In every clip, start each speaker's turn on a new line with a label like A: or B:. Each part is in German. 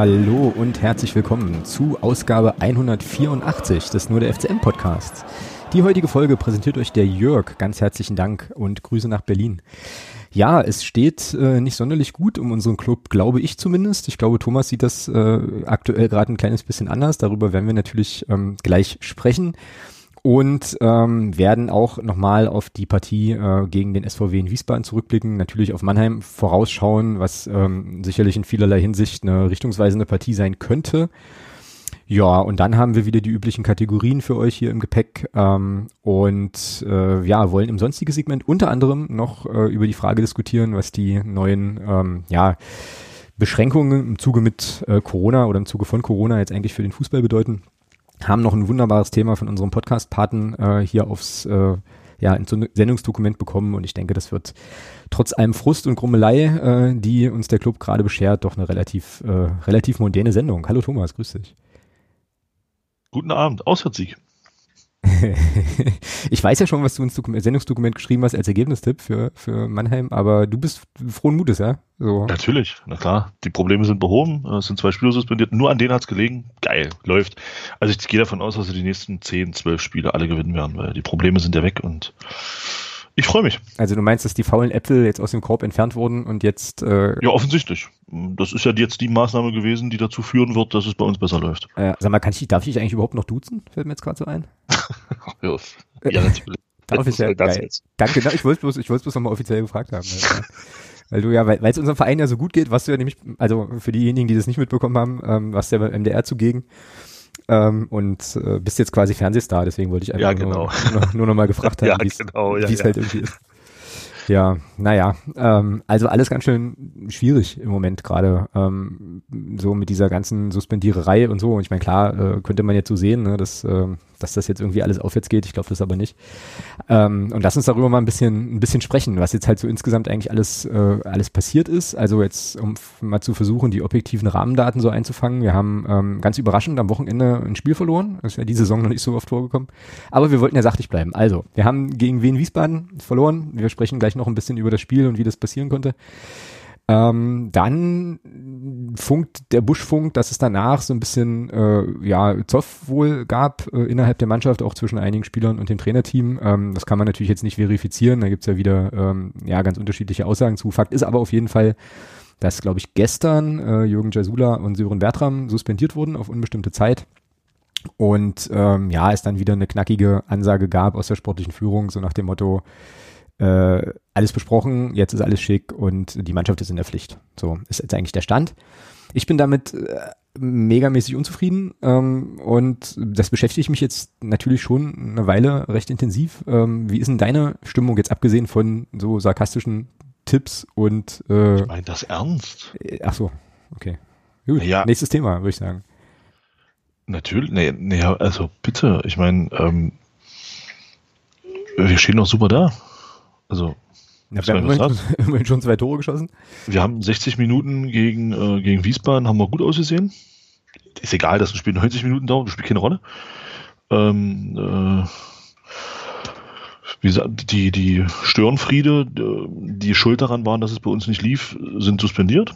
A: Hallo und herzlich willkommen zu Ausgabe 184 des Nur der FCM Podcasts. Die heutige Folge präsentiert euch der Jörg. Ganz herzlichen Dank und Grüße nach Berlin. Ja, es steht äh, nicht sonderlich gut um unseren Club, glaube ich zumindest. Ich glaube, Thomas sieht das äh, aktuell gerade ein kleines bisschen anders. Darüber werden wir natürlich ähm, gleich sprechen und ähm, werden auch nochmal auf die Partie äh, gegen den SVW in Wiesbaden zurückblicken, natürlich auf Mannheim vorausschauen, was ähm, sicherlich in vielerlei Hinsicht eine richtungsweisende Partie sein könnte. Ja, und dann haben wir wieder die üblichen Kategorien für euch hier im Gepäck ähm, und äh, ja, wollen im sonstigen Segment unter anderem noch äh, über die Frage diskutieren, was die neuen ähm, ja, Beschränkungen im Zuge mit äh, Corona oder im Zuge von Corona jetzt eigentlich für den Fußball bedeuten haben noch ein wunderbares Thema von unserem Podcast-Paten äh, hier aufs äh, ja, ins Sendungsdokument bekommen und ich denke, das wird trotz allem Frust und Grummelei, äh, die uns der Club gerade beschert, doch eine relativ, äh, relativ mondäne Sendung. Hallo Thomas, grüß dich.
B: Guten Abend, Auswärtssieg.
A: ich weiß ja schon, was du ins Dokument, Sendungsdokument geschrieben hast als Ergebnistipp für, für Mannheim, aber du bist frohen Mutes, ja?
B: So. Natürlich, na klar. Die Probleme sind behoben, es sind zwei Spieler suspendiert, nur an denen hat es gelegen. Geil, läuft. Also ich gehe davon aus, dass sie die nächsten 10, 12 Spiele alle gewinnen werden, weil die Probleme sind ja weg und ich freue mich.
A: Also du meinst, dass die faulen Äpfel jetzt aus dem Korb entfernt wurden und jetzt...
B: Äh ja, offensichtlich. Das ist ja jetzt die Maßnahme gewesen, die dazu führen wird, dass es bei uns besser läuft.
A: Äh, sag mal, kann ich, darf ich eigentlich überhaupt noch duzen? Fällt mir jetzt gerade so ein.
B: ja, natürlich.
A: darf ich ja, geil. Danke, ich wollte bloß, ich wollte bloß nochmal offiziell gefragt haben. Also. Weil du ja, weil es unserem Verein ja so gut geht, was du ja nämlich, also für diejenigen, die das nicht mitbekommen haben, ähm, was der MDR zugegen ähm, und äh, bist jetzt quasi Fernsehstar, deswegen wollte ich einfach ja, genau. nur, nur, nur noch mal gefragt haben, ja, wie es genau, ja, halt irgendwie ist. Ja, naja, ähm, also alles ganz schön schwierig im Moment gerade, ähm, so mit dieser ganzen Suspendiererei und so. Und ich meine, klar, äh, könnte man jetzt so sehen, ne, dass, äh, dass das jetzt irgendwie alles aufwärts geht. Ich glaube das aber nicht. Ähm, und lass uns darüber mal ein bisschen, ein bisschen sprechen, was jetzt halt so insgesamt eigentlich alles, äh, alles passiert ist. Also jetzt, um mal zu versuchen, die objektiven Rahmendaten so einzufangen. Wir haben ähm, ganz überraschend am Wochenende ein Spiel verloren. Das ist ja die Saison noch nicht so oft vorgekommen. Aber wir wollten ja sachlich bleiben. Also, wir haben gegen Wien Wiesbaden verloren. Wir sprechen gleich noch ein bisschen über das Spiel und wie das passieren konnte. Ähm, dann funkt der Buschfunk, dass es danach so ein bisschen äh, ja, Zoff wohl gab äh, innerhalb der Mannschaft, auch zwischen einigen Spielern und dem Trainerteam. Ähm, das kann man natürlich jetzt nicht verifizieren, da gibt's ja wieder ähm, ja, ganz unterschiedliche Aussagen zu. Fakt ist aber auf jeden Fall, dass, glaube ich, gestern äh, Jürgen Jasula und Sören Bertram suspendiert wurden auf unbestimmte Zeit. Und ähm, ja, es dann wieder eine knackige Ansage gab aus der sportlichen Führung, so nach dem Motto, äh, alles besprochen, jetzt ist alles schick und die Mannschaft ist in der Pflicht. So ist jetzt eigentlich der Stand. Ich bin damit äh, megamäßig unzufrieden ähm, und das beschäftigt mich jetzt natürlich schon eine Weile recht intensiv. Ähm, wie ist denn deine Stimmung jetzt abgesehen von so sarkastischen Tipps und
B: äh, Ich meine das ernst?
A: Äh, ach so, okay. Gut, ja. nächstes Thema, würde ich sagen.
B: Natürlich, nee, nee, also bitte, ich meine, ähm, wir stehen noch super da. Also,
A: ja, wir haben immerhin, immerhin, schon zwei Tore geschossen.
B: Wir haben 60 Minuten gegen, äh, gegen Wiesbaden, haben wir gut ausgesehen. Ist egal, dass ein Spiel 90 Minuten dauert, das spielt keine Rolle. Ähm, äh, wie gesagt, die, die Störenfriede, die schuld daran waren, dass es bei uns nicht lief, sind suspendiert.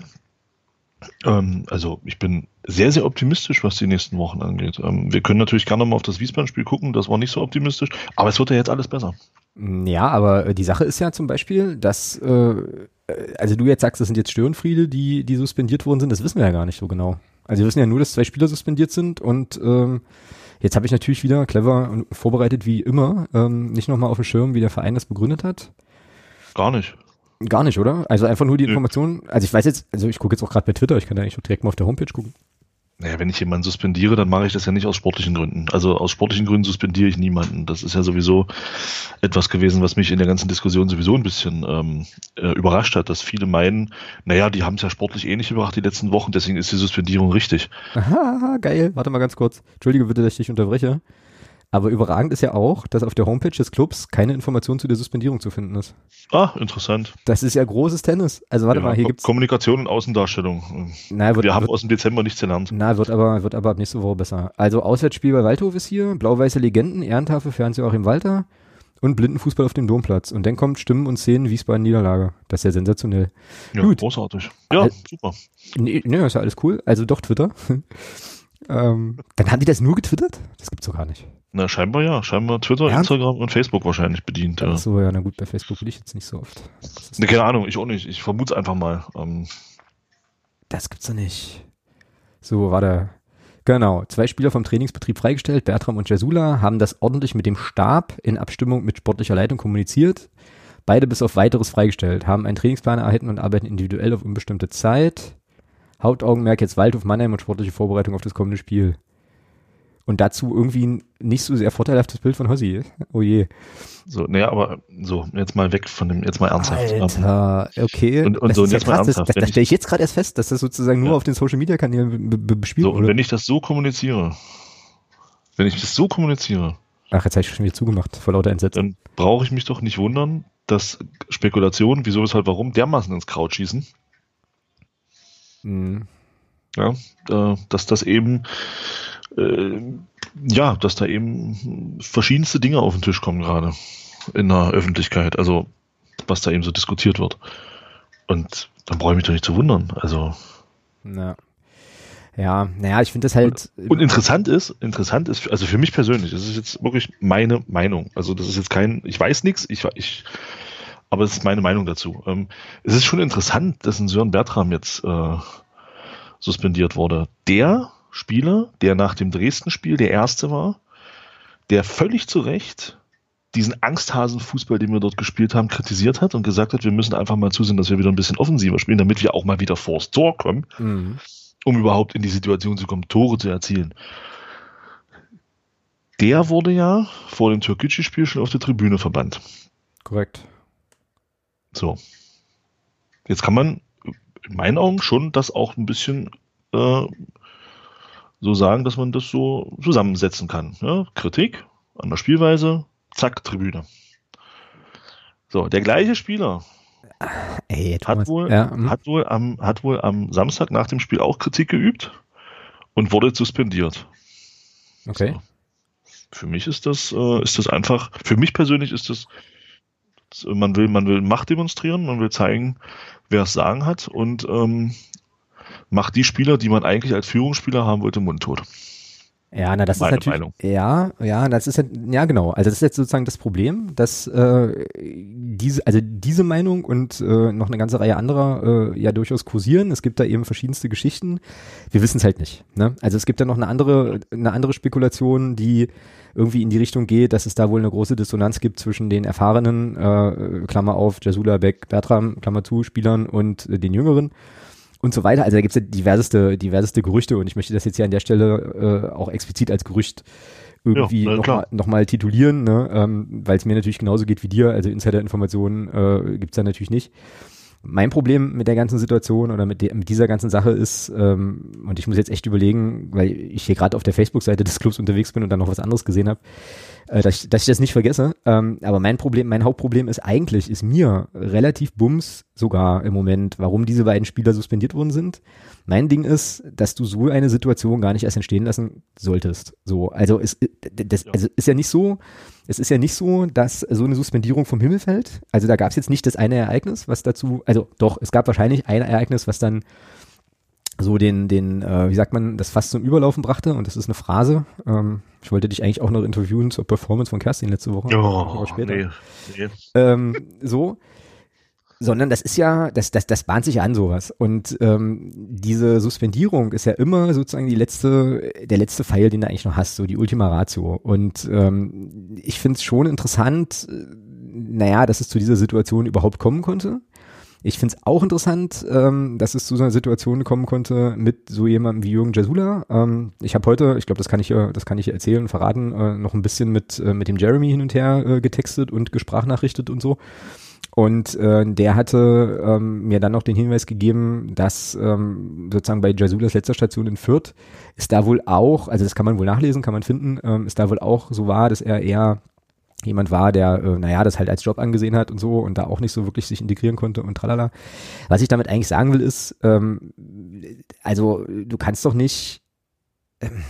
B: Ähm, also ich bin sehr, sehr optimistisch, was die nächsten Wochen angeht. Ähm, wir können natürlich gerne mal auf das Wiesbaden-Spiel gucken, das war nicht so optimistisch, aber es wird ja jetzt alles besser.
A: Ja, aber äh, die Sache ist ja zum Beispiel, dass, äh, äh, also du jetzt sagst, das sind jetzt Störenfriede, die, die suspendiert worden sind, das wissen wir ja gar nicht so genau. Also wir wissen ja nur, dass zwei Spieler suspendiert sind und ähm, jetzt habe ich natürlich wieder clever und vorbereitet wie immer, ähm, nicht nochmal auf dem Schirm, wie der Verein das begründet hat.
B: Gar nicht.
A: Gar nicht, oder? Also einfach nur die Information. Also ich weiß jetzt, also ich gucke jetzt auch gerade bei Twitter, ich kann da eigentlich auch direkt mal auf der Homepage gucken.
B: Naja, wenn ich jemanden suspendiere, dann mache ich das ja nicht aus sportlichen Gründen. Also aus sportlichen Gründen suspendiere ich niemanden. Das ist ja sowieso etwas gewesen, was mich in der ganzen Diskussion sowieso ein bisschen ähm, äh, überrascht hat, dass viele meinen, naja, die haben es ja sportlich ähnlich eh überbracht die letzten Wochen, deswegen ist die Suspendierung richtig.
A: Aha, geil. Warte mal ganz kurz. Entschuldige bitte, dass ich dich unterbreche. Aber überragend ist ja auch, dass auf der Homepage des Clubs keine Information zu der Suspendierung zu finden ist.
B: Ah, interessant.
A: Das ist ja großes Tennis. Also warte ja, mal, hier gibt's
B: Kommunikation und Außendarstellung. Na, wird, Wir haben wird, aus dem Dezember nichts gelernt.
A: Na, wird aber, wird aber ab nächste Woche besser. Also Auswärtsspiel bei Waldhof ist hier, blau-weiße Legenden, Ehrentafel für Hans-Joachim Walter und Blindenfußball auf dem Domplatz. Und dann kommt Stimmen und Szenen Wiesbaden-Niederlage. Das ist ja sensationell.
B: Ja, Gut. großartig. Ja, Al super.
A: Nee, nee, ist ja alles cool. Also doch Twitter. ähm, dann haben die das nur getwittert? Das gibt's doch gar nicht.
B: Na, scheinbar ja. Scheinbar Twitter, ja? Instagram und Facebook wahrscheinlich bedient.
A: Ach so, ja, na gut, bei Facebook will ich jetzt nicht so oft.
B: Ne, keine Ahnung, ich auch nicht. Ich vermute es einfach mal. Ähm.
A: Das gibt's doch nicht. So, warte. Genau, zwei Spieler vom Trainingsbetrieb freigestellt, Bertram und Jasula, haben das ordentlich mit dem Stab in Abstimmung mit sportlicher Leitung kommuniziert. Beide bis auf weiteres freigestellt, haben einen Trainingsplan erhalten und arbeiten individuell auf unbestimmte Zeit. Hauptaugenmerk jetzt Waldhof Mannheim und sportliche Vorbereitung auf das kommende Spiel. Und dazu irgendwie ein nicht so sehr vorteilhaftes Bild von Hossi. Oh je.
B: So, naja, aber so, jetzt mal weg von dem, jetzt mal ernsthaft.
A: Alter, okay.
B: Und, und so, und jetzt ja krass, mal ernsthaft.
A: Das, das, stelle ich jetzt gerade erst fest, dass das sozusagen nur ja. auf den Social Media Kanälen bespielt
B: So, und wenn ich das so kommuniziere, wenn ich das so kommuniziere.
A: Ach, jetzt habe ich schon wieder zugemacht, vor lauter Entsetzen.
B: Dann brauche ich mich doch nicht wundern, dass Spekulationen, wieso, weshalb, warum, dermaßen ins Kraut schießen. Mhm. Ja, dass das eben äh, ja, dass da eben verschiedenste Dinge auf den Tisch kommen gerade in der Öffentlichkeit, also was da eben so diskutiert wird. Und dann brauche ich mich doch nicht zu wundern. Also.
A: Na. Ja, naja, ich finde das halt.
B: Und, und, interessant ist, interessant ist, also für mich persönlich, das ist jetzt wirklich meine Meinung. Also das ist jetzt kein, ich weiß nichts, ich, ich, aber es ist meine Meinung dazu. Ähm, es ist schon interessant, dass ein Sören Bertram jetzt äh, suspendiert wurde. Der Spieler, der nach dem Dresden-Spiel der erste war, der völlig zu Recht diesen Angsthasen-Fußball, den wir dort gespielt haben, kritisiert hat und gesagt hat, wir müssen einfach mal zusehen, dass wir wieder ein bisschen offensiver spielen, damit wir auch mal wieder vors Tor kommen, mhm. um überhaupt in die Situation zu kommen, Tore zu erzielen. Der wurde ja vor dem Türkgücü-Spiel schon auf der Tribüne verbannt.
A: Korrekt.
B: So. Jetzt kann man in meinen Augen schon das auch ein bisschen äh, so sagen, dass man das so zusammensetzen kann. Ja, Kritik an der Spielweise, zack, Tribüne. So, der gleiche Spieler
A: Ey,
B: hat, wohl, ja, hm. hat, wohl am, hat wohl am Samstag nach dem Spiel auch Kritik geübt und wurde suspendiert.
A: Okay.
B: So. Für mich ist das, äh, ist das einfach, für mich persönlich ist das, man will, man will Macht demonstrieren, man will zeigen, wer es sagen hat und ähm, macht die Spieler, die man eigentlich als Führungsspieler haben wollte, mundtot.
A: Ja, na das Meine ist natürlich. Meinung. Ja, ja, das ist ja genau. Also das ist jetzt sozusagen das Problem, dass äh, diese, also diese Meinung und äh, noch eine ganze Reihe anderer äh, ja durchaus kursieren. Es gibt da eben verschiedenste Geschichten. Wir wissen es halt nicht. Ne? Also es gibt da noch eine andere, eine andere Spekulation, die irgendwie in die Richtung geht, dass es da wohl eine große Dissonanz gibt zwischen den erfahrenen, äh, Klammer auf, Jasula Beck, Bertram, Klammer zu, Spielern und äh, den Jüngeren und so weiter. Also da gibt es ja diverseste, diverseste Gerüchte und ich möchte das jetzt hier an der Stelle äh, auch explizit als Gerücht irgendwie ja, nochmal noch mal titulieren, ne? ähm, weil es mir natürlich genauso geht wie dir. Also Insider-Informationen äh, gibt es da natürlich nicht. Mein Problem mit der ganzen Situation oder mit, mit dieser ganzen Sache ist, ähm, und ich muss jetzt echt überlegen, weil ich hier gerade auf der Facebook-Seite des Clubs unterwegs bin und dann noch was anderes gesehen habe, äh, dass, ich, dass ich das nicht vergesse. Ähm, aber mein Problem, mein Hauptproblem ist eigentlich, ist mir relativ bums sogar im Moment, warum diese beiden Spieler suspendiert worden sind. Mein Ding ist, dass du so eine Situation gar nicht erst entstehen lassen solltest. So, also es, das, also ist ja nicht so, es ist ja nicht so, dass so eine Suspendierung vom Himmel fällt. Also da gab es jetzt nicht das eine Ereignis, was dazu, also doch, es gab wahrscheinlich ein Ereignis, was dann so den, den, äh, wie sagt man, das fast zum Überlaufen brachte und das ist eine Phrase. Ähm, ich wollte dich eigentlich auch noch interviewen zur Performance von Kerstin letzte Woche.
B: Oh, später. Nee,
A: nee. Ähm, so. Sondern das ist ja, das, das, das bahnt sich an sowas. Und ähm, diese Suspendierung ist ja immer sozusagen die letzte, der letzte Pfeil, den du eigentlich noch hast, so die Ultima Ratio. Und ähm, ich finde es schon interessant, äh, naja, dass es zu dieser Situation überhaupt kommen konnte. Ich finde es auch interessant, ähm, dass es zu so einer Situation kommen konnte mit so jemandem wie Jürgen Jasula. Ähm, ich habe heute, ich glaube, das kann ich, das kann ich erzählen, verraten, äh, noch ein bisschen mit äh, mit dem Jeremy hin und her äh, getextet und gesprachnachrichtet und so. Und äh, der hatte ähm, mir dann noch den Hinweis gegeben, dass ähm, sozusagen bei Jasulas letzter Station in Fürth ist da wohl auch, also das kann man wohl nachlesen, kann man finden, ähm, ist da wohl auch so war, dass er eher jemand war, der, äh, naja, das halt als Job angesehen hat und so und da auch nicht so wirklich sich integrieren konnte und tralala. Was ich damit eigentlich sagen will, ist, ähm, also du kannst doch nicht, ähm,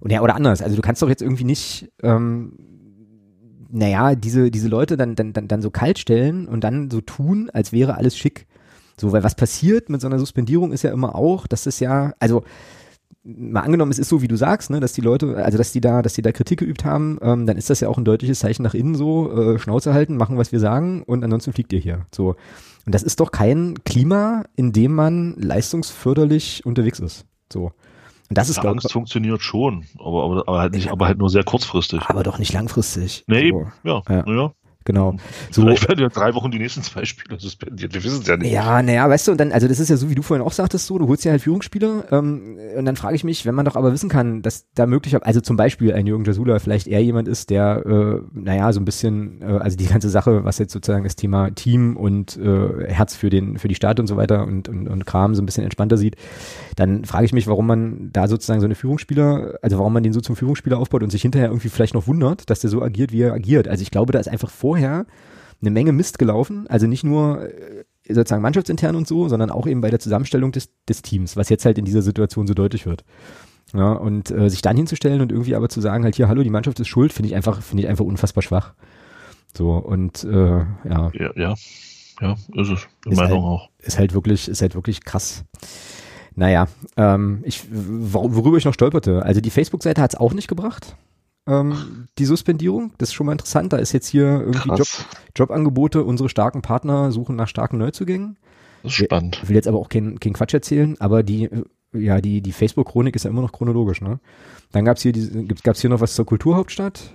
A: oder, oder anders, also du kannst doch jetzt irgendwie nicht ähm, naja, diese, diese Leute dann, dann, dann, dann so kalt stellen und dann so tun, als wäre alles schick. So, weil was passiert mit so einer Suspendierung ist ja immer auch, dass es ja, also mal angenommen, es ist so, wie du sagst, ne, dass die Leute, also dass die da, dass die da Kritik geübt haben, ähm, dann ist das ja auch ein deutliches Zeichen nach innen so, äh, Schnauze halten, machen, was wir sagen und ansonsten fliegt ihr hier. So. Und das ist doch kein Klima, in dem man leistungsförderlich unterwegs ist. So. Und das ist
B: ja, Angst funktioniert schon, aber, aber, aber halt nicht, aber halt nur sehr kurzfristig.
A: Aber doch nicht langfristig.
B: Nee, so. ja, ja. ja.
A: Genau.
B: So, Vielleicht werden ja drei Wochen die nächsten zwei Spiele suspendiert. Wir wissen es ja nicht.
A: Ja, naja, weißt du, und dann, also das ist ja so, wie du vorhin auch sagtest, so, du holst ja halt Führungsspieler, ähm, und dann frage ich mich, wenn man doch aber wissen kann, dass da möglicherweise, also zum Beispiel ein Jürgen Jasula vielleicht eher jemand ist, der, äh, naja, so ein bisschen, äh, also die ganze Sache, was jetzt sozusagen das Thema Team und äh, Herz für den, für die Stadt und so weiter und, und, und Kram so ein bisschen entspannter sieht, dann frage ich mich, warum man da sozusagen so eine Führungsspieler, also warum man den so zum Führungsspieler aufbaut und sich hinterher irgendwie vielleicht noch wundert, dass der so agiert, wie er agiert. Also ich glaube, da ist einfach vorher eine Menge Mist gelaufen. Also nicht nur äh, sozusagen mannschaftsintern und so, sondern auch eben bei der Zusammenstellung des, des Teams, was jetzt halt in dieser Situation so deutlich wird. Ja, und äh, sich dann hinzustellen und irgendwie aber zu sagen, halt hier, hallo, die Mannschaft ist schuld, finde ich einfach, finde ich einfach unfassbar schwach. So, und äh, ja.
B: Ja, ja, ja ist es. In Meinung
A: halt,
B: auch.
A: Ist halt wirklich, ist halt wirklich krass. Naja, ähm, ich, worüber ich noch stolperte, also die Facebook-Seite hat es auch nicht gebracht ähm, die Suspendierung. Das ist schon mal interessant. Da ist jetzt hier irgendwie Job, Jobangebote. Unsere starken Partner suchen nach starken Neuzugängen.
B: Das ist spannend.
A: Ich will jetzt aber auch keinen kein Quatsch erzählen, aber die, ja, die, die Facebook-Chronik ist ja immer noch chronologisch, ne? Dann gab's hier, die, gab's hier noch was zur Kulturhauptstadt.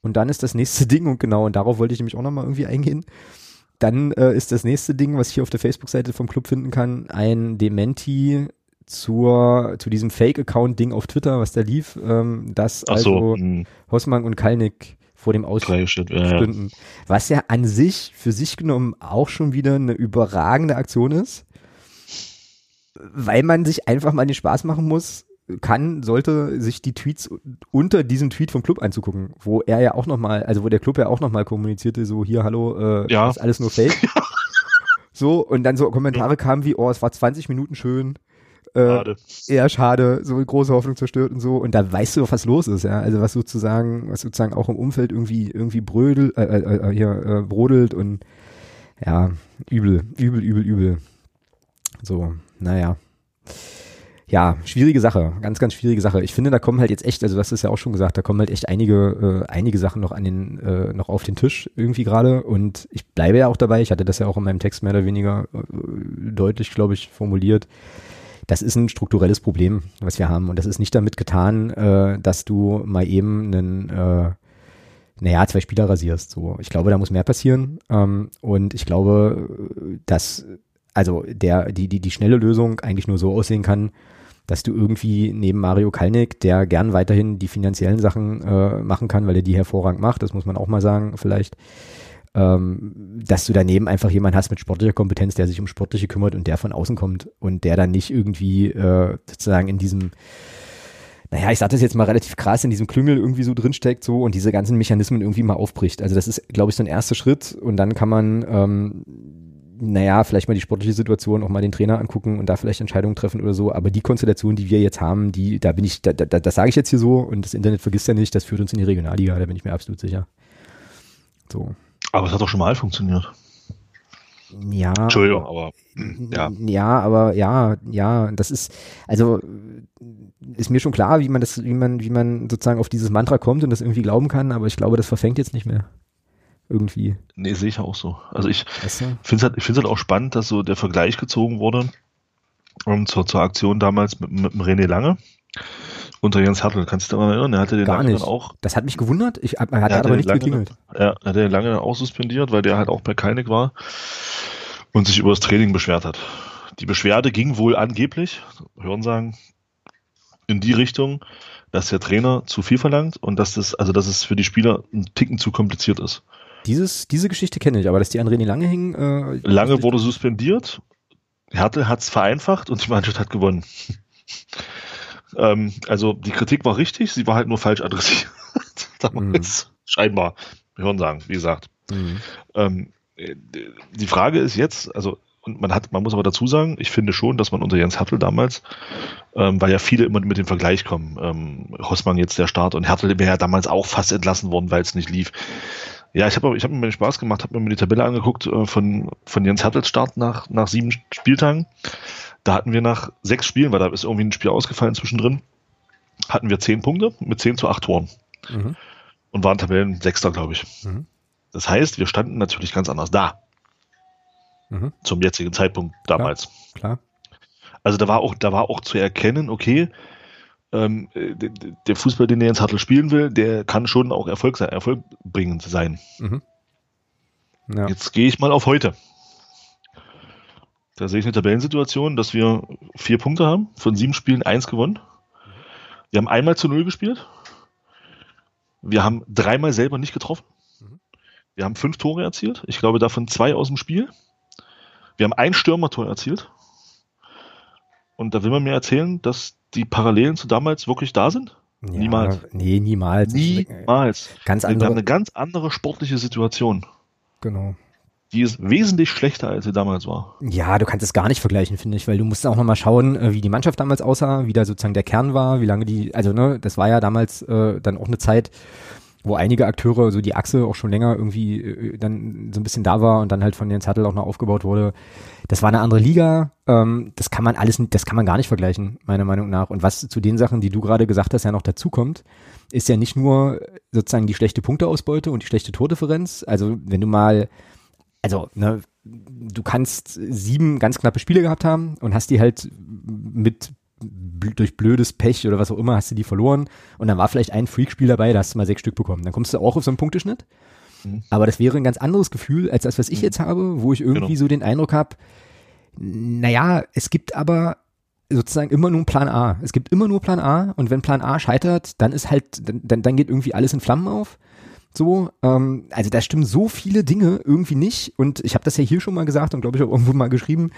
A: Und dann ist das nächste Ding, und genau, und darauf wollte ich nämlich auch nochmal irgendwie eingehen. Dann äh, ist das nächste Ding, was ich hier auf der Facebook-Seite vom Club finden kann, ein Dementi zur, zu diesem Fake-Account-Ding auf Twitter, was da lief, ähm, dass
B: Ach
A: also
B: so, hm.
A: Hossmann und Kalnick vor dem Aus
B: Freigestellt, ja,
A: stünden. Was ja an sich, für sich genommen, auch schon wieder eine überragende Aktion ist, weil man sich einfach mal den Spaß machen muss, kann, sollte sich die Tweets unter diesem Tweet vom Club anzugucken, wo er ja auch nochmal, also wo der Club ja auch nochmal kommunizierte, so hier, hallo, äh,
B: Ja.
A: ist alles nur Fake. So, und dann so Kommentare kamen wie, oh, es war 20 Minuten schön, äh,
B: Schade.
A: eher schade, so große Hoffnung zerstört und so. Und da weißt du doch, was los ist, ja. Also was sozusagen, was sozusagen auch im Umfeld irgendwie, irgendwie brödelt, äh, äh, äh, hier, äh, brodelt und ja, übel, übel, übel, übel. So, naja. Ja, schwierige Sache, ganz, ganz schwierige Sache. Ich finde, da kommen halt jetzt echt, also hast es ja auch schon gesagt, da kommen halt echt einige, äh, einige Sachen noch an den, äh, noch auf den Tisch irgendwie gerade. Und ich bleibe ja auch dabei, ich hatte das ja auch in meinem Text mehr oder weniger äh, deutlich, glaube ich, formuliert das ist ein strukturelles Problem, was wir haben. Und das ist nicht damit getan, äh, dass du mal eben einen, äh, naja, zwei Spieler rasierst. So, ich glaube, da muss mehr passieren. Ähm, und ich glaube, dass also der die die die schnelle Lösung eigentlich nur so aussehen kann, dass du irgendwie neben Mario Kalnick, der gern weiterhin die finanziellen Sachen äh, machen kann, weil er die hervorragend macht, das muss man auch mal sagen, vielleicht, ähm, dass du daneben einfach jemanden hast mit sportlicher Kompetenz, der sich um Sportliche kümmert und der von außen kommt und der dann nicht irgendwie äh, sozusagen in diesem naja, ich sage das jetzt mal relativ krass, in diesem Klüngel irgendwie so drinsteckt so und diese ganzen Mechanismen irgendwie mal aufbricht. Also das ist, glaube ich, so ein erster Schritt und dann kann man, ähm, naja, vielleicht mal die sportliche Situation, auch mal den Trainer angucken und da vielleicht Entscheidungen treffen oder so. Aber die Konstellation, die wir jetzt haben, die, da bin ich, da, da, das sage ich jetzt hier so und das Internet vergisst ja nicht, das führt uns in die Regionalliga, da bin ich mir absolut sicher. So.
B: Aber es hat doch schon mal funktioniert.
A: Ja.
B: Entschuldigung, aber ja.
A: Ja, aber ja, ja, das ist, also ist mir schon klar, wie man das, wie man, wie man sozusagen auf dieses Mantra kommt und das irgendwie glauben kann, aber ich glaube, das verfängt jetzt nicht mehr. Irgendwie.
B: Nee, sehe ich auch so. Also ich
A: Weißt du?
B: finde es halt, ich find's halt auch spannend, dass so der Vergleich gezogen wurde um, zur, zur Aktion damals mit, mit René Lange unter Jens Hartl. Kannst du dich daran erinnern? Er hatte den
A: Gar
B: Lange
A: nicht.
B: dann auch
A: Das hat mich gewundert. Ich, man hat
B: Er
A: aber
B: den
A: nicht
B: Lange,
A: geklingelt.
B: Ja, hat er den lange dann auch suspendiert, weil der halt auch bei Keinig war und sich über das Training beschwert hat. Die Beschwerde ging wohl angeblich, hören sagen, in die Richtung, dass der Trainer zu viel verlangt und dass das, also dass es für die Spieler ein Ticken zu kompliziert ist.
A: Dieses, diese Geschichte kenne ich, aber dass die an René Lange hingen. Äh,
B: Lange wurde suspendiert, Hertel hat es vereinfacht und die Mannschaft hat gewonnen. ähm, also die Kritik war richtig, sie war halt nur falsch adressiert. Damals. Scheinbar. Wir hören sagen, wie gesagt.
A: Mhm.
B: Ähm, äh, die Frage ist jetzt, also Und man hat, man muss aber dazu sagen, ich finde schon, dass man unter Jens Hertel damals, ähm, weil ja viele immer mit dem Vergleich kommen, ähm, Hossmann jetzt der Start und Hertel wäre ja damals auch fast entlassen worden, weil es nicht lief. Ja, ich habe ich hab mir Spaß gemacht, habe mir die Tabelle angeguckt äh, von, von Jens Hertels Start nach, nach sieben Spieltagen. Da hatten wir nach sechs Spielen, weil da ist irgendwie ein Spiel ausgefallen zwischendrin, hatten wir zehn Punkte mit zehn zu acht Toren. Mhm. Und waren Tabellen Sechster, glaube ich. Mhm. Das heißt, wir standen natürlich ganz anders da. Mhm. Zum jetzigen Zeitpunkt damals.
A: Klar, klar.
B: Also da war auch, da war auch zu erkennen, okay, ähm, der Fußball, den der Jens Hartl spielen will, der kann schon auch Erfolg sein, erfolgbringend sein. Mhm. Ja. Jetzt gehe ich mal auf heute. Da sehe ich eine Tabellensituation, dass wir vier Punkte haben, von sieben Spielen eins gewonnen. Wir haben einmal zu null gespielt. Wir haben dreimal selber nicht getroffen. Mhm. Wir haben fünf Tore erzielt. Ich glaube, davon zwei aus dem Spiel. Wir haben ein Stürmertor erzielt. Und da will man mir erzählen, dass die Parallelen zu damals wirklich da sind?
A: Ja, niemals. Nee, niemals.
B: Niemals.
A: Ganz andere. Wir
B: haben eine ganz andere sportliche Situation.
A: Genau.
B: Die ist wesentlich schlechter, als sie damals war.
A: Ja, du kannst es gar nicht vergleichen, finde ich, weil du musst auch nochmal schauen, äh, wie die Mannschaft damals aussah, wie da sozusagen der Kern war, wie lange die, also ne, das war ja damals äh, dann auch eine Zeit, wo einige Akteure, so die Achse auch schon länger irgendwie äh, dann so ein bisschen da war und dann halt von Jens Hattel auch noch aufgebaut wurde. Das war eine andere Liga. Ähm, das kann man alles, das kann man gar nicht vergleichen, meiner Meinung nach. Und was zu den Sachen, die du gerade gesagt hast, ja noch dazukommt, ist ja nicht nur sozusagen die schlechte Punkteausbeute und die schlechte Tordifferenz. Also wenn du mal, also ne, du kannst sieben ganz knappe Spiele gehabt haben und hast die halt mit durch blödes Pech oder was auch immer hast du die verloren und dann war vielleicht ein Freakspiel dabei, da hast du mal sechs Stück bekommen. Dann kommst du auch auf so einen Punkteschnitt. Mhm. Aber das wäre ein ganz anderes Gefühl als das, was ich mhm. jetzt habe, wo ich irgendwie genau. so den Eindruck habe, naja, es gibt aber sozusagen immer nur Plan A. Es gibt immer nur Plan A und wenn Plan A scheitert, dann ist halt, dann, dann geht irgendwie alles in Flammen auf. So, ähm, also da stimmen so viele Dinge irgendwie nicht und ich habe das ja hier schon mal gesagt und glaube ich auch irgendwo mal geschrieben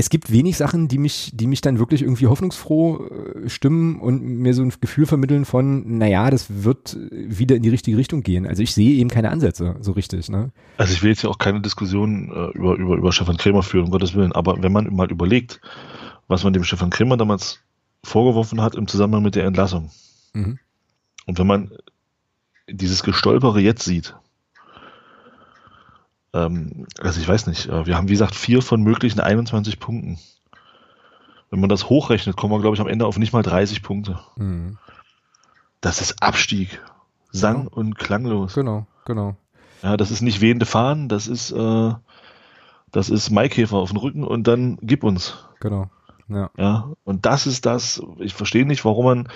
A: es gibt wenig Sachen, die mich, die mich dann wirklich irgendwie hoffnungsfroh äh, stimmen und mir so ein Gefühl vermitteln von, naja, das wird wieder in die richtige Richtung gehen. Also ich sehe eben keine Ansätze so richtig. Ne?
B: Also ich will jetzt ja auch keine Diskussion äh, über, über, über Stefan Krämer führen, um Gottes Willen, aber wenn man mal überlegt, was man dem Stefan Krämer damals vorgeworfen hat im Zusammenhang mit der Entlassung. Mhm. Und wenn man dieses Gestolpere jetzt sieht, ähm, also ich weiß nicht, äh, wir haben wie gesagt vier von möglichen 21 Punkten. Wenn man das hochrechnet, kommen wir, glaube ich, am Ende auf nicht mal 30 Punkte. Mhm. Das ist Abstieg. Sang genau. und klanglos.
A: Genau, genau.
B: Ja, das ist nicht wehende Fahnen, das ist, äh, das ist Maikäfer auf dem Rücken und dann gib uns.
A: Genau.
B: Ja. ja, und das ist das, ich verstehe nicht, warum man,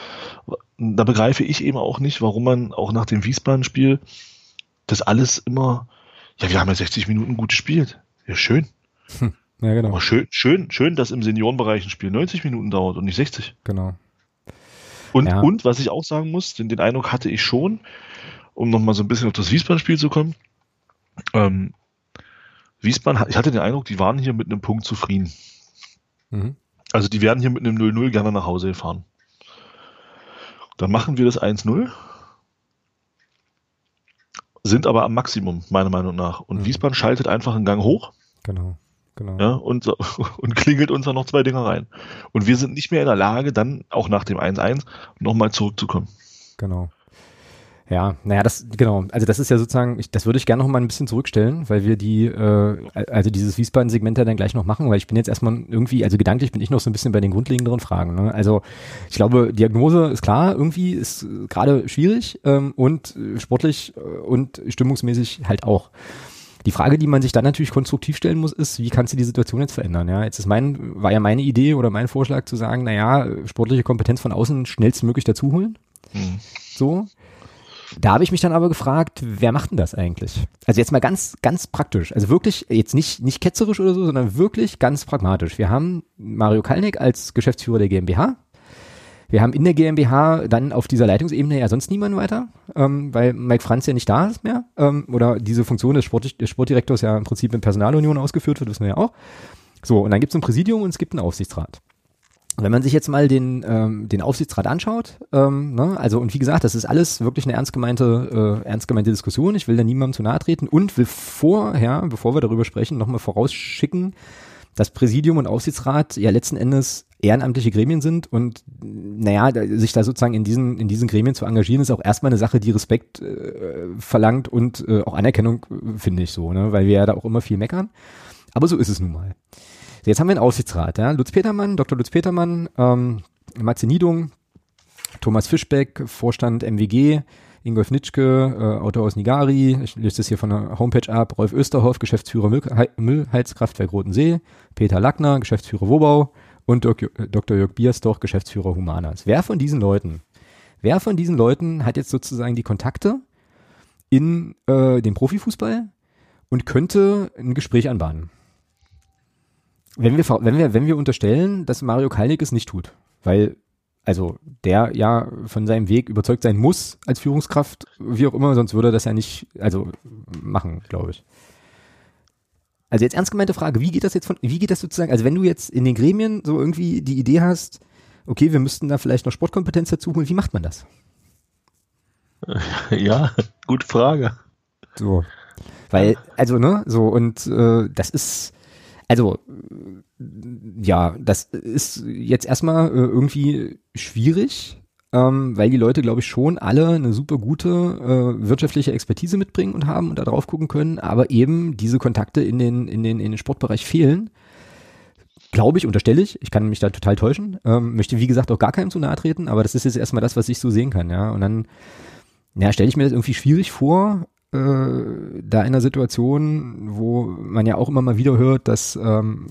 B: da begreife ich eben auch nicht, warum man auch nach dem Wiesbaden-Spiel das alles immer ja, wir haben ja 60 Minuten gut gespielt. Ja, schön. Hm. Ja, genau. Aber schön, schön, schön, dass im Seniorenbereich ein Spiel 90 Minuten dauert und nicht 60.
A: Genau.
B: Und, ja. und was ich auch sagen muss, den, den Eindruck hatte ich schon, um nochmal so ein bisschen auf das Wiesbaden-Spiel zu kommen. Ähm, Wiesbaden, ich hatte den Eindruck, die waren hier mit einem Punkt zufrieden. Mhm. Also die werden hier mit einem 0-0 gerne nach Hause gefahren. Dann machen wir das 1-0 sind aber am Maximum, meiner Meinung nach. Und mhm. Wiesbaden schaltet einfach einen Gang hoch.
A: Genau, genau.
B: Ja, und, und klingelt uns dann noch zwei Dinger rein. Und wir sind nicht mehr in der Lage, dann auch nach dem 1-1 nochmal zurückzukommen.
A: Genau. Ja, naja, das, genau, also das ist ja sozusagen, ich, das würde ich gerne noch mal ein bisschen zurückstellen, weil wir die, äh, also dieses Wiesbaden-Segment ja dann gleich noch machen, weil ich bin jetzt erstmal irgendwie, also gedanklich bin ich noch so ein bisschen bei den grundlegenderen Fragen. Ne? Also ich glaube, Diagnose ist klar, irgendwie ist gerade schwierig ähm, und sportlich äh, und stimmungsmäßig halt auch. Die Frage, die man sich dann natürlich konstruktiv stellen muss, ist, wie kannst du die Situation jetzt verändern? Ja, jetzt ist mein, war ja meine Idee oder mein Vorschlag zu sagen, naja, sportliche Kompetenz von außen schnellstmöglich dazuholen. Mhm. So. Da habe ich mich dann aber gefragt, wer macht denn das eigentlich? Also jetzt mal ganz, ganz praktisch. Also wirklich, jetzt nicht, nicht ketzerisch oder so, sondern wirklich ganz pragmatisch. Wir haben Mario Kalnick als Geschäftsführer der GmbH. Wir haben in der GmbH dann auf dieser Leitungsebene ja sonst niemanden weiter, ähm, weil Mike Franz ja nicht da ist mehr. Ähm, oder diese Funktion des, Sport, des Sportdirektors ja im Prinzip in Personalunion ausgeführt wird, wissen wir ja auch. So, und dann gibt es ein Präsidium und es gibt einen Aufsichtsrat. Wenn man sich jetzt mal den, ähm, den Aufsichtsrat anschaut, ähm, ne, also und wie gesagt, das ist alles wirklich eine ernst gemeinte, äh, ernst gemeinte Diskussion. Ich will da niemandem zu nahe treten und will vorher, bevor wir darüber sprechen, nochmal vorausschicken, dass Präsidium und Aufsichtsrat ja letzten Endes ehrenamtliche Gremien sind und naja, sich da sozusagen in diesen, in diesen Gremien zu engagieren, ist auch erstmal eine Sache, die Respekt äh, verlangt und äh, auch Anerkennung, äh, finde ich so, ne? weil wir ja da auch immer viel meckern. Aber so ist es nun mal. So, jetzt haben wir einen Aufsichtsrat, ja? Lutz Petermann, Dr. Lutz Petermann, ähm, Matze Niedung, Thomas Fischbeck, Vorstand MWG, Ingolf Nitschke, äh, Autor aus Nigari, ich löse das hier von der Homepage ab, Rolf Österhoff, Geschäftsführer Müll, Müllheizkraftwerk Rotensee, Peter Lackner, Geschäftsführer Wobau und Dr. Jörg Biersdorf, Geschäftsführer Humanas. Wer von diesen Leuten, wer von diesen Leuten hat jetzt sozusagen die Kontakte in äh, den Profifußball und könnte ein Gespräch anbahnen? Wenn wir, wenn wir, wenn wir unterstellen, dass Mario Kalnick es nicht tut, weil also der ja von seinem Weg überzeugt sein muss als Führungskraft, wie auch immer, sonst würde er das ja nicht, also machen, glaube ich. Also jetzt ernst gemeinte Frage, wie geht das jetzt von, wie geht das sozusagen, also wenn du jetzt in den Gremien so irgendwie die Idee hast, okay, wir müssten da vielleicht noch Sportkompetenz dazu holen, wie macht man das?
B: Ja, gute Frage.
A: So. Weil, also, ne, so, und äh, das ist, also ja, das ist jetzt erstmal äh, irgendwie schwierig, ähm, weil die Leute, glaube ich, schon alle eine super gute äh, wirtschaftliche Expertise mitbringen und haben und da drauf gucken können, aber eben diese Kontakte in den, in den, in den Sportbereich fehlen. Glaube ich, unterstelle ich, ich kann mich da total täuschen, ähm, möchte wie gesagt auch gar keinem zu nahe treten, aber das ist jetzt erstmal das, was ich so sehen kann, ja. Und dann, ja, stelle ich mir das irgendwie schwierig vor, äh, da in einer Situation, wo man ja auch immer mal wieder hört, dass, ähm,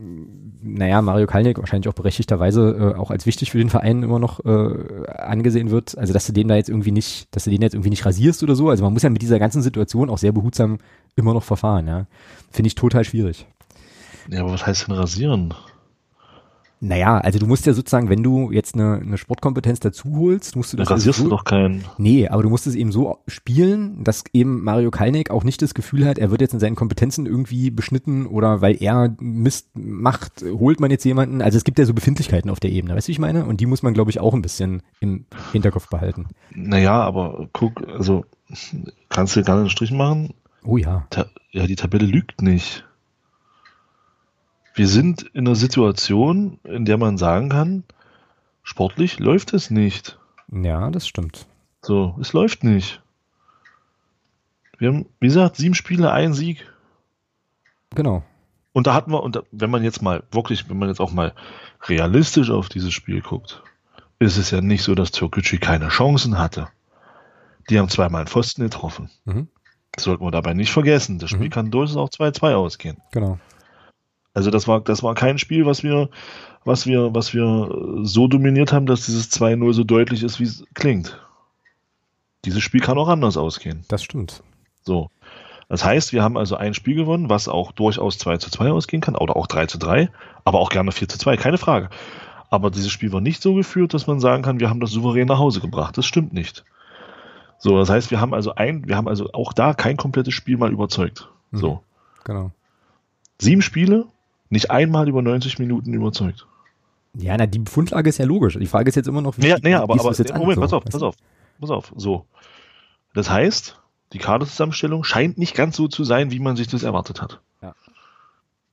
A: naja, Mario Kalnick wahrscheinlich auch berechtigterweise äh, auch als wichtig für den Verein immer noch äh, angesehen wird. Also, dass du den da jetzt irgendwie nicht, dass du den jetzt irgendwie nicht rasierst oder so. Also, man muss ja mit dieser ganzen Situation auch sehr behutsam immer noch verfahren, ja. Finde ich total schwierig.
B: Ja, aber was heißt denn rasieren?
A: Naja, also du musst ja sozusagen, wenn du jetzt eine, eine Sportkompetenz dazu holst, musst du
B: das. Rasierst so, du doch keinen.
A: Nee, aber du musst es eben so spielen, dass eben Mario Kalnick auch nicht das Gefühl hat, er wird jetzt in seinen Kompetenzen irgendwie beschnitten oder weil er Mist macht, holt man jetzt jemanden. Also es gibt ja so Befindlichkeiten auf der Ebene, weißt du, wie ich meine? Und die muss man, glaube ich, auch ein bisschen im Hinterkopf behalten.
B: Naja, aber guck, also kannst du gar einen Strich machen?
A: Oh ja.
B: Ta ja, die Tabelle lügt nicht wir sind in einer Situation, in der man sagen kann, sportlich läuft es nicht.
A: Ja, das stimmt.
B: So, es läuft nicht. Wir haben, wie gesagt, sieben Spiele, ein Sieg.
A: Genau.
B: Und da hatten wir, und da, wenn man jetzt mal wirklich, wenn man jetzt auch mal realistisch auf dieses Spiel guckt, ist es ja nicht so, dass Türkgücü keine Chancen hatte. Die haben zweimal einen Pfosten getroffen. Mhm. Das sollten wir dabei nicht vergessen. Das Spiel mhm. kann durchaus auch 2-2 ausgehen.
A: Genau.
B: Also das war, das war kein Spiel, was wir, was wir, was wir so dominiert haben, dass dieses 2-0 so deutlich ist, wie es klingt. Dieses Spiel kann auch anders ausgehen.
A: Das stimmt.
B: So. Das heißt, wir haben also ein Spiel gewonnen, was auch durchaus 2 zu 2 ausgehen kann, oder auch 3 zu 3, aber auch gerne 4 zu 2, keine Frage. Aber dieses Spiel war nicht so geführt, dass man sagen kann, wir haben das souverän nach Hause gebracht. Das stimmt nicht. So, das heißt, wir haben also ein, wir haben also auch da kein komplettes Spiel mal überzeugt. Mhm. So.
A: Genau.
B: Sieben Spiele, nicht einmal über 90 Minuten überzeugt.
A: Ja, na, die Befundlage ist ja logisch. Die Frage ist jetzt immer noch,
B: wie, ja, naja, aber, aber jetzt Moment, pass auf, pass auf, pass auf. So. Das heißt, die Kaderzusammenstellung scheint nicht ganz so zu sein, wie man sich das erwartet hat.
A: Ja.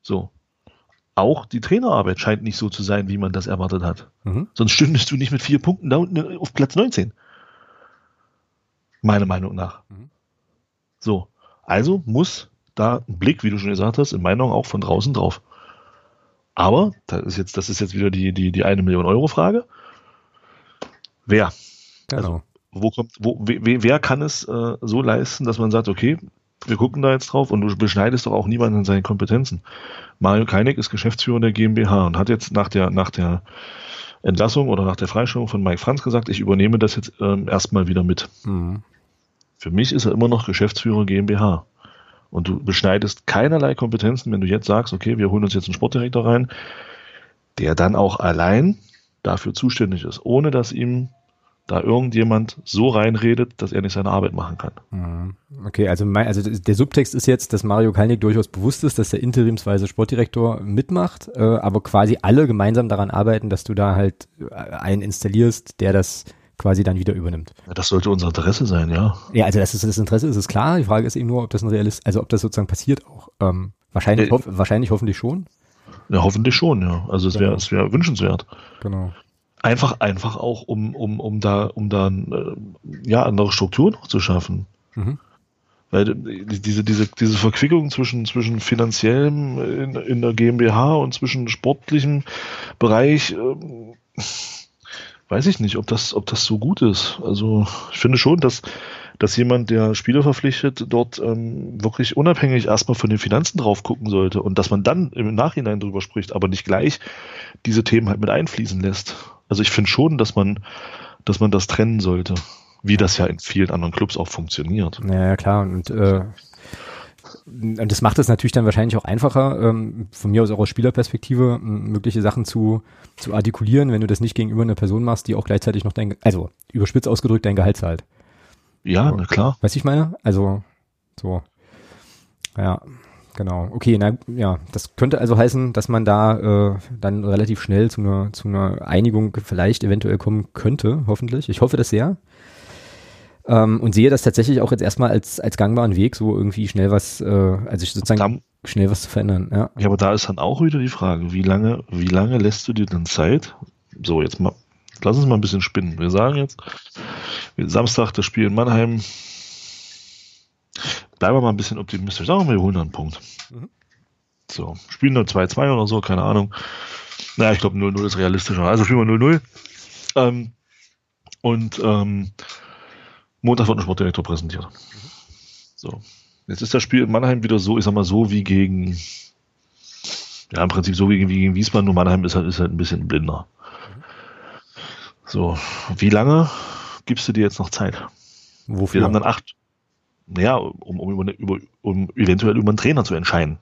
B: So. Auch die Trainerarbeit scheint nicht so zu sein, wie man das erwartet hat. Mhm. Sonst stündest du nicht mit vier Punkten da unten auf Platz 19. Meiner Meinung nach. Mhm. So. Also muss da ein Blick, wie du schon gesagt hast, in meiner Meinung auch von draußen drauf. Aber, das ist jetzt, das ist jetzt wieder die, die, die eine Million Euro Frage. Wer?
A: Genau. Also,
B: wo kommt, wo, wer, wer kann es äh, so leisten, dass man sagt, okay, wir gucken da jetzt drauf und du beschneidest doch auch niemanden in seinen Kompetenzen. Mario Keinig ist Geschäftsführer der GmbH und hat jetzt nach der, nach der Entlassung oder nach der Freistellung von Mike Franz gesagt, ich übernehme das jetzt ähm, erstmal wieder mit. Mhm. Für mich ist er immer noch Geschäftsführer GmbH. Und du beschneidest keinerlei Kompetenzen, wenn du jetzt sagst, okay, wir holen uns jetzt einen Sportdirektor rein, der dann auch allein dafür zuständig ist, ohne dass ihm da irgendjemand so reinredet, dass er nicht seine Arbeit machen kann.
A: Mhm. Okay, also, mein, also der Subtext ist jetzt, dass Mario Kalnick durchaus bewusst ist, dass der interimsweise Sportdirektor mitmacht, äh, aber quasi alle gemeinsam daran arbeiten, dass du da halt einen installierst, der das quasi dann wieder übernimmt.
B: Das sollte unser Interesse sein, ja.
A: Ja, also das ist das Interesse, ist es klar. Die Frage ist eben nur, ob das ein Realist, also ob das sozusagen passiert auch. Ähm, wahrscheinlich, äh, hoff, wahrscheinlich hoffentlich schon.
B: Ja, hoffentlich schon, ja. Also es wäre es wäre wünschenswert.
A: Genau.
B: Einfach, einfach auch, um, um, um da, um da äh, ja, andere Strukturen noch zu schaffen.
A: Mhm.
B: Weil diese, diese, diese Verquickung zwischen, zwischen finanziellem in, in der GmbH und zwischen sportlichem Bereich, ähm, weiß ich nicht, ob das, ob das so gut ist. Also ich finde schon, dass, dass jemand, der Spieler verpflichtet, dort ähm, wirklich unabhängig erstmal von den Finanzen drauf gucken sollte und dass man dann im Nachhinein drüber spricht, aber nicht gleich diese Themen halt mit einfließen lässt. Also ich finde schon, dass man, dass man das trennen sollte wie das ja in vielen anderen Clubs auch funktioniert.
A: Ja, klar. Und, äh, und das macht es natürlich dann wahrscheinlich auch einfacher, ähm, von mir aus auch aus Spielerperspektive, mögliche Sachen zu, zu artikulieren, wenn du das nicht gegenüber einer Person machst, die auch gleichzeitig noch dein, also überspitzt ausgedrückt, dein Gehalt zahlt.
B: Ja, na klar.
A: Weißt du, ich meine? Also, so. Ja, genau. Okay, na ja, das könnte also heißen, dass man da äh, dann relativ schnell zu einer, zu einer Einigung vielleicht eventuell kommen könnte, hoffentlich. Ich hoffe das sehr. Ähm, und sehe das tatsächlich auch jetzt erstmal als, als gangbaren Weg, so irgendwie schnell was, äh, also sozusagen dann, schnell was zu verändern. Ja.
B: ja, aber da ist dann auch wieder die Frage, wie lange, wie lange lässt du dir dann Zeit? So, jetzt mal, lass uns mal ein bisschen spinnen. Wir sagen jetzt, Samstag das Spiel in Mannheim. Bleiben wir mal ein bisschen optimistisch. Sagen wir mal, wir holen einen Punkt. Mhm. So, spielen nur 2-2 oder so, keine Ahnung. Naja, ich glaube 0-0 ist realistischer. Also spielen wir 0-0. Ähm, und ähm, Montag wird ein Sportdirektor präsentiert. So. Jetzt ist das Spiel in Mannheim wieder so, ich sag mal so wie gegen, ja, im Prinzip so wie gegen, wie gegen Wiesbaden, nur Mannheim ist halt, ist halt ein bisschen blinder. So. Wie lange gibst du dir jetzt noch Zeit?
A: Wofür?
B: Wir haben dann acht, naja, um, um, über, um eventuell über einen Trainer zu entscheiden.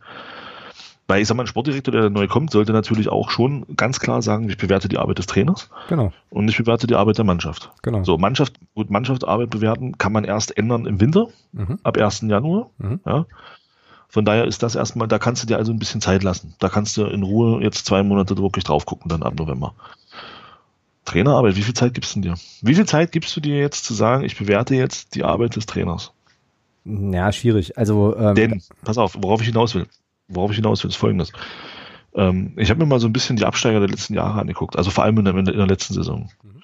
B: Weil ich sag mal, ein Sportdirektor, der neu kommt, sollte natürlich auch schon ganz klar sagen, ich bewerte die Arbeit des Trainers.
A: Genau.
B: Und ich bewerte die Arbeit der Mannschaft.
A: Genau.
B: So, Mannschaft, gut, Mannschaftsarbeit bewerten kann man erst ändern im Winter, mhm. ab 1. Januar. Mhm. Ja. Von daher ist das erstmal, da kannst du dir also ein bisschen Zeit lassen. Da kannst du in Ruhe jetzt zwei Monate wirklich drauf gucken, dann ab November. Trainerarbeit, wie viel Zeit gibst du dir? Wie viel Zeit gibst du dir jetzt zu sagen, ich bewerte jetzt die Arbeit des Trainers?
A: Ja, schwierig. Also,
B: ähm, Denn, pass auf, worauf ich hinaus will worauf ich hinaus will, ist folgendes. Ähm, ich habe mir mal so ein bisschen die Absteiger der letzten Jahre angeguckt, also vor allem in der, in der letzten Saison. Mhm.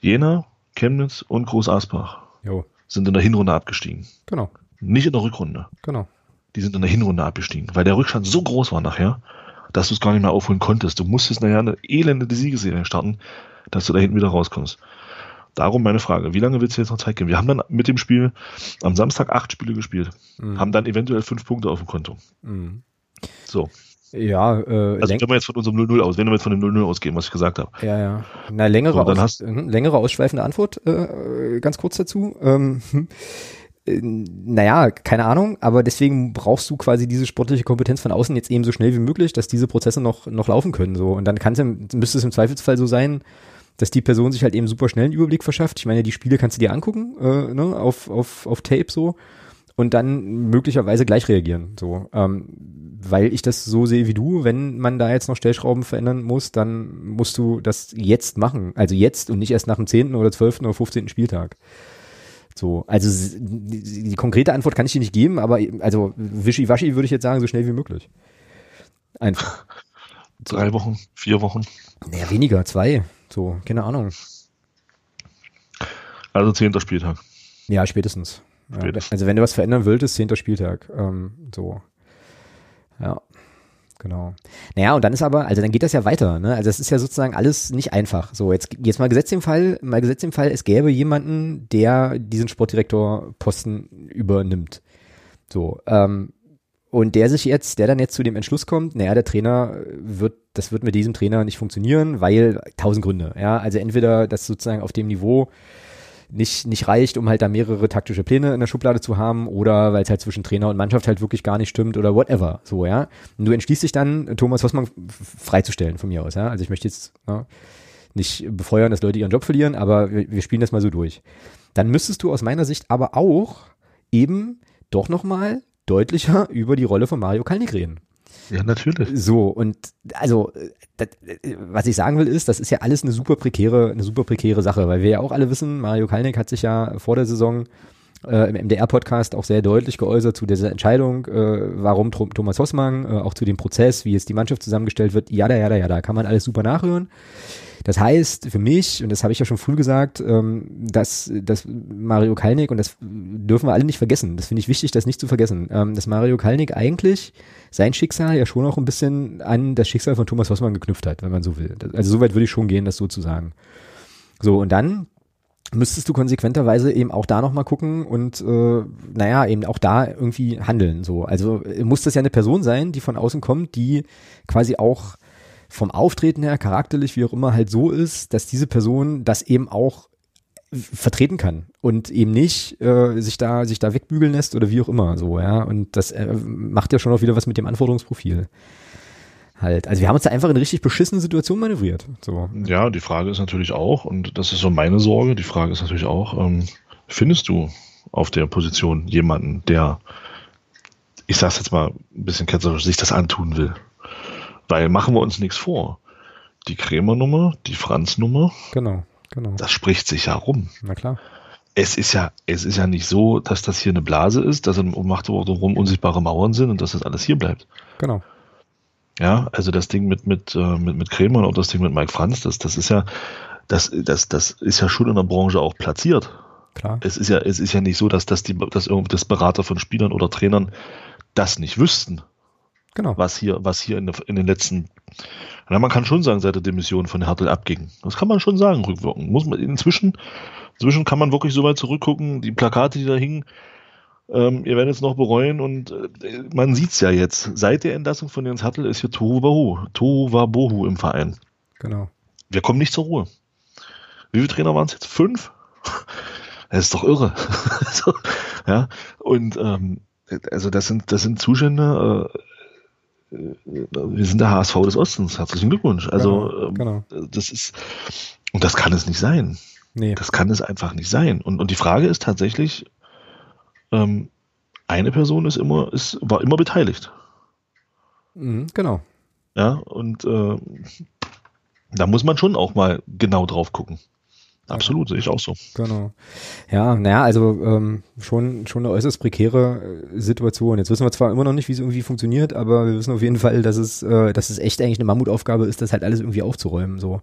B: Jena, Chemnitz und Groß Asbach
A: jo.
B: sind in der Hinrunde abgestiegen.
A: Genau.
B: Nicht in der Rückrunde.
A: Genau.
B: Die sind in der Hinrunde abgestiegen, weil der Rückstand so groß war nachher, dass du es gar nicht mehr aufholen konntest. Du musstest nachher eine elende Siegesserie starten, dass du da hinten wieder rauskommst. Darum meine Frage, wie lange willst du jetzt noch Zeit geben? Wir haben dann mit dem Spiel am Samstag acht Spiele gespielt, mhm. haben dann eventuell fünf Punkte auf dem Konto.
A: Mhm.
B: So.
A: Ja, äh,
B: also wenn wir jetzt von unserem 0-0 aus, wenn wir jetzt von dem 0-0 ausgehen, was ich gesagt habe.
A: Ja, ja. Na, längere,
B: so,
A: aus,
B: hast,
A: mhm, längere ausschweifende Antwort, äh, ganz kurz dazu. Ähm, äh, naja, keine Ahnung, aber deswegen brauchst du quasi diese sportliche Kompetenz von außen jetzt eben so schnell wie möglich, dass diese Prozesse noch, noch laufen können. So. Und dann kann's, müsste es im Zweifelsfall so sein, dass die Person sich halt eben super schnell einen Überblick verschafft. Ich meine, die Spiele kannst du dir angucken, äh, ne, auf, auf, auf Tape so und dann möglicherweise gleich reagieren. So, ähm, weil ich das so sehe wie du, wenn man da jetzt noch Stellschrauben verändern muss, dann musst du das jetzt machen. Also jetzt und nicht erst nach dem 10. oder 12. oder 15. Spieltag. So, also die, die konkrete Antwort kann ich dir nicht geben, aber also wischiwaschi würde ich jetzt sagen, so schnell wie möglich. Einfach.
B: Drei Wochen, vier Wochen.
A: Naja, weniger, zwei. So, keine Ahnung.
B: Also zehnter Spieltag.
A: Ja, spätestens. Ja, also wenn du was verändern willst, zehnter Spieltag. Ähm, so. Ja. Genau. Naja, und dann ist aber, also dann geht das ja weiter, ne? Also es ist ja sozusagen alles nicht einfach. So, jetzt, jetzt mal gesetzt im Fall, mal gesetzt im Fall, es gäbe jemanden, der diesen Sportdirektorposten übernimmt. So, ähm, und der sich jetzt, der dann jetzt zu dem Entschluss kommt, naja, der Trainer wird, das wird mit diesem Trainer nicht funktionieren, weil tausend Gründe. Ja, also entweder das sozusagen auf dem Niveau nicht, nicht reicht, um halt da mehrere taktische Pläne in der Schublade zu haben oder weil es halt zwischen Trainer und Mannschaft halt wirklich gar nicht stimmt oder whatever. So, ja. Und du entschließt dich dann, Thomas Hossmann freizustellen von mir aus, ja. Also ich möchte jetzt ja, nicht befeuern, dass Leute ihren Job verlieren, aber wir, wir spielen das mal so durch. Dann müsstest du aus meiner Sicht aber auch eben doch nochmal deutlicher über die Rolle von Mario Kalnick reden.
B: Ja, natürlich.
A: So, und also, das, was ich sagen will, ist, das ist ja alles eine super prekäre, eine super prekäre Sache, weil wir ja auch alle wissen, Mario Kalnick hat sich ja vor der Saison äh, im MDR-Podcast auch sehr deutlich geäußert zu dieser Entscheidung, äh, warum Thomas Hossmann, äh, auch zu dem Prozess, wie jetzt die Mannschaft zusammengestellt wird, ja, ja, ja, ja, da kann man alles super nachhören. Das heißt für mich, und das habe ich ja schon früh gesagt, ähm, dass, dass Mario Kalnick, und das dürfen wir alle nicht vergessen, das finde ich wichtig, das nicht zu vergessen, ähm, dass Mario Kalnick eigentlich sein Schicksal ja schon auch ein bisschen an das Schicksal von Thomas Hossmann geknüpft hat, wenn man so will. Also soweit würde ich schon gehen, das so zu sagen. So, und dann müsstest du konsequenterweise eben auch da nochmal gucken und äh, naja, eben auch da irgendwie handeln. So. Also muss das ja eine Person sein, die von außen kommt, die quasi auch vom Auftreten her, charakterlich, wie auch immer, halt so ist, dass diese Person das eben auch vertreten kann und eben nicht äh, sich da sich da wegbügeln lässt oder wie auch immer so ja. Und das äh, macht ja schon auch wieder was mit dem Anforderungsprofil halt. Also wir haben uns da einfach in richtig beschissene Situation manövriert so.
B: Ja die Frage ist natürlich auch und das ist so meine Sorge die Frage ist natürlich auch ähm, findest du auf der Position jemanden der ich sag's jetzt mal ein bisschen ketzerisch sich das antun will weil machen wir uns nichts vor. Die Krämer-Nummer, die Franz-Nummer,
A: genau, genau.
B: das spricht sich ja rum.
A: Na klar.
B: Es ist ja, es ist ja nicht so, dass das hier eine Blase ist, dass um Magdeburg rum unsichtbare Mauern sind und dass das alles hier bleibt.
A: Genau.
B: Ja, also das Ding mit, mit, äh, mit, mit Krämer und auch das Ding mit Mike Franz, das, das ist ja, das, das, das ist ja schon in der Branche auch platziert.
A: Klar.
B: Es ist ja, es ist ja nicht so, dass, dass die, dass irgendwie das Berater von Spielern oder Trainern das nicht wüssten.
A: Genau.
B: Was hier, was hier in, in den letzten, na, man kann schon sagen, seit der Demission von Hertel abging. Das kann man schon sagen, rückwirken. Muss man, inzwischen, inzwischen kann man wirklich so weit zurückgucken, die Plakate, die da hingen, ähm, ihr werdet es noch bereuen und äh, man sieht's ja jetzt. Seit der Entlassung von Jens Hattel ist hier Tohu Wahu, Tohu Wabohu im Verein.
A: Genau.
B: Wir kommen nicht zur Ruhe. Wie viele Trainer waren es jetzt? Fünf? Das ist doch irre. so, ja, und ähm, also das sind, das sind Zustände, äh, wir sind der HSV des Ostens. Herzlichen Glückwunsch. Also genau, genau. das ist und das kann es nicht sein.
A: Nee.
B: Das kann es einfach nicht sein. Und, und die Frage ist tatsächlich, ähm, eine Person ist immer, ist, war immer beteiligt.
A: Mhm, genau.
B: Ja, und äh, da muss man schon auch mal genau drauf gucken. Absolut, sehe ich auch so.
A: Genau. Ja, naja, also ähm, schon, schon eine äußerst prekäre äh, Situation. Jetzt wissen wir zwar immer noch nicht, wie es irgendwie funktioniert, aber wir wissen auf jeden Fall, dass es, äh, dass es echt eigentlich eine Mammutaufgabe ist, das halt alles irgendwie aufzuräumen. So.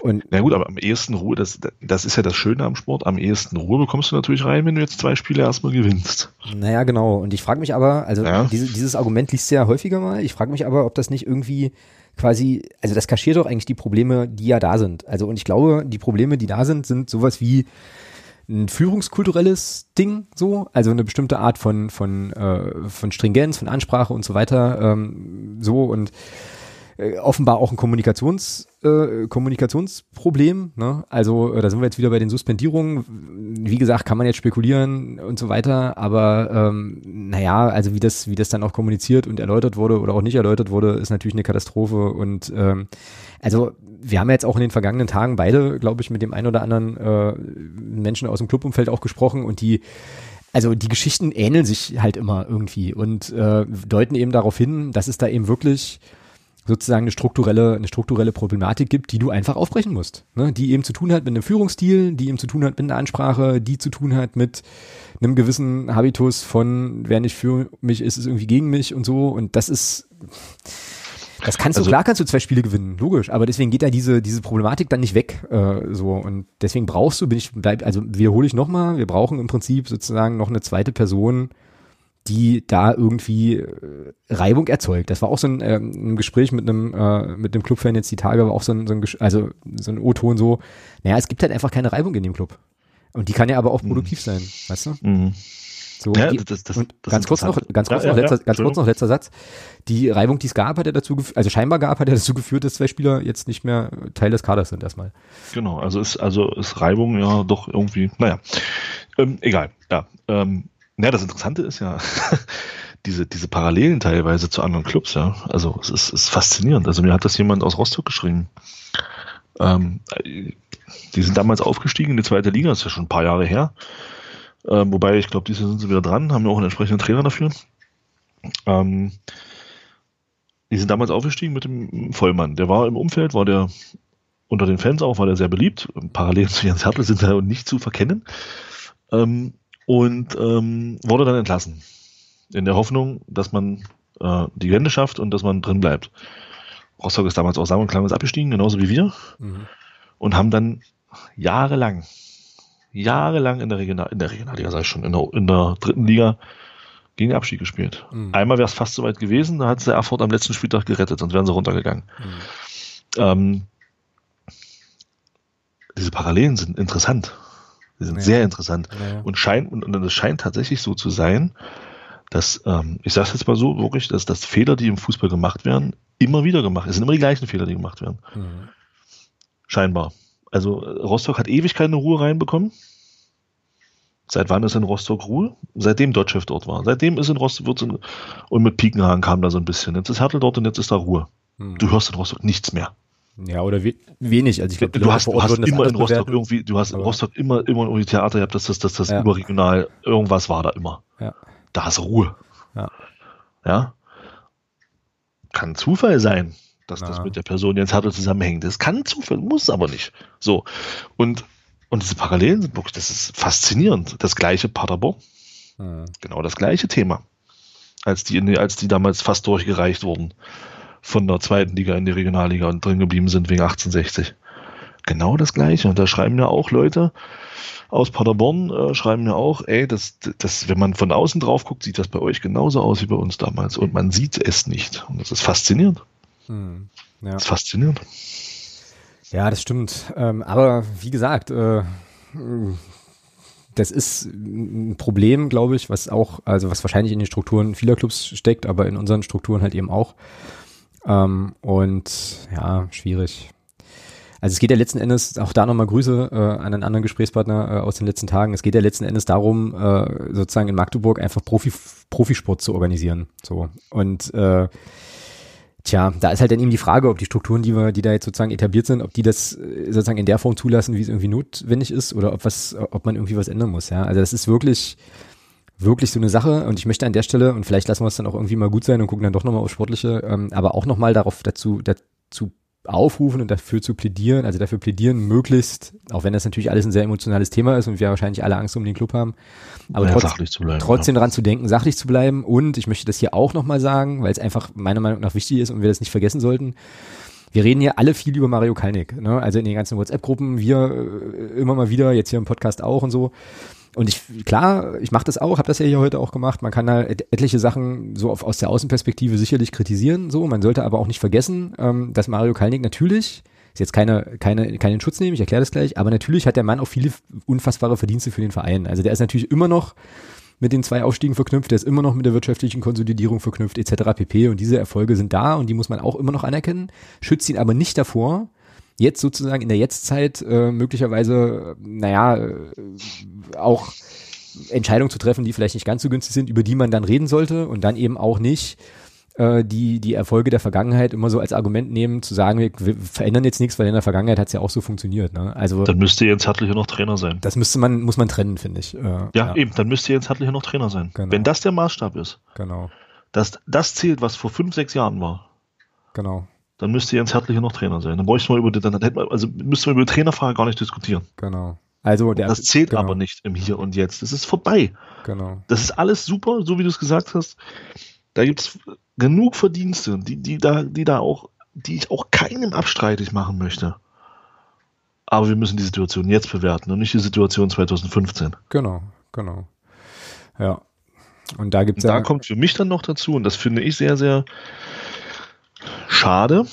B: Und Na gut, aber am ehesten Ruhe, das, das ist ja das Schöne am Sport, am ehesten Ruhe bekommst du natürlich rein, wenn du jetzt zwei Spiele erstmal gewinnst.
A: Naja, genau. Und ich frage mich aber, also ja. diese, dieses Argument liest du ja häufiger mal, ich frage mich aber, ob das nicht irgendwie quasi, also das kaschiert doch eigentlich die Probleme, die ja da sind. Also und ich glaube, die Probleme, die da sind, sind sowas wie ein führungskulturelles Ding, so, also eine bestimmte Art von von äh, von Stringenz, von Ansprache und so weiter, ähm, so und äh, offenbar auch ein Kommunikations, äh, Kommunikationsproblem. Ne? Also äh, da sind wir jetzt wieder bei den Suspendierungen. Wie gesagt, kann man jetzt spekulieren und so weiter, aber ähm, naja, also wie das, wie das dann auch kommuniziert und erläutert wurde oder auch nicht erläutert wurde, ist natürlich eine Katastrophe. Und ähm, also wir haben jetzt auch in den vergangenen Tagen beide, glaube ich, mit dem einen oder anderen äh, Menschen aus dem Clubumfeld auch gesprochen und die also die Geschichten ähneln sich halt immer irgendwie und äh, deuten eben darauf hin, dass es da eben wirklich sozusagen eine strukturelle, eine strukturelle Problematik gibt, die du einfach aufbrechen musst. Ne? Die eben zu tun hat mit einem Führungsstil, die eben zu tun hat mit einer Ansprache, die zu tun hat mit einem gewissen Habitus von, wer nicht für mich ist, ist irgendwie gegen mich und so. Und das ist, das kannst also, du, klar kannst du zwei Spiele gewinnen, logisch, aber deswegen geht da diese, diese Problematik dann nicht weg, äh, so. Und deswegen brauchst du, bin ich, bleib, also wiederhole ich nochmal, wir brauchen im Prinzip sozusagen noch eine zweite Person, die da irgendwie äh, Reibung erzeugt. Das war auch so ein, äh, ein Gespräch mit einem äh, mit dem Clubfan jetzt die Tage, war auch so ein, so ein also so ein O-Ton so, naja, es gibt halt einfach keine Reibung in dem Club. Und die kann ja aber auch produktiv mhm. sein, weißt du? Mhm. So, ja, die, das, das, und das ganz kurz noch, ganz kurz ja, noch, letzter, ja, ganz kurz noch letzter Satz. Die Reibung, die es gab, hat er dazu, also scheinbar gab, hat er dazu geführt, dass zwei Spieler jetzt nicht mehr Teil des Kaders sind erstmal.
B: Genau, also ist, also ist Reibung ja doch irgendwie, naja, ähm, egal, ja, ähm, ja, das Interessante ist ja diese, diese Parallelen teilweise zu anderen Clubs, ja. Also es ist, ist faszinierend. Also mir hat das jemand aus Rostock geschrieben. Ähm, die sind damals aufgestiegen in die zweite Liga, das ist ja schon ein paar Jahre her. Ähm, wobei, ich glaube, dieses Jahr sind sie wieder dran, haben ja auch einen entsprechenden Trainer dafür. Ähm, die sind damals aufgestiegen mit dem Vollmann. Der war im Umfeld, war der unter den Fans auch, war der sehr beliebt. Parallel zu Jens Hertel sind da nicht zu verkennen. Ähm, und ähm, wurde dann entlassen. In der Hoffnung, dass man äh, die Wende schafft und dass man drin bleibt. Rostock ist damals auch sang- und klanglos abgestiegen, genauso wie wir. Mhm. Und haben dann jahrelang, jahrelang in der, Regional, in der Regionalliga, sag ich schon, in der, in der dritten Liga gegen Abstieg gespielt. Mhm. Einmal wäre es fast so weit gewesen, da hat es der Erfurt am letzten Spieltag gerettet, sonst wären sie runtergegangen. Mhm. Ähm, diese Parallelen sind interessant. Die sind ja. sehr interessant. Ja. Und, scheint, und, und es scheint tatsächlich so zu sein, dass, ähm, ich sage es jetzt mal so, wirklich, dass, dass Fehler, die im Fußball gemacht werden, immer wieder gemacht. Es sind immer die gleichen Fehler, die gemacht werden. Mhm. Scheinbar. Also Rostock hat ewig keine Ruhe reinbekommen. Seit wann ist in Rostock Ruhe? Seitdem Dotchev dort war. Seitdem ist in Rostock, wird's in, und mit Piekenhagen kam da so ein bisschen. Jetzt ist Hertel dort und jetzt ist da Ruhe. Hm. Du hörst in Rostock nichts mehr.
A: Ja, oder we wenig. Also ich glaube,
B: du hast, du hast immer in Rostock bewerten. irgendwie, du hast in Rostock immer, immer irgendwie Theater gehabt, dass das, das, das ja. überregional, irgendwas war da immer. Ja. Da ist Ruhe. Ja. ja. Kann Zufall sein, dass Na. das mit der Person Jens Hertel zusammenhängt. Das kann Zufall, muss aber nicht. So. Und und diese Parallelen sind wirklich, das ist faszinierend. Das gleiche Paderborn. Genau das gleiche Thema. Als die, als die damals fast durchgereicht wurden von der zweiten Liga in die Regionalliga und drin geblieben sind wegen 1860. Genau das gleiche. Und da schreiben mir auch Leute aus Paderborn, äh, schreiben mir auch, ey, das, das, wenn man von außen drauf guckt, sieht das bei euch genauso aus wie bei uns damals. Und man sieht es nicht. Und das ist faszinierend. Hm, ja. Das ist faszinierend.
A: Ja, das stimmt. Ähm, aber wie gesagt, äh, das ist ein Problem, glaube ich, was auch, also was wahrscheinlich in den Strukturen vieler Clubs steckt, aber in unseren Strukturen halt eben auch. Ähm, und ja, schwierig. Also es geht ja letzten Endes, auch da nochmal Grüße äh, an einen anderen Gesprächspartner äh, aus den letzten Tagen, es geht ja letzten Endes darum, äh, sozusagen in Magdeburg einfach Profi, Profisport zu organisieren. So. Und äh, Tja, da ist halt dann eben die Frage, ob die Strukturen, die wir, die da jetzt sozusagen etabliert sind, ob die das äh, sozusagen in der Form zulassen, wie es irgendwie notwendig ist, oder ob was, ob man irgendwie was ändern muss. Ja, also das ist wirklich, wirklich so eine Sache. Und ich möchte an der Stelle und vielleicht lassen wir es dann auch irgendwie mal gut sein und gucken dann doch nochmal auf sportliche, ähm, aber auch nochmal darauf dazu, dazu aufrufen und dafür zu plädieren, also dafür plädieren, möglichst, auch wenn das natürlich alles ein sehr emotionales Thema ist und wir wahrscheinlich alle Angst um den Club haben, aber ja, trotz, bleiben, trotzdem ja. daran zu denken, sachlich zu bleiben und ich möchte das hier auch nochmal sagen, weil es einfach meiner Meinung nach wichtig ist und wir das nicht vergessen sollten. Wir reden hier alle viel über Mario Kalnick, ne? also in den ganzen WhatsApp-Gruppen, wir äh, immer mal wieder, jetzt hier im Podcast auch und so. Und ich, klar, ich mache das auch, habe das ja hier heute auch gemacht. Man kann da et etliche Sachen so auf, aus der Außenperspektive sicherlich kritisieren. So, man sollte aber auch nicht vergessen, ähm, dass Mario Kalnick natürlich ist jetzt keine, keine, keinen Schutz nehmen, ich erkläre das gleich, aber natürlich hat der Mann auch viele unfassbare Verdienste für den Verein. Also der ist natürlich immer noch mit den zwei Aufstiegen verknüpft, der ist immer noch mit der wirtschaftlichen Konsolidierung verknüpft, etc. pp. Und diese Erfolge sind da und die muss man auch immer noch anerkennen, schützt ihn aber nicht davor, jetzt sozusagen in der Jetztzeit äh, möglicherweise, naja, äh, auch Entscheidungen zu treffen, die vielleicht nicht ganz so günstig sind, über die man dann reden sollte und dann eben auch nicht äh, die, die Erfolge der Vergangenheit immer so als Argument nehmen, zu sagen, wir, wir verändern jetzt nichts, weil in der Vergangenheit hat es ja auch so funktioniert. Ne? Also,
B: dann müsste Jens Hartlicher noch Trainer sein.
A: Das müsste man, muss man trennen, finde ich. Äh,
B: ja, ja, eben, dann müsste Jens Hartlicher noch Trainer sein. Genau. Wenn das der Maßstab ist.
A: Genau.
B: Dass das zählt, was vor fünf, sechs Jahren war.
A: Genau
B: dann müsste Jens Hertlicher noch Trainer sein. Dann bräuchte man über, dann hätte man, also müsste man über die Trainerfrage gar nicht diskutieren.
A: Genau. Also
B: der, das zählt genau. aber nicht im Hier und Jetzt. Das ist vorbei.
A: Genau.
B: Das ist alles super, so wie du es gesagt hast. Da gibt es genug Verdienste, die, die da, die da auch, die ich auch keinem abstreitig machen möchte. Aber wir müssen die Situation jetzt bewerten und nicht die Situation 2015.
A: Genau, genau. Ja. Und da gibt es
B: ja. Da kommt für mich dann noch dazu, und das finde ich sehr, sehr schade,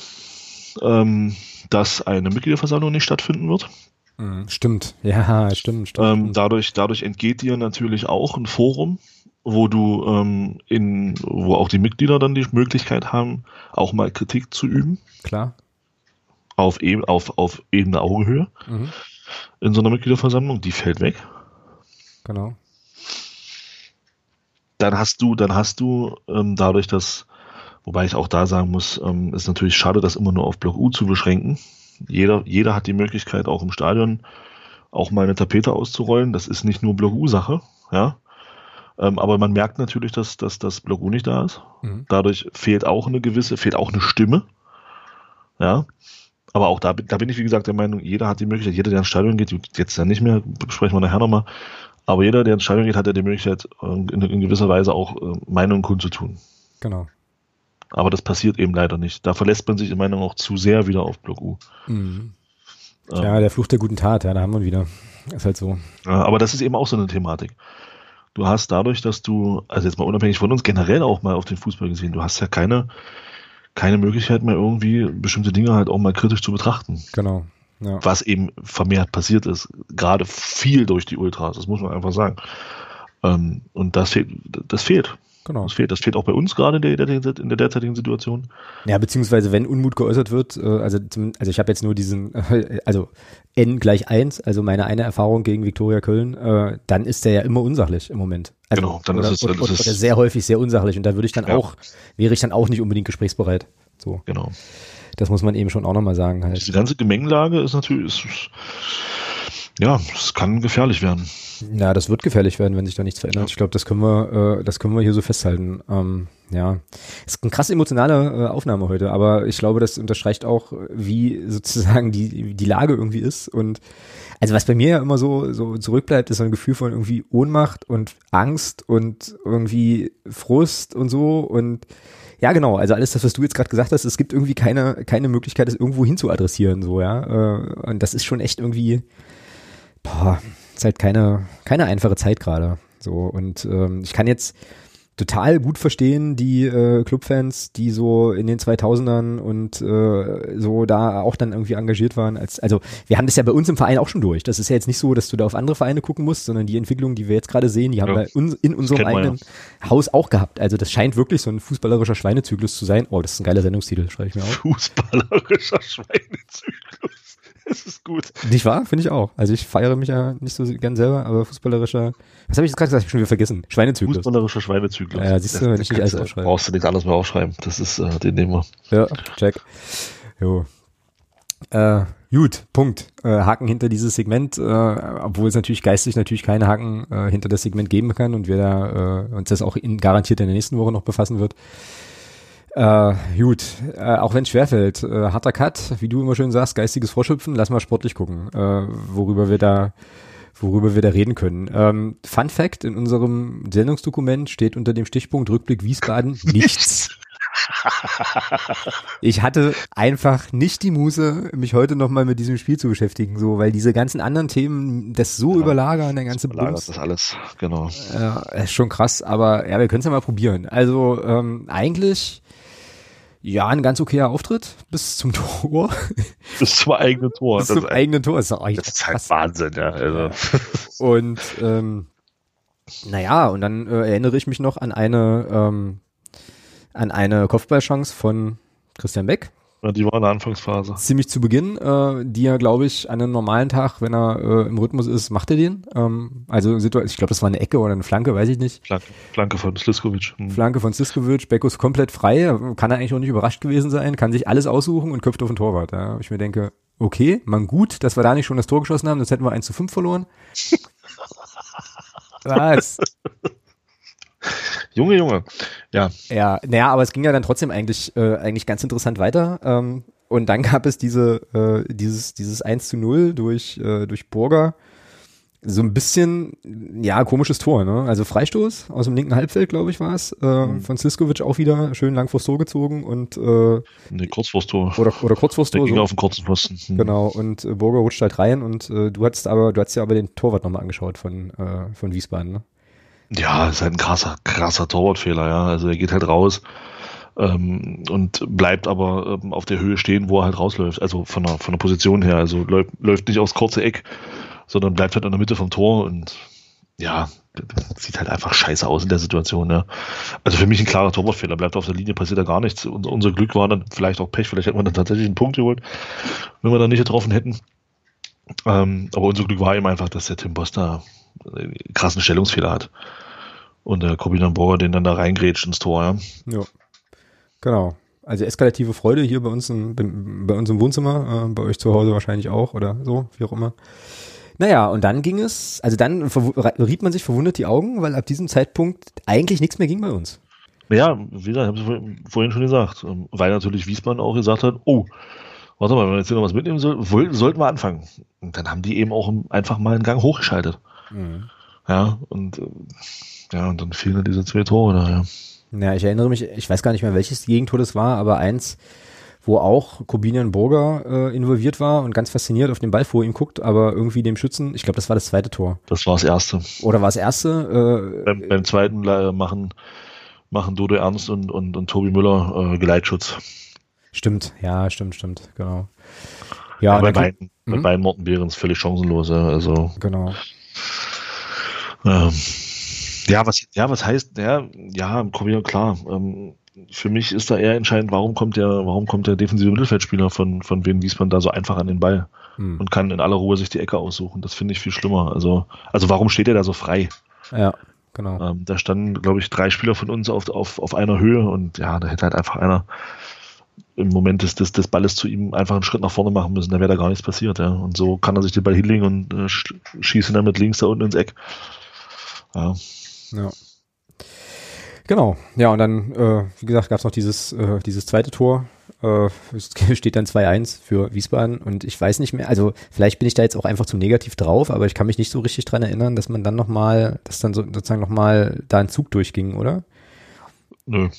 B: ähm, dass eine Mitgliederversammlung nicht stattfinden wird.
A: Mhm, stimmt, ja, stimmt. stimmt.
B: Ähm, dadurch, dadurch entgeht dir natürlich auch ein Forum, wo du ähm, in, wo auch die Mitglieder dann die Möglichkeit haben, auch mal Kritik zu üben.
A: Klar.
B: Auf, e auf, auf Ebene Augenhöhe. Mhm. In so einer Mitgliederversammlung, die fällt weg.
A: Genau.
B: Dann hast du, dann hast du ähm, dadurch, dass Wobei ich auch da sagen muss, ähm, ist natürlich schade, das immer nur auf Block U zu beschränken. Jeder, jeder hat die Möglichkeit, auch im Stadion auch mal eine Tapete auszurollen. Das ist nicht nur Block U-Sache, ja. Ähm, aber man merkt natürlich, dass, dass das Block U nicht da ist. Mhm. Dadurch fehlt auch eine gewisse, fehlt auch eine Stimme. Ja. Aber auch da, da bin ich, wie gesagt, der Meinung, jeder hat die Möglichkeit, jeder, der ins Stadion geht, jetzt ja nicht mehr, besprechen wir nachher nochmal, Aber jeder, der ins Stadion geht, hat ja die Möglichkeit, in, in gewisser Weise auch äh, Meinungen kundzutun.
A: Genau.
B: Aber das passiert eben leider nicht. Da verlässt man sich in meiner Meinung auch zu sehr wieder auf Block U.
A: Mhm. Ähm, ja, der Fluch der guten Tat, ja, da haben wir ihn wieder. Ist halt so.
B: Aber das ist eben auch so eine Thematik. Du hast dadurch, dass du, also jetzt mal unabhängig von uns, generell auch mal auf den Fußball gesehen, du hast ja keine, keine Möglichkeit mehr irgendwie bestimmte Dinge halt auch mal kritisch zu betrachten.
A: Genau.
B: Ja. Was eben vermehrt passiert ist. Gerade viel durch die Ultras, das muss man einfach sagen. Ähm, und das fehlt, das fehlt. Genau. Das fehlt, das fehlt auch bei uns gerade in der, in der derzeitigen Situation.
A: Ja, beziehungsweise wenn Unmut geäußert wird, äh, also, also ich habe jetzt nur diesen, also N gleich 1, also meine eine Erfahrung gegen Viktoria Köln, äh, dann ist der ja immer unsachlich im Moment. Also,
B: genau, dann
A: oder,
B: ist es, dann
A: oder,
B: ist
A: oder sehr häufig sehr unsachlich und da würde ich dann ja. auch, wäre ich dann auch nicht unbedingt gesprächsbereit. So.
B: Genau.
A: Das muss man eben schon auch nochmal sagen.
B: Halt. Die ganze Gemengelage ist natürlich, ist, ja, es kann gefährlich werden.
A: Ja, das wird gefährlich werden, wenn sich da nichts verändert. Ja. Ich glaube, das können wir, äh, das können wir hier so festhalten. Ähm, ja, ist eine krass emotionale äh, Aufnahme heute, aber ich glaube, das unterstreicht auch, wie sozusagen die die Lage irgendwie ist und also was bei mir ja immer so so zurückbleibt, ist so ein Gefühl von irgendwie Ohnmacht und Angst und irgendwie Frust und so und ja, genau. Also alles das, was du jetzt gerade gesagt hast, es gibt irgendwie keine keine Möglichkeit, es irgendwo hin zu adressieren, so ja. Äh, und das ist schon echt irgendwie, boah, ist halt keine, keine einfache Zeit gerade. So, und ähm, ich kann jetzt total gut verstehen, die äh, Clubfans, die so in den 2000ern und äh, so da auch dann irgendwie engagiert waren. Als, also wir haben das ja bei uns im Verein auch schon durch. Das ist ja jetzt nicht so, dass du da auf andere Vereine gucken musst, sondern die Entwicklung, die wir jetzt gerade sehen, die haben ja. wir uns, in unserem eigenen ja. Haus auch gehabt. Also das scheint wirklich so ein fußballerischer Schweinezyklus zu sein. Oh, das ist ein geiler Sendungstitel, schreibe ich mir auf.
B: Fußballerischer Schweinezyklus. Das ist gut.
A: Nicht wahr? Finde ich auch. Also ich feiere mich ja nicht so gern selber, aber fußballerischer, was habe ich jetzt gerade gesagt? Ich schon wieder vergessen. Schweinezyklus.
B: Fußballerischer Schweinezyklus.
A: Ja, siehst du, wenn ich nicht alles
B: aufschreibe. Brauchst du nichts anderes mehr aufschreiben. Das ist, äh, den nehmen wir.
A: Ja, check. Jo. Äh, gut, Punkt. Äh, Haken hinter dieses Segment, äh, obwohl es natürlich geistig natürlich keine Haken äh, hinter das Segment geben kann und wir da äh, uns das auch in, garantiert in der nächsten Woche noch befassen wird. Äh, gut, äh, auch wenn es schwerfällt, äh, harter Cut, wie du immer schön sagst, geistiges Vorschöpfen, lass mal sportlich gucken, äh, worüber wir da worüber wir da reden können. Ähm, Fun Fact, in unserem Sendungsdokument steht unter dem Stichpunkt Rückblick Wiesbaden nichts. ich hatte einfach nicht die Muße, mich heute nochmal mit diesem Spiel zu beschäftigen, so, weil diese ganzen anderen Themen das so ja, überlagern, der ganze
B: Bums. Das alles, genau.
A: Äh, ist schon krass, aber ja, wir können es ja mal probieren. Also ähm, eigentlich ja, ein ganz okayer Auftritt bis zum Tor.
B: Bis zum eigenen Tor.
A: Bis zum eigenen Tor. Das ist,
B: das ist halt Wahnsinn, ja. Also.
A: Und ähm, naja, und dann äh, erinnere ich mich noch an eine ähm, an eine Kopfballchance von Christian Beck,
B: ja, die war in der Anfangsphase.
A: Ziemlich zu Beginn, äh, die er, glaube ich, an einem normalen Tag, wenn er äh, im Rhythmus ist, macht er den. Ähm, also ich glaube, das war eine Ecke oder eine Flanke, weiß ich nicht.
B: Flanke, Flanke von Sliskovic.
A: Hm. Flanke von Sliskovic, Beckus komplett frei, kann er eigentlich auch nicht überrascht gewesen sein, kann sich alles aussuchen und köpft auf den Torwart. Ja. Ich mir denke, okay, man gut, dass wir da nicht schon das Tor geschossen haben, sonst hätten wir 1 zu 5 verloren. Was?
B: Junge, Junge. Ja.
A: Ja, naja, aber es ging ja dann trotzdem eigentlich, äh, eigentlich ganz interessant weiter. Ähm, und dann gab es diese, äh, dieses, dieses 1 zu 0 durch, äh, durch Burger. So ein bisschen, ja, komisches Tor, ne? Also Freistoß aus dem linken Halbfeld, glaube ich, war es. Äh, mhm. Von Siskovic auch wieder schön lang vors Tor gezogen und äh,
B: nee, kurz vors Tor.
A: Oder, oder kurz vors Tor.
B: Der ging so. auf den kurzen Pfosten.
A: Mhm. Genau, und äh, Burger rutscht halt rein und äh, du hattest aber, du hattest ja aber den Torwart nochmal angeschaut von, äh, von Wiesbaden, ne?
B: Ja, ist halt ein krasser, krasser Torwartfehler, ja. Also er geht halt raus ähm, und bleibt aber ähm, auf der Höhe stehen, wo er halt rausläuft. Also von der, von der Position her. Also läuft, läuft nicht aufs kurze Eck, sondern bleibt halt in der Mitte vom Tor und ja, sieht halt einfach scheiße aus in der Situation. Ja. Also für mich ein klarer Torwartfehler. Bleibt auf der Linie, passiert da gar nichts. Unser, unser Glück war dann vielleicht auch Pech. Vielleicht hätten wir dann tatsächlich einen Punkt geholt, wenn wir dann nicht getroffen hätten. Ähm, aber unser Glück war eben einfach, dass der Tim Boss da krassen Stellungsfehler hat. Und der Corbinian Borger den dann da reingrätscht ins Tor, ja.
A: Ja. Genau. Also eskalative Freude hier bei uns, in, bei uns im Wohnzimmer, äh, bei euch zu Hause wahrscheinlich auch oder so, wie auch immer. Naja, und dann ging es, also dann rieb man sich verwundert die Augen, weil ab diesem Zeitpunkt eigentlich nichts mehr ging bei uns.
B: Ja, wie gesagt, ich habe es vorhin schon gesagt, ähm, weil natürlich Wiesbaden auch gesagt hat, oh, warte mal, wenn wir jetzt hier noch was mitnehmen soll, sollten wir anfangen. Und dann haben die eben auch einfach mal einen Gang hochgeschaltet. Mhm. Ja, und äh, ja, und dann fehlen diese zwei Tore da, ja.
A: Ja, ich erinnere mich, ich weiß gar nicht mehr, welches Gegentor das war, aber eins, wo auch Corbinian Burger äh, involviert war und ganz fasziniert auf den Ball vor ihm guckt, aber irgendwie dem Schützen, ich glaube, das war das zweite Tor.
B: Das war das erste.
A: Oder war das erste?
B: Äh, beim, beim zweiten machen, machen Dodo Ernst und, und, und Tobi Müller äh, Geleitschutz.
A: Stimmt, ja, stimmt, stimmt, genau.
B: Ja, ja bei, beiden, bei mhm. beiden Morten es völlig chancenlos, also.
A: Genau.
B: Ähm, ja, was, ja, was heißt, ja, ja, klar. Ähm, für mich ist da eher entscheidend, warum kommt der, warum kommt der defensive Mittelfeldspieler von, von Wien Wiesbaden da so einfach an den Ball hm. und kann in aller Ruhe sich die Ecke aussuchen. Das finde ich viel schlimmer. Also, also warum steht er da so frei?
A: Ja, genau.
B: Ähm, da standen, glaube ich, drei Spieler von uns auf, auf, auf einer Höhe und ja, da hätte halt einfach einer im Moment des, des, des Balles zu ihm einfach einen Schritt nach vorne machen müssen, da wäre da gar nichts passiert. Ja. Und so kann er sich den Ball hinlegen und äh, schießt ihn dann mit links da unten ins Eck.
A: Ja. ja. Genau, ja, und dann, äh, wie gesagt, gab es noch dieses, äh, dieses zweite Tor. Äh, es steht dann 2-1 für Wiesbaden und ich weiß nicht mehr, also vielleicht bin ich da jetzt auch einfach zu negativ drauf, aber ich kann mich nicht so richtig dran erinnern, dass man dann nochmal, dass dann so, sozusagen nochmal da ein Zug durchging, oder? Nö.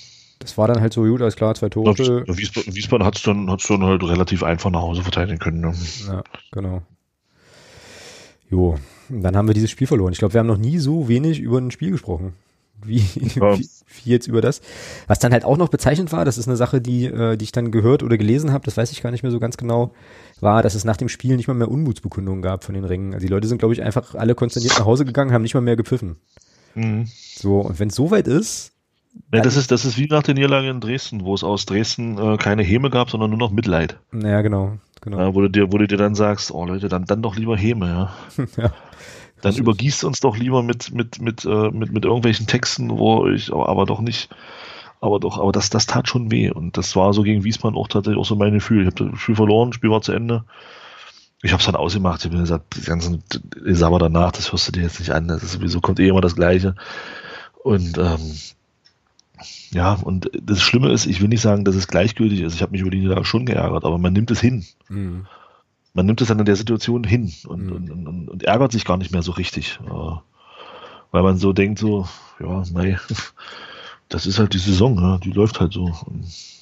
A: Das war dann halt so gut, alles klar, zwei Tore.
B: Ja, Wiesbaden, Wiesbaden hat es dann, hat's dann halt relativ einfach nach Hause verteidigen können. Ne?
A: Ja, genau. Jo, dann haben wir dieses Spiel verloren. Ich glaube, wir haben noch nie so wenig über ein Spiel gesprochen wie, ja. wie, wie jetzt über das. Was dann halt auch noch bezeichnend war, das ist eine Sache, die, äh, die ich dann gehört oder gelesen habe, das weiß ich gar nicht mehr so ganz genau, war, dass es nach dem Spiel nicht mal mehr Unmutsbekundungen gab von den Ringen. Also die Leute sind, glaube ich, einfach alle konsterniert nach Hause gegangen, haben nicht mal mehr gepfiffen. Mhm. So, und wenn es soweit ist.
B: Ja, das ist, das ist wie nach der Niederlage in Dresden, wo es aus Dresden äh, keine Häme gab, sondern nur noch Mitleid.
A: Ja, genau. genau.
B: Ja, wo, du dir, wo du dir dann sagst, oh Leute, dann, dann doch lieber Häme, ja. ja. Dann übergießt uns doch lieber mit, mit, mit, äh, mit, mit irgendwelchen Texten, wo ich aber, aber doch nicht, aber doch, aber das, das tat schon weh. Und das war so gegen Wiesbaden auch tatsächlich auch so mein Gefühl. Ich habe das Spiel verloren, das Spiel war zu Ende. Ich habe es dann ausgemacht. Ich habe mir gesagt, die ganzen Sabber danach, das hörst du dir jetzt nicht an. Das ist sowieso kommt eh immer das Gleiche. Und ähm, ja, und das Schlimme ist, ich will nicht sagen, dass es gleichgültig ist. Ich habe mich über die Niederlage schon geärgert, aber man nimmt es hin. Mhm man nimmt es dann in der Situation hin und, mhm. und, und, und, ärgert sich gar nicht mehr so richtig. Äh, weil man so denkt, so, ja, nein, das ist halt die Saison, ja, die läuft halt so.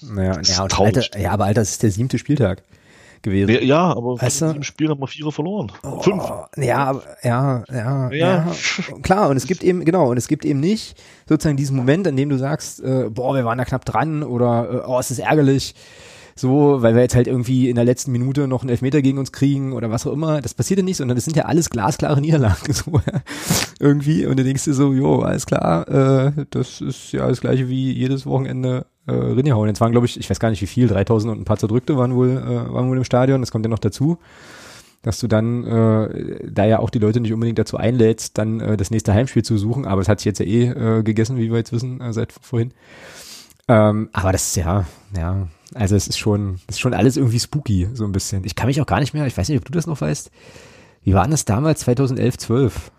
A: Naja, ja, Alter, ja, aber Alter, das ist der siebte Spieltag gewesen.
B: Ja, ja aber weißt im Spiel haben wir vier verloren.
A: Oh, Fünf. Ja, ja, ja, ja, ja, Klar, und es gibt eben, genau, und es gibt eben nicht sozusagen diesen Moment, an dem du sagst, äh, boah, wir waren da knapp dran oder äh, oh, es ist ärgerlich so, weil wir jetzt halt irgendwie in der letzten Minute noch einen Elfmeter gegen uns kriegen oder was auch immer. Das passiert ja nicht, sondern das sind ja alles glasklare Niederlagen so irgendwie. Und dann denkst du so, jo, alles klar, äh, das ist ja das gleiche wie jedes Wochenende äh, Rinnehauen. Jetzt waren, glaube ich, ich weiß gar nicht wie viel, 3000 und ein paar zerdrückte waren wohl, äh, waren wohl im Stadion. Das kommt ja noch dazu dass du dann, äh, da ja auch die Leute nicht unbedingt dazu einlädst, dann äh, das nächste Heimspiel zu suchen, aber es hat sich jetzt ja eh äh, gegessen, wie wir jetzt wissen, äh, seit vorhin. Ähm, aber das ist ja, ja, also es ist schon, es ist schon alles irgendwie spooky, so ein bisschen. Ich kann mich auch gar nicht mehr, ich weiß nicht, ob du das noch weißt. Wie war denn das damals, 2011, 12,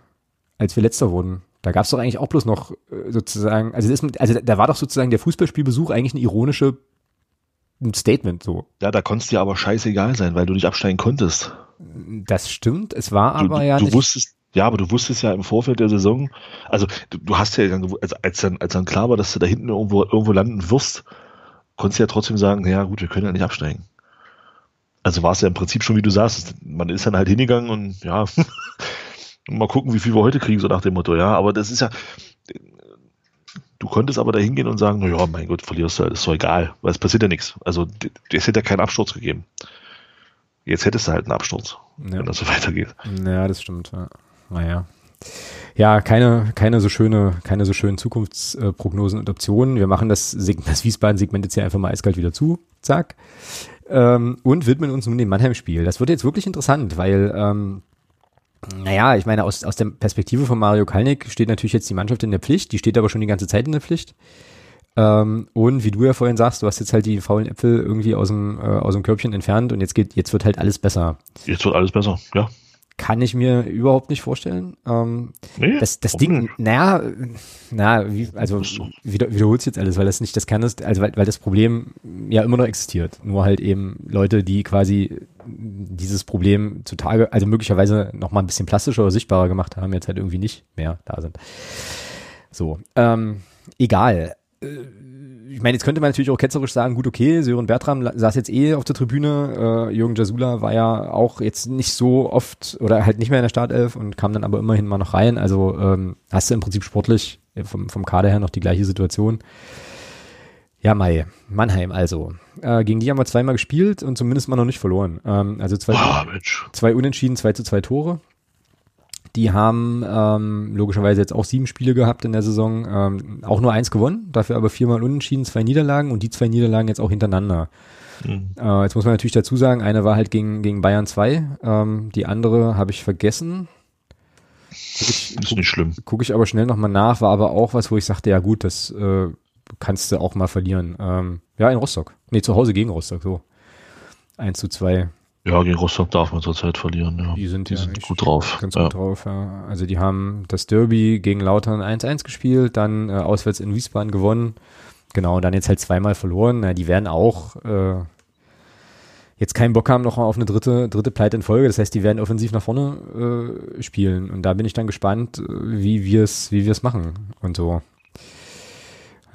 A: als wir letzter wurden? Da gab es doch eigentlich auch bloß noch äh, sozusagen, also, das, also da war doch sozusagen der Fußballspielbesuch eigentlich eine ironische ein Statement so.
B: Ja, da konntest dir aber scheißegal sein, weil du nicht absteigen konntest.
A: Das stimmt, es war aber
B: du, du,
A: ja
B: du nicht. Wusstest, ja, aber du wusstest ja im Vorfeld der Saison, also du, du hast ja, als, als, dann, als dann klar war, dass du da hinten irgendwo, irgendwo landen wirst, konntest du ja trotzdem sagen, ja gut, wir können ja nicht absteigen. Also war es ja im Prinzip schon, wie du sagst, man ist dann halt hingegangen und ja, mal gucken, wie viel wir heute kriegen, so nach dem Motto, ja, aber das ist ja, du konntest aber da hingehen und sagen, naja, mein Gott, verlierst du, ist doch egal, weil es passiert ja nichts. Also es hätte ja keinen Absturz gegeben. Jetzt hättest du halt einen Absturz, ja. wenn das so weitergeht.
A: Ja, das stimmt. Ja. Naja ja, keine, keine so schöne, keine so schönen Zukunftsprognosen und Optionen. Wir machen das, das Wiesbaden-Segment jetzt hier einfach mal eiskalt wieder zu. Zack. Ähm, und widmen uns nun dem Mannheim-Spiel. Das wird jetzt wirklich interessant, weil, ähm, naja, ich meine, aus, aus der Perspektive von Mario Kalnick steht natürlich jetzt die Mannschaft in der Pflicht. Die steht aber schon die ganze Zeit in der Pflicht. Ähm, und wie du ja vorhin sagst, du hast jetzt halt die faulen Äpfel irgendwie aus dem, äh, aus dem Körbchen entfernt und jetzt geht, jetzt wird halt alles besser.
B: Jetzt wird alles besser, ja.
A: Kann ich mir überhaupt nicht vorstellen. Ähm, nee, das das Ding, nicht? naja, na, wie, also wieder, wiederholt jetzt alles, weil das nicht das Kern ist, also weil, weil das Problem ja immer noch existiert. Nur halt eben Leute, die quasi dieses Problem zutage, also möglicherweise noch mal ein bisschen plastischer oder sichtbarer gemacht haben, jetzt halt irgendwie nicht mehr da sind. So, ähm, egal. Äh, ich meine, jetzt könnte man natürlich auch ketzerisch sagen, gut, okay, Sören Bertram saß jetzt eh auf der Tribüne, äh, Jürgen Jasula war ja auch jetzt nicht so oft oder halt nicht mehr in der Startelf und kam dann aber immerhin mal noch rein. Also ähm, hast du im Prinzip sportlich vom, vom Kader her noch die gleiche Situation. Ja, Mai, Mannheim also. Äh, gegen die haben wir zweimal gespielt und zumindest mal noch nicht verloren. Ähm, also zwei, oh, zwei Unentschieden, zwei zu zwei Tore. Die haben ähm, logischerweise jetzt auch sieben Spiele gehabt in der Saison, ähm, auch nur eins gewonnen, dafür aber viermal unentschieden, zwei Niederlagen und die zwei Niederlagen jetzt auch hintereinander. Mhm. Äh, jetzt muss man natürlich dazu sagen, eine war halt gegen, gegen Bayern 2, ähm, die andere habe ich vergessen.
B: Guck ich, ist nicht schlimm.
A: Gucke ich aber schnell nochmal nach, war aber auch was, wo ich sagte, ja gut, das äh, kannst du auch mal verlieren. Ähm, ja, in Rostock. Nee, zu Hause gegen Rostock, so. 1 zu 2.
B: Ja, gegen Rostock darf man zurzeit verlieren. Ja.
A: Die sind, die ja sind
B: gut drauf.
A: Ganz ja. gut drauf, ja. Also die haben das Derby gegen Lautern 1-1 gespielt, dann äh, auswärts in Wiesbaden gewonnen. Genau, und dann jetzt halt zweimal verloren. Na, die werden auch äh, jetzt keinen Bock haben noch auf eine dritte, dritte Pleite in Folge. Das heißt, die werden offensiv nach vorne äh, spielen. Und da bin ich dann gespannt, äh, wie wir es wie wir es machen und so.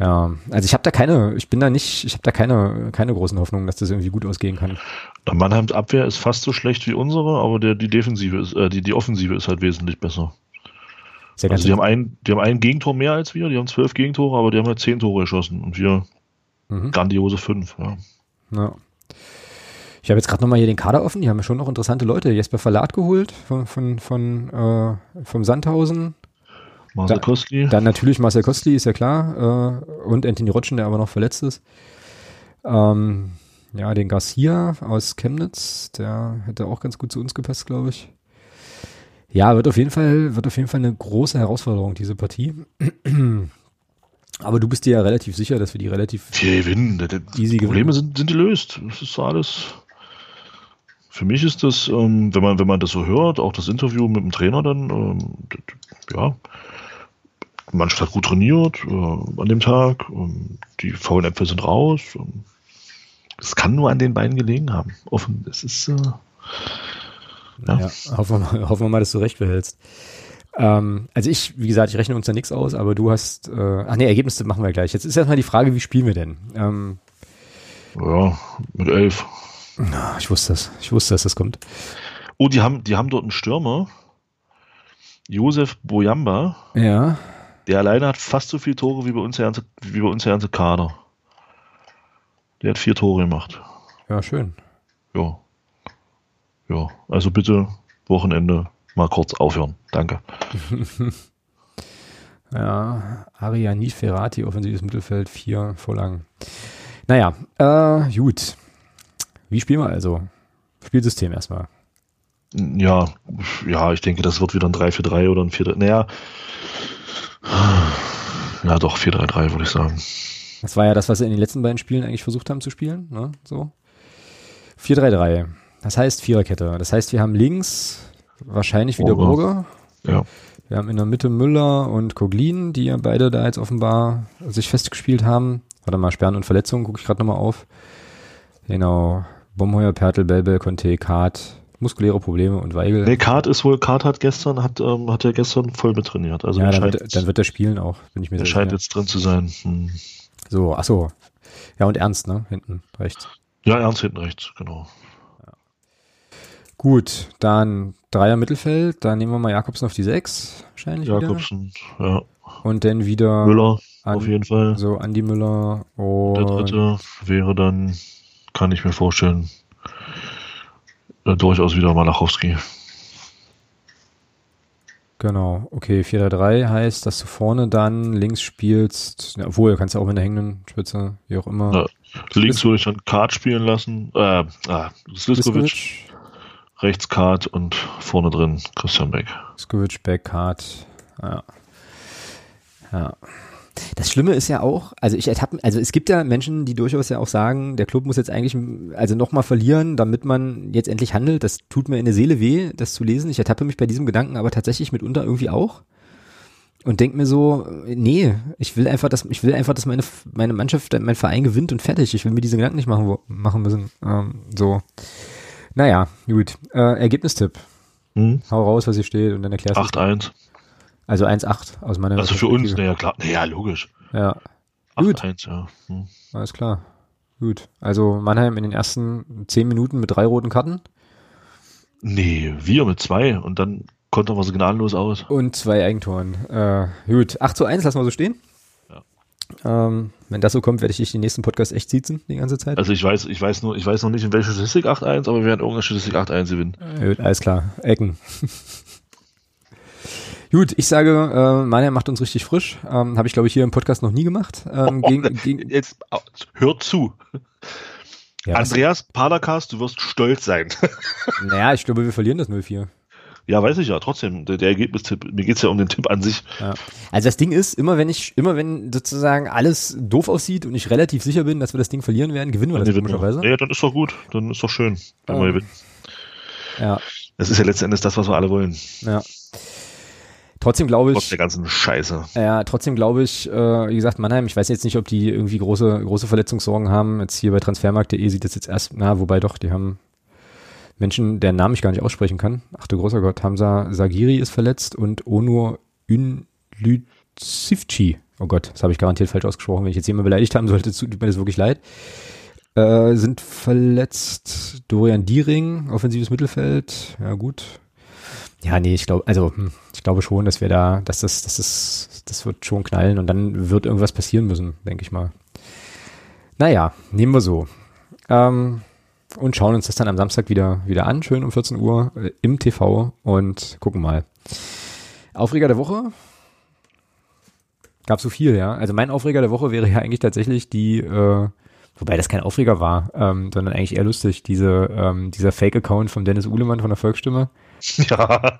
A: Ja, also ich habe da keine, ich bin da nicht, ich habe da keine, keine großen Hoffnungen, dass das irgendwie gut ausgehen kann.
B: Der Mannheims Abwehr ist fast so schlecht wie unsere, aber der, die Defensive ist, äh, die, die Offensive ist halt wesentlich besser. Sehr also die haben, ein, die haben ein Gegentor mehr als wir, die haben zwölf Gegentore, aber die haben halt zehn Tore geschossen und wir mhm. grandiose fünf. Ja. ja.
A: Ich habe jetzt gerade nochmal hier den Kader offen, die haben ja schon noch interessante Leute. Jesper Verlat geholt von, von, von äh, vom Sandhausen.
B: Marcel Kostli.
A: Dann natürlich Marcel Kostli, ist ja klar. Äh, und Anthony Rotschen, der aber noch verletzt ist. Ähm, ja, den Garcia aus Chemnitz, der hätte auch ganz gut zu uns gepasst, glaube ich. Ja, wird auf jeden Fall, wird auf jeden Fall eine große Herausforderung, diese Partie. Aber du bist dir ja relativ sicher, dass wir die relativ
B: wir gewinnen. Die Probleme sind, sind gelöst. Das ist alles. Für mich ist das, ähm, wenn man, wenn man das so hört, auch das Interview mit dem Trainer dann, ähm, ja, die Mannschaft hat gut trainiert äh, an dem Tag. Ähm, die faulen Äpfel sind raus. Ähm, es kann nur an den beiden gelegen haben. Offen, es ist. Äh,
A: ja. ja hoffen, wir mal, hoffen wir mal, dass du recht behältst. Ähm, also ich, wie gesagt, ich rechne uns da nichts aus, aber du hast, äh, ach nee, Ergebnisse machen wir gleich. Jetzt ist erstmal die Frage, wie spielen wir denn? Ähm,
B: ja, mit elf.
A: Ich wusste das. Ich wusste, dass das kommt.
B: Oh, die haben, die haben dort einen Stürmer. Josef Boyamba.
A: Ja.
B: Der alleine hat fast so viele Tore wie bei uns der ganze, wie bei uns der ganze Kader. Der hat vier Tore gemacht.
A: Ja, schön.
B: Ja. Ja, also bitte Wochenende mal kurz aufhören. Danke.
A: ja, Ariani Ferrati, offensives Mittelfeld, vier Vorlagen. Naja, äh, gut. Wie spielen wir also? Spielsystem erstmal.
B: Ja, ja, ich denke, das wird wieder ein 3-4-3 oder ein 4 Naja, ja, doch, 4-3-3, würde ich sagen.
A: Das war ja das, was sie in den letzten beiden Spielen eigentlich versucht haben zu spielen. Ne? So. 4-3-3. Das heißt Viererkette. Das heißt, wir haben links wahrscheinlich wieder Burger.
B: Ja.
A: Wir haben in der Mitte Müller und Koglin, die ja beide da jetzt offenbar sich festgespielt haben. Warte mal, Sperren und Verletzungen, gucke ich gerade nochmal auf. Genau. Bomheuer, Pertel, Belbel, Conte, Kart, muskuläre Probleme und Weigel.
B: Nee, Kart ist wohl, Kart hat gestern, hat, ähm, hat er gestern voll mit trainiert. Also
A: ja, dann wird, dann wird er spielen auch, bin ich mir
B: sicher. scheint jetzt drin zu sein. Hm.
A: So, ach so. Ja, und Ernst, ne? Hinten rechts.
B: Ja, Ernst hinten rechts, genau. Ja.
A: Gut, dann Dreier Mittelfeld, dann nehmen wir mal Jakobsen auf die Sechs, wahrscheinlich.
B: Jakobsen, wieder. ja.
A: Und dann wieder.
B: Müller, an, auf jeden Fall.
A: So, Andi Müller und.
B: Der dritte wäre dann, kann ich mir vorstellen, äh, durchaus wieder Malachowski.
A: Genau, okay, 4-3 heißt, dass du vorne dann links spielst, ja, obwohl, kannst du auch mit der hängenden Spitze, wie auch immer. Ja,
B: links würde ich dann Kart spielen lassen, äh, ah, Sliskovic, rechts Kart und vorne drin Christian Beck.
A: Sliskovic, Beck, Kart, ja. Ja. Das Schlimme ist ja auch, also ich ertappe, also es gibt ja Menschen, die durchaus ja auch sagen, der Club muss jetzt eigentlich also nochmal verlieren, damit man jetzt endlich handelt. Das tut mir in der Seele weh, das zu lesen. Ich ertappe mich bei diesem Gedanken aber tatsächlich mitunter irgendwie auch und denk mir so, nee, ich will einfach, dass ich will einfach, dass meine meine Mannschaft, mein Verein gewinnt und fertig. Ich will mir diese Gedanken nicht machen machen müssen. Ähm, so, naja, gut. Äh, Ergebnistipp. Hm. Hau raus, was hier steht und dann erklärst
B: du. 8-1.
A: Also 1-8 aus meiner
B: Also für uns, naja, klar. Naja, logisch.
A: Ja.
B: 8-1, ja.
A: Hm. Alles klar. Gut. Also Mannheim in den ersten 10 Minuten mit drei roten Karten.
B: Nee, wir mit zwei und dann konnten wir signallos aus.
A: Und zwei Eigentoren. Äh, gut, 8 zu 1 lassen wir so stehen. Ja. Ähm, wenn das so kommt, werde ich dich den nächsten Podcast echt sitzen, die ganze Zeit.
B: Also ich weiß, ich weiß nur, ich weiß noch nicht, in welcher Statistik 8-1, aber wir werden irgendeine Statistik 8-1 gewinnen.
A: Gut, alles klar. Ecken. Gut, ich sage, äh, Mania macht uns richtig frisch. Ähm, Habe ich, glaube ich, hier im Podcast noch nie gemacht. Ähm,
B: oh, gegen, gegen jetzt hört zu. Ja, Andreas Padercast, du wirst stolz sein.
A: naja, ich glaube, wir verlieren das 0-4.
B: Ja, weiß ich ja, trotzdem, der, der Ergebnistipp, mir geht's ja um den Tipp an sich. Ja.
A: Also das Ding ist, immer wenn ich, immer wenn sozusagen alles doof aussieht und ich relativ sicher bin, dass wir das Ding verlieren werden, gewinnen wir das
B: komischerweise. Ja, dann ist doch gut, dann ist doch schön, wenn wir gewinnen. Ja. Das ist ja letzten Endes das, was wir alle wollen.
A: Ja. Trotzdem glaube ich. Trotz
B: der ganzen Scheiße.
A: Ja, trotzdem glaube ich, äh, wie gesagt, Mannheim, ich weiß jetzt nicht, ob die irgendwie große, große Verletzungssorgen haben. Jetzt hier bei transfermarkt.de sieht das jetzt erst, na, wobei doch, die haben Menschen, deren Namen ich gar nicht aussprechen kann. Ach du großer Gott, Hamza Sagiri ist verletzt und Onur Ünlüzivci. Oh Gott, das habe ich garantiert falsch ausgesprochen. Wenn ich jetzt jemanden beleidigt haben sollte, tut mir das wirklich leid. Äh, sind verletzt Dorian Diering, offensives Mittelfeld. Ja, gut. Ja, nee, ich glaube, also hm, ich glaube schon, dass wir da, dass das, das ist, das wird schon knallen und dann wird irgendwas passieren müssen, denke ich mal. Naja, nehmen wir so. Ähm, und schauen uns das dann am Samstag wieder, wieder an, schön um 14 Uhr äh, im TV und gucken mal. Aufreger der Woche? Gab so viel, ja. Also mein Aufreger der Woche wäre ja eigentlich tatsächlich die, äh, wobei das kein Aufreger war, ähm, sondern eigentlich eher lustig, diese, ähm, dieser Fake-Account von Dennis Uhlemann von der Volksstimme. Ja.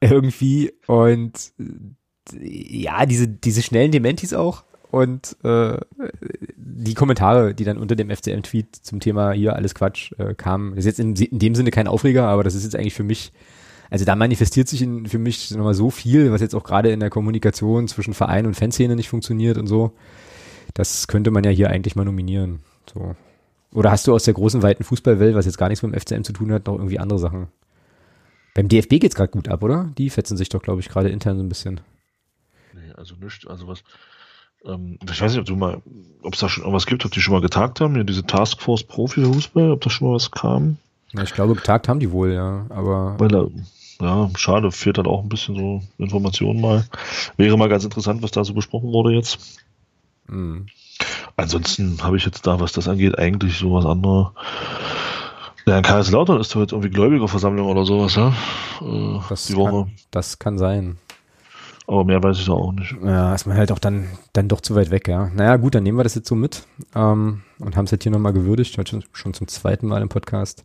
A: Irgendwie und ja, diese, diese schnellen Dementis auch und äh, die Kommentare, die dann unter dem FCM-Tweet zum Thema hier alles Quatsch äh, kamen, das ist jetzt in, in, dem Sinne kein Aufreger, aber das ist jetzt eigentlich für mich, also da manifestiert sich in, für mich nochmal so viel, was jetzt auch gerade in der Kommunikation zwischen Verein und Fanszene nicht funktioniert und so. Das könnte man ja hier eigentlich mal nominieren. So. Oder hast du aus der großen, weiten Fußballwelt, was jetzt gar nichts mit dem FCM zu tun hat, noch irgendwie andere Sachen? Beim DFB geht's gerade gut ab, oder? Die fetzen sich doch, glaube ich, gerade intern so ein bisschen.
B: Nee, also nichts, also was, ähm, ich weiß nicht, ob du mal, ob es da schon irgendwas gibt, ob die schon mal getagt haben, ja, diese Taskforce Profi Fußball, ob da schon mal was kam.
A: Ja, ich glaube, getagt haben die wohl, ja, aber.
B: Weil, ja, schade, fehlt dann auch ein bisschen so Informationen mal. Wäre mal ganz interessant, was da so besprochen wurde jetzt. Mhm. Ansonsten habe ich jetzt da, was das angeht, eigentlich so was anderes. Ja, in Kaiserslautern ist doch jetzt irgendwie Gläubigerversammlung oder sowas, ja?
A: Äh, das die Woche. Kann, das kann sein.
B: Aber mehr weiß ich da auch nicht.
A: Ja, ist man halt auch dann, dann doch zu weit weg, ja. Naja, gut, dann nehmen wir das jetzt so mit ähm, und haben es halt hier nochmal gewürdigt, heute schon zum zweiten Mal im Podcast.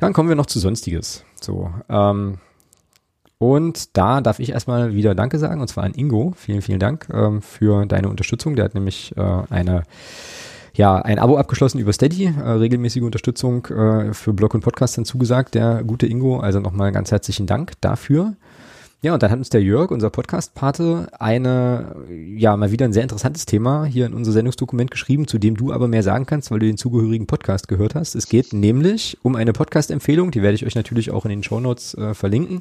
A: Dann kommen wir noch zu Sonstiges. So, ähm, und da darf ich erstmal wieder Danke sagen, und zwar an Ingo. Vielen, vielen Dank ähm, für deine Unterstützung. Der hat nämlich äh, eine ja, ein Abo abgeschlossen über Steady, äh, regelmäßige Unterstützung äh, für Blog und Podcast dann zugesagt, der gute Ingo. Also nochmal ganz herzlichen Dank dafür. Ja, und dann hat uns der Jörg, unser Podcast-Pate, eine, ja, mal wieder ein sehr interessantes Thema hier in unser Sendungsdokument geschrieben, zu dem du aber mehr sagen kannst, weil du den zugehörigen Podcast gehört hast. Es geht nämlich um eine Podcast-Empfehlung, die werde ich euch natürlich auch in den Shownotes äh, verlinken.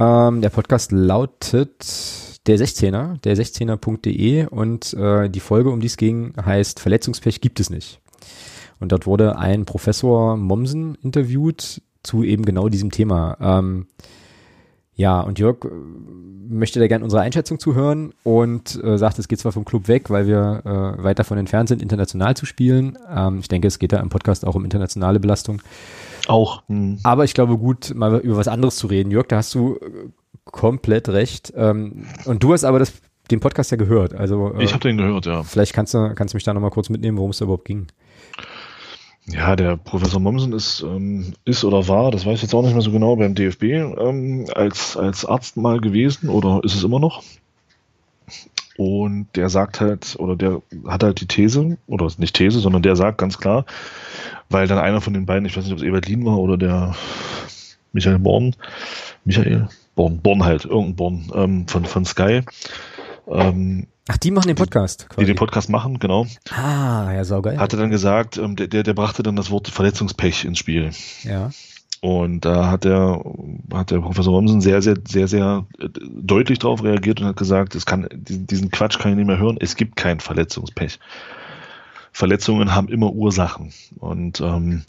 A: Ähm, der Podcast lautet der 16er, der 16er.de und äh, die Folge, um die es ging, heißt Verletzungspech gibt es nicht. Und dort wurde ein Professor Mommsen interviewt zu eben genau diesem Thema. Ähm, ja, und Jörg äh, möchte da gerne unsere Einschätzung zuhören und äh, sagt, es geht zwar vom Club weg, weil wir äh, weit davon entfernt sind, international zu spielen. Ähm, ich denke, es geht da im Podcast auch um internationale Belastung.
B: Auch. Hm.
A: Aber ich glaube, gut, mal über was anderes zu reden. Jörg, da hast du äh, komplett recht. Ähm, und du hast aber das, den Podcast ja gehört. Also,
B: äh, ich habe den gehört, ja.
A: Vielleicht kannst du, kannst du mich da nochmal kurz mitnehmen, worum es da überhaupt ging.
B: Ja, der Professor Mommsen ist, ähm, ist oder war, das weiß ich jetzt auch nicht mehr so genau, beim DFB ähm, als, als Arzt mal gewesen oder ist es immer noch. Und der sagt halt, oder der hat halt die These, oder nicht These, sondern der sagt ganz klar, weil dann einer von den beiden, ich weiß nicht, ob es Ebert Lien war oder der Michael Born, Michael Born, Born halt, irgendein Born ähm, von, von Sky.
A: Ähm, Ach, die machen den Podcast.
B: Quasi. Die den Podcast machen, genau.
A: Ah, ja, saugeil.
B: Hatte dann gesagt, ähm, der, der, der brachte dann das Wort Verletzungspech ins Spiel.
A: Ja.
B: Und da hat der, hat der Professor Romsen sehr, sehr, sehr, sehr äh, deutlich darauf reagiert und hat gesagt, es kann, diesen Quatsch kann ich nicht mehr hören. Es gibt kein Verletzungspech. Verletzungen haben immer Ursachen. Und ähm,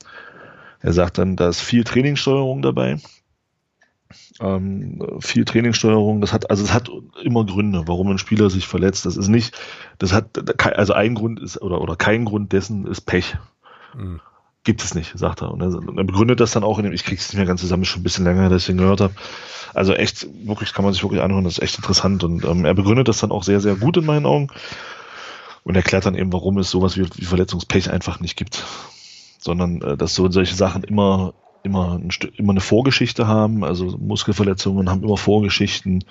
B: er sagt dann, da ist viel Trainingssteuerung dabei. Ähm, viel Trainingssteuerung, das hat, also es hat immer Gründe, warum ein Spieler sich verletzt. Das ist nicht, das hat, also ein Grund ist, oder, oder kein Grund dessen ist Pech. Mhm. Gibt es nicht, sagt er. Und er, begründet das dann auch in dem, ich krieg's nicht mehr ganz zusammen, schon ein bisschen länger, dass ich den gehört habe. Also echt, wirklich, kann man sich wirklich anhören, das ist echt interessant. Und ähm, er begründet das dann auch sehr, sehr gut in meinen Augen. Und erklärt dann eben, warum es sowas wie, wie Verletzungspech einfach nicht gibt. Sondern äh, dass so solche Sachen immer, immer, ein, immer eine Vorgeschichte haben. Also Muskelverletzungen haben immer Vorgeschichten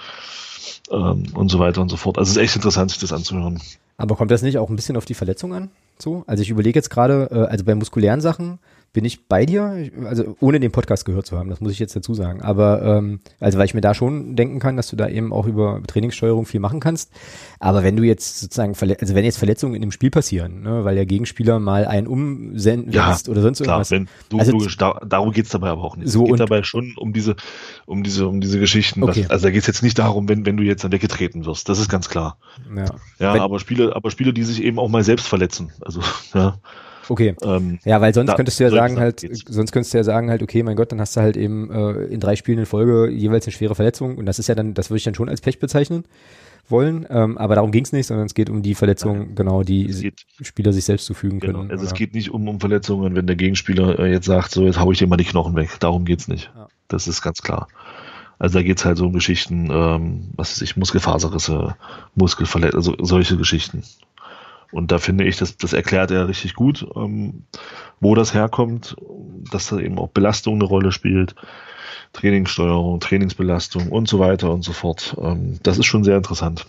B: ähm, und so weiter und so fort. Also es ist echt interessant, sich das anzuhören.
A: Aber kommt das nicht auch ein bisschen auf die Verletzung an? So, also ich überlege jetzt gerade, äh, also bei muskulären Sachen bin ich bei dir, also ohne den Podcast gehört zu haben, das muss ich jetzt dazu sagen. Aber ähm, also weil ich mir da schon denken kann, dass du da eben auch über Trainingssteuerung viel machen kannst. Aber wenn du jetzt sozusagen, also wenn jetzt Verletzungen in dem Spiel passieren, ne, weil der Gegenspieler mal einen umsetzt ja, oder sonst
B: klar, irgendwas. Wenn, du, also, logisch, da, darum geht's dabei aber auch nicht. So es geht dabei schon um diese, um diese, um diese Geschichten. Okay. Dass, also da geht's jetzt nicht darum, wenn, wenn du jetzt dann weggetreten wirst. Das ist ganz klar. Ja, ja wenn, aber Spiele, aber Spiele, die sich eben auch mal selbst verletzen. Also, ja.
A: Okay. Ähm, ja, weil sonst da, könntest du ja sagen halt, geht's. sonst könntest du ja sagen halt, okay, mein Gott, dann hast du halt eben äh, in drei Spielen in Folge jeweils eine schwere Verletzung und das ist ja dann, das würde ich dann schon als Pech bezeichnen wollen, ähm, aber darum ging es nicht, sondern es geht um die Verletzungen, genau, die geht, Spieler sich selbst zufügen genau, können.
B: Also oder? es geht nicht um, um Verletzungen, wenn der Gegenspieler äh, jetzt sagt, so jetzt hau ich dir mal die Knochen weg. Darum geht's nicht. Ja. Das ist ganz klar. Also da geht's halt so um Geschichten, ähm, was weiß ich, Muskelfaserrisse, Muskelverletzungen, also solche Geschichten. Und da finde ich, das, das erklärt er richtig gut, ähm, wo das herkommt, dass da eben auch Belastung eine Rolle spielt, Trainingssteuerung, Trainingsbelastung und so weiter und so fort. Ähm, das ist schon sehr interessant.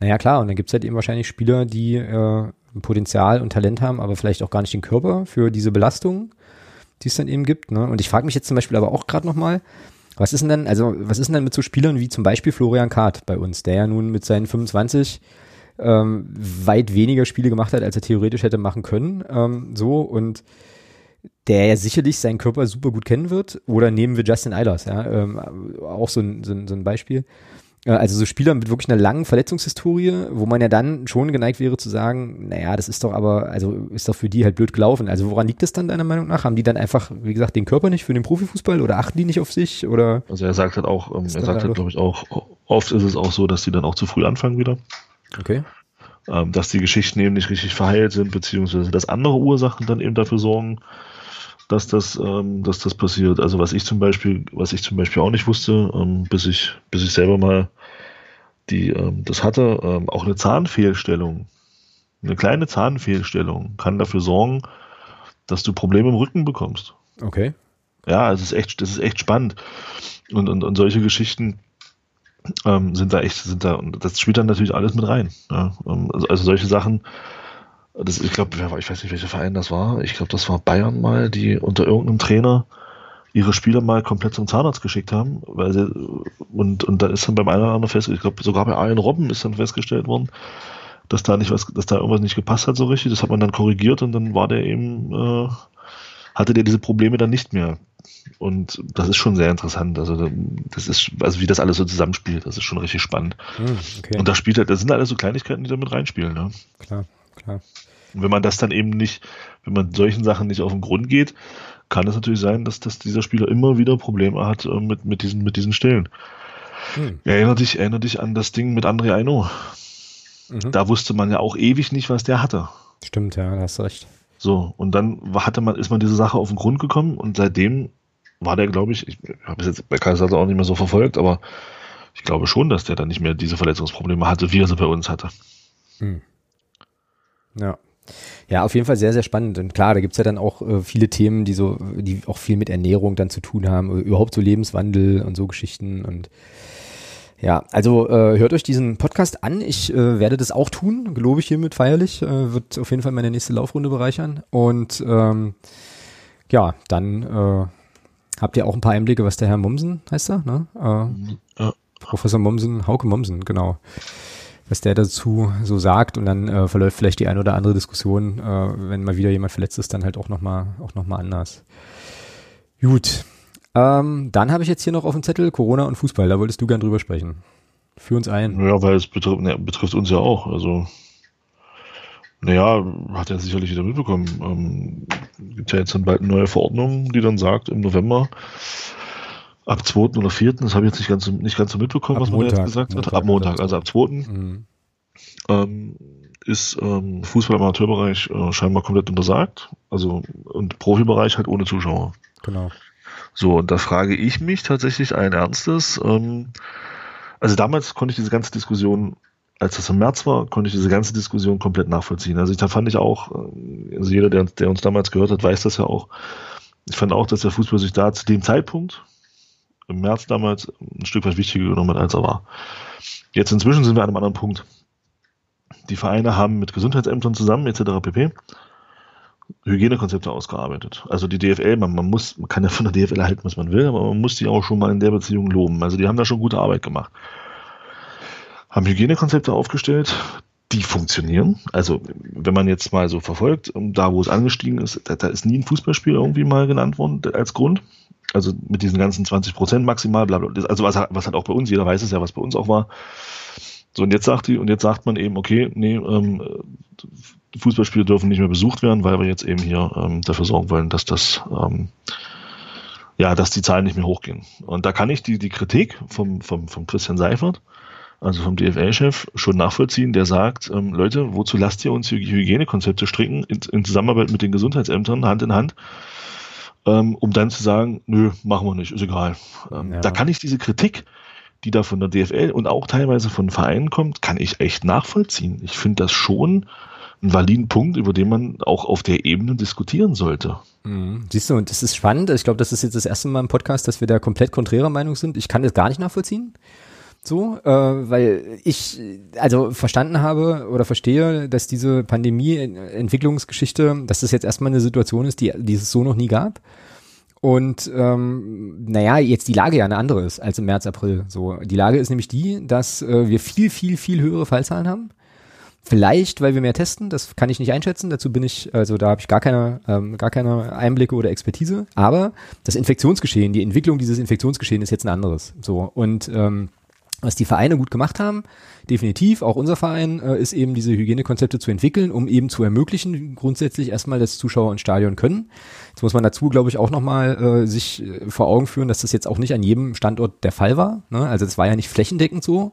A: Naja, klar, und dann gibt es halt eben wahrscheinlich Spieler, die äh, Potenzial und Talent haben, aber vielleicht auch gar nicht den Körper für diese Belastung, die es dann eben gibt. Ne? Und ich frage mich jetzt zum Beispiel aber auch gerade nochmal, was ist denn dann, also was ist denn dann mit so Spielern wie zum Beispiel Florian Kahrt bei uns, der ja nun mit seinen 25 ähm, weit weniger Spiele gemacht hat, als er theoretisch hätte machen können. Ähm, so und der ja sicherlich seinen Körper super gut kennen wird. Oder nehmen wir Justin Eilers, ja, ähm, auch so ein, so ein, so ein Beispiel. Äh, also so Spieler mit wirklich einer langen Verletzungshistorie, wo man ja dann schon geneigt wäre zu sagen, naja, das ist doch aber, also ist doch für die halt blöd gelaufen. Also woran liegt das dann deiner Meinung nach? Haben die dann einfach, wie gesagt, den Körper nicht für den Profifußball oder achten die nicht auf sich? Oder
B: also er sagt halt auch, ähm, er sagt halt, glaube ich, auch, oft ist es auch so, dass die dann auch zu früh anfangen wieder.
A: Okay.
B: Ähm, dass die Geschichten eben nicht richtig verheilt sind, beziehungsweise dass andere Ursachen dann eben dafür sorgen, dass das, ähm, dass das passiert. Also was ich zum Beispiel, was ich zum Beispiel auch nicht wusste, ähm, bis ich, bis ich selber mal die, ähm, das hatte, ähm, auch eine Zahnfehlstellung, eine kleine Zahnfehlstellung kann dafür sorgen, dass du Probleme im Rücken bekommst.
A: Okay.
B: Ja, es ist echt, das ist echt spannend. Und, und, und solche Geschichten, ähm, sind da echt, sind da, und das spielt dann natürlich alles mit rein. Ja? Ähm, also, also, solche Sachen, das, ich glaube, ich weiß nicht, welcher Verein das war. Ich glaube, das war Bayern mal, die unter irgendeinem Trainer ihre Spieler mal komplett zum Zahnarzt geschickt haben, weil sie, und, und da ist dann beim einen oder anderen fest, ich glaube, sogar bei Arjen Robben ist dann festgestellt worden, dass da nicht was, dass da irgendwas nicht gepasst hat so richtig. Das hat man dann korrigiert und dann war der eben, äh, hatte der diese Probleme dann nicht mehr. Und das ist schon sehr interessant. Also das ist, also wie das alles so zusammenspielt, das ist schon richtig spannend. Hm, okay. Und da spielt halt, das sind alles so Kleinigkeiten, die da mit reinspielen. Ne?
A: Klar, klar.
B: Und wenn man das dann eben nicht, wenn man solchen Sachen nicht auf den Grund geht, kann es natürlich sein, dass, dass dieser Spieler immer wieder Probleme hat äh, mit, mit, diesen, mit diesen Stellen. Hm. Erinner dich, erinner dich an das Ding mit André Aino. Mhm. Da wusste man ja auch ewig nicht, was der hatte.
A: Stimmt, ja, da hast recht.
B: So, und dann hatte man, ist man diese Sache auf den Grund gekommen und seitdem war der, glaube ich, ich habe es jetzt bei Kaiserslautern auch nicht mehr so verfolgt, aber ich glaube schon, dass der dann nicht mehr diese Verletzungsprobleme hatte, wie er sie bei uns hatte. Hm.
A: Ja. Ja, auf jeden Fall sehr, sehr spannend. Und klar, da gibt's ja dann auch äh, viele Themen, die so, die auch viel mit Ernährung dann zu tun haben, überhaupt so Lebenswandel und so Geschichten und Ja, also äh, hört euch diesen Podcast an. Ich äh, werde das auch tun, gelobe ich hiermit feierlich. Äh, wird auf jeden Fall meine nächste Laufrunde bereichern. Und ähm, ja, dann äh, habt ihr auch ein paar Einblicke, was der Herr Mommsen heißt er, ne? Äh, ja. Professor Mommsen, Hauke Mommsen, genau. Was der dazu so sagt und dann äh, verläuft vielleicht die eine oder andere Diskussion, äh, wenn mal wieder jemand verletzt ist, dann halt auch nochmal auch noch mal anders. Gut, ähm, dann habe ich jetzt hier noch auf dem Zettel Corona und Fußball. Da wolltest du gern drüber sprechen. Führ uns ein.
B: Ja, weil es betrifft, ne, betrifft uns ja auch. Also, naja, hat er sicherlich wieder mitbekommen. Ähm, gibt ja jetzt dann bald eine neue Verordnung, die dann sagt, im November ab 2. oder 4., das habe ich jetzt nicht ganz, nicht ganz so mitbekommen, ab was Montag, man jetzt gesagt Montag, hat. Ab Montag, also ab 2. Mhm. Ähm, ist ähm, Fußball im Amateurbereich äh, scheinbar komplett untersagt. Also und Profibereich halt ohne Zuschauer.
A: Genau.
B: So, und da frage ich mich tatsächlich ein Ernstes. Ähm, also damals konnte ich diese ganze Diskussion, als das im März war, konnte ich diese ganze Diskussion komplett nachvollziehen. Also ich, da fand ich auch, äh, also jeder, der, der uns damals gehört hat, weiß das ja auch. Ich fand auch, dass der Fußball sich da zu dem Zeitpunkt, im März damals, ein Stück weit wichtiger genommen hat, als er war. Jetzt inzwischen sind wir an einem anderen Punkt. Die Vereine haben mit Gesundheitsämtern zusammen, etc. pp. Hygienekonzepte ausgearbeitet. Also die DFL, man, man muss, man kann ja von der DFL halten, was man will, aber man muss die auch schon mal in der Beziehung loben. Also die haben da schon gute Arbeit gemacht. Haben Hygienekonzepte aufgestellt, die funktionieren. Also wenn man jetzt mal so verfolgt, da wo es angestiegen ist, da, da ist nie ein Fußballspiel irgendwie mal genannt worden als Grund. Also mit diesen ganzen 20 Prozent maximal, bla, bla. Also was, was halt auch bei uns, jeder weiß es ja, was bei uns auch war. So, und jetzt sagt die, und jetzt sagt man eben, okay, nee, ähm, Fußballspiele dürfen nicht mehr besucht werden, weil wir jetzt eben hier ähm, dafür sorgen wollen, dass das ähm, ja, dass die Zahlen nicht mehr hochgehen. Und da kann ich die, die Kritik vom, vom, vom Christian Seifert, also vom DFL-Chef, schon nachvollziehen, der sagt, ähm, Leute, wozu lasst ihr uns Hygienekonzepte stricken in, in Zusammenarbeit mit den Gesundheitsämtern Hand in Hand, ähm, um dann zu sagen, nö, machen wir nicht, ist egal. Ähm, ja. Da kann ich diese Kritik, die da von der DFL und auch teilweise von Vereinen kommt, kann ich echt nachvollziehen. Ich finde das schon einen validen Punkt, über den man auch auf der Ebene diskutieren sollte.
A: Mhm. Siehst du, und das ist spannend. Ich glaube, das ist jetzt das erste Mal im Podcast, dass wir da komplett konträrer Meinung sind. Ich kann das gar nicht nachvollziehen. So, äh, weil ich also verstanden habe oder verstehe, dass diese Pandemie-Entwicklungsgeschichte, dass das jetzt erstmal eine Situation ist, die, die es so noch nie gab. Und ähm, naja, jetzt die Lage ja eine andere ist als im März, April. So, die Lage ist nämlich die, dass äh, wir viel, viel, viel höhere Fallzahlen haben. Vielleicht, weil wir mehr testen, das kann ich nicht einschätzen. Dazu bin ich, also da habe ich gar keine, ähm, gar keine Einblicke oder Expertise. Aber das Infektionsgeschehen, die Entwicklung dieses Infektionsgeschehen ist jetzt ein anderes. So und ähm, was die Vereine gut gemacht haben, definitiv, auch unser Verein, äh, ist eben diese Hygienekonzepte zu entwickeln, um eben zu ermöglichen, grundsätzlich erstmal, dass Zuschauer ins Stadion können. Jetzt muss man dazu, glaube ich, auch nochmal äh, sich äh, vor Augen führen, dass das jetzt auch nicht an jedem Standort der Fall war. Ne? Also es war ja nicht flächendeckend so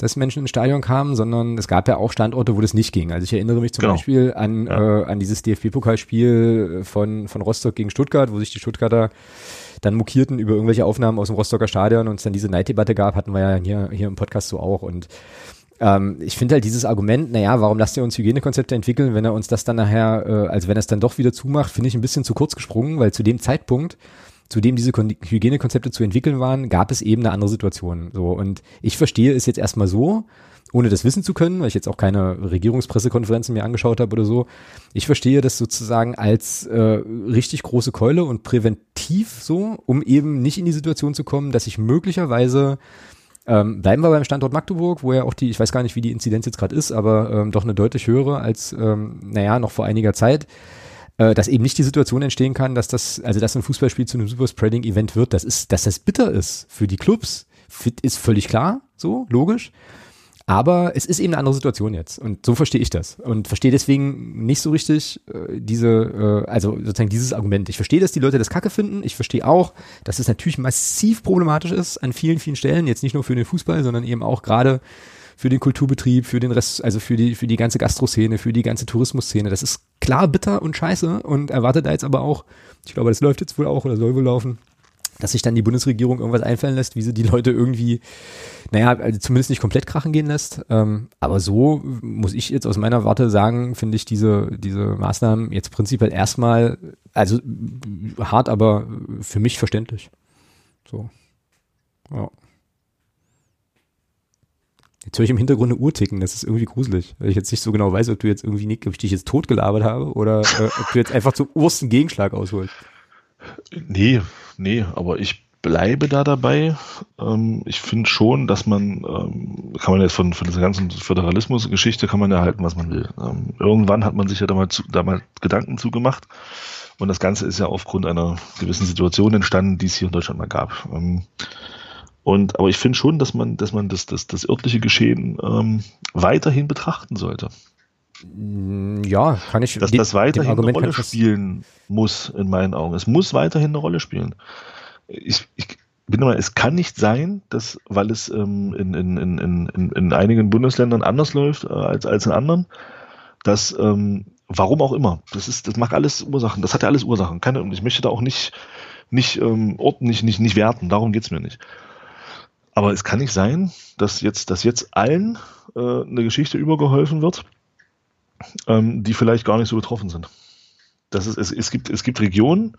A: dass Menschen ins Stadion kamen, sondern es gab ja auch Standorte, wo das nicht ging. Also ich erinnere mich zum genau. Beispiel an, ja. äh, an dieses DFB-Pokalspiel von, von Rostock gegen Stuttgart, wo sich die Stuttgarter dann mokierten über irgendwelche Aufnahmen aus dem Rostocker Stadion und es dann diese Neiddebatte gab, hatten wir ja hier, hier im Podcast so auch. Und ähm, ich finde halt dieses Argument, naja, warum lasst ihr uns Hygienekonzepte entwickeln, wenn er uns das dann nachher, äh, also wenn er es dann doch wieder zumacht, finde ich ein bisschen zu kurz gesprungen, weil zu dem Zeitpunkt zu dem diese Hygienekonzepte zu entwickeln waren, gab es eben eine andere Situation. So und ich verstehe es jetzt erstmal so, ohne das wissen zu können, weil ich jetzt auch keine Regierungspressekonferenzen mir angeschaut habe oder so. Ich verstehe das sozusagen als äh, richtig große Keule und präventiv so, um eben nicht in die Situation zu kommen, dass ich möglicherweise ähm, bleiben wir beim Standort Magdeburg, wo ja auch die, ich weiß gar nicht, wie die Inzidenz jetzt gerade ist, aber ähm, doch eine deutlich höhere als, ähm, naja, noch vor einiger Zeit äh, dass eben nicht die Situation entstehen kann, dass das, also dass ein Fußballspiel zu einem Superspreading-Event wird, das ist, dass das bitter ist für die Clubs, ist völlig klar, so, logisch. Aber es ist eben eine andere Situation jetzt. Und so verstehe ich das. Und verstehe deswegen nicht so richtig äh, diese, äh, also sozusagen dieses Argument. Ich verstehe, dass die Leute das Kacke finden. Ich verstehe auch, dass es natürlich massiv problematisch ist an vielen, vielen Stellen. Jetzt nicht nur für den Fußball, sondern eben auch gerade für den Kulturbetrieb, für den Rest, also für die, für die ganze Gastroszene, für die ganze Tourismusszene. Das ist klar bitter und scheiße und erwartet da jetzt aber auch, ich glaube, das läuft jetzt wohl auch oder soll wohl laufen, dass sich dann die Bundesregierung irgendwas einfallen lässt, wie sie die Leute irgendwie, naja, also zumindest nicht komplett krachen gehen lässt. Ähm, aber so muss ich jetzt aus meiner Warte sagen, finde ich diese, diese Maßnahmen jetzt prinzipiell erstmal, also hart, aber für mich verständlich. So. Ja. Jetzt höre ich im Hintergrund eine Uhr ticken, das ist irgendwie gruselig, weil ich jetzt nicht so genau weiß, ob du jetzt irgendwie nicht, ob ich dich jetzt totgelabert habe oder äh, ob du jetzt einfach zum ursten Gegenschlag ausholst.
B: Nee, nee, aber ich bleibe da dabei. Ähm, ich finde schon, dass man, ähm, kann man jetzt von, von dieser ganzen Föderalismus-Geschichte kann man ja halten, was man will. Ähm, irgendwann hat man sich ja da mal, zu, da mal Gedanken zugemacht. Und das Ganze ist ja aufgrund einer gewissen Situation entstanden, die es hier in Deutschland mal gab. Und, aber ich finde schon, dass man, dass man das, das, das örtliche Geschehen ähm, weiterhin betrachten sollte.
A: Mm, ja, kann ich.
B: Dass das weiterhin eine Rolle spielen muss, in meinen Augen. Es muss weiterhin eine Rolle spielen. Ich, ich bin immer, es kann nicht sein, dass, weil es ähm, in, in, in, in, in einigen Bundesländern anders läuft äh, als, als in anderen, dass ähm, Warum auch immer. Das ist, das macht alles Ursachen. Das hat ja alles Ursachen. Keine, ich möchte da auch nicht, nicht ähm, Orten nicht, nicht, nicht werten. Darum geht's mir nicht. Aber es kann nicht sein, dass jetzt, dass jetzt allen äh, eine Geschichte übergeholfen wird, ähm, die vielleicht gar nicht so betroffen sind. Das ist, es, es, gibt, es gibt Regionen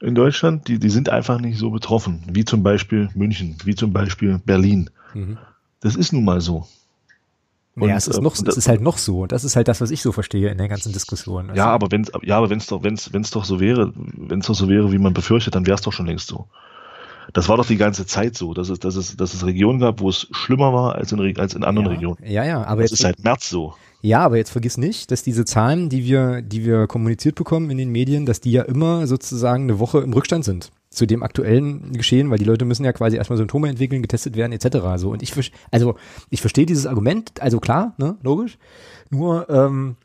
B: in Deutschland, die, die sind einfach nicht so betroffen, wie zum Beispiel München, wie zum Beispiel Berlin. Mhm. Das ist nun mal so.
A: Und, ja, es ist, noch, es ist halt noch so. Das ist halt das, was ich so verstehe in der ganzen Diskussion.
B: Also, ja, aber wenn ja, aber wenn es doch, wenn's, wenn's doch so wäre, wenn es doch so wäre, wie man befürchtet, dann wäre es doch schon längst so. Das war doch die ganze Zeit so, dass es, dass es, dass es Regionen gab, wo es schlimmer war als in, als in anderen
A: ja,
B: Regionen.
A: Ja, ja, aber
B: das jetzt, ist seit März so.
A: Ja, aber jetzt vergiss nicht, dass diese Zahlen, die wir, die wir kommuniziert bekommen in den Medien, dass die ja immer sozusagen eine Woche im Rückstand sind zu dem aktuellen Geschehen, weil die Leute müssen ja quasi erstmal Symptome entwickeln, getestet werden etc. So und ich also ich verstehe dieses Argument, also klar, ne, logisch. Nur ähm,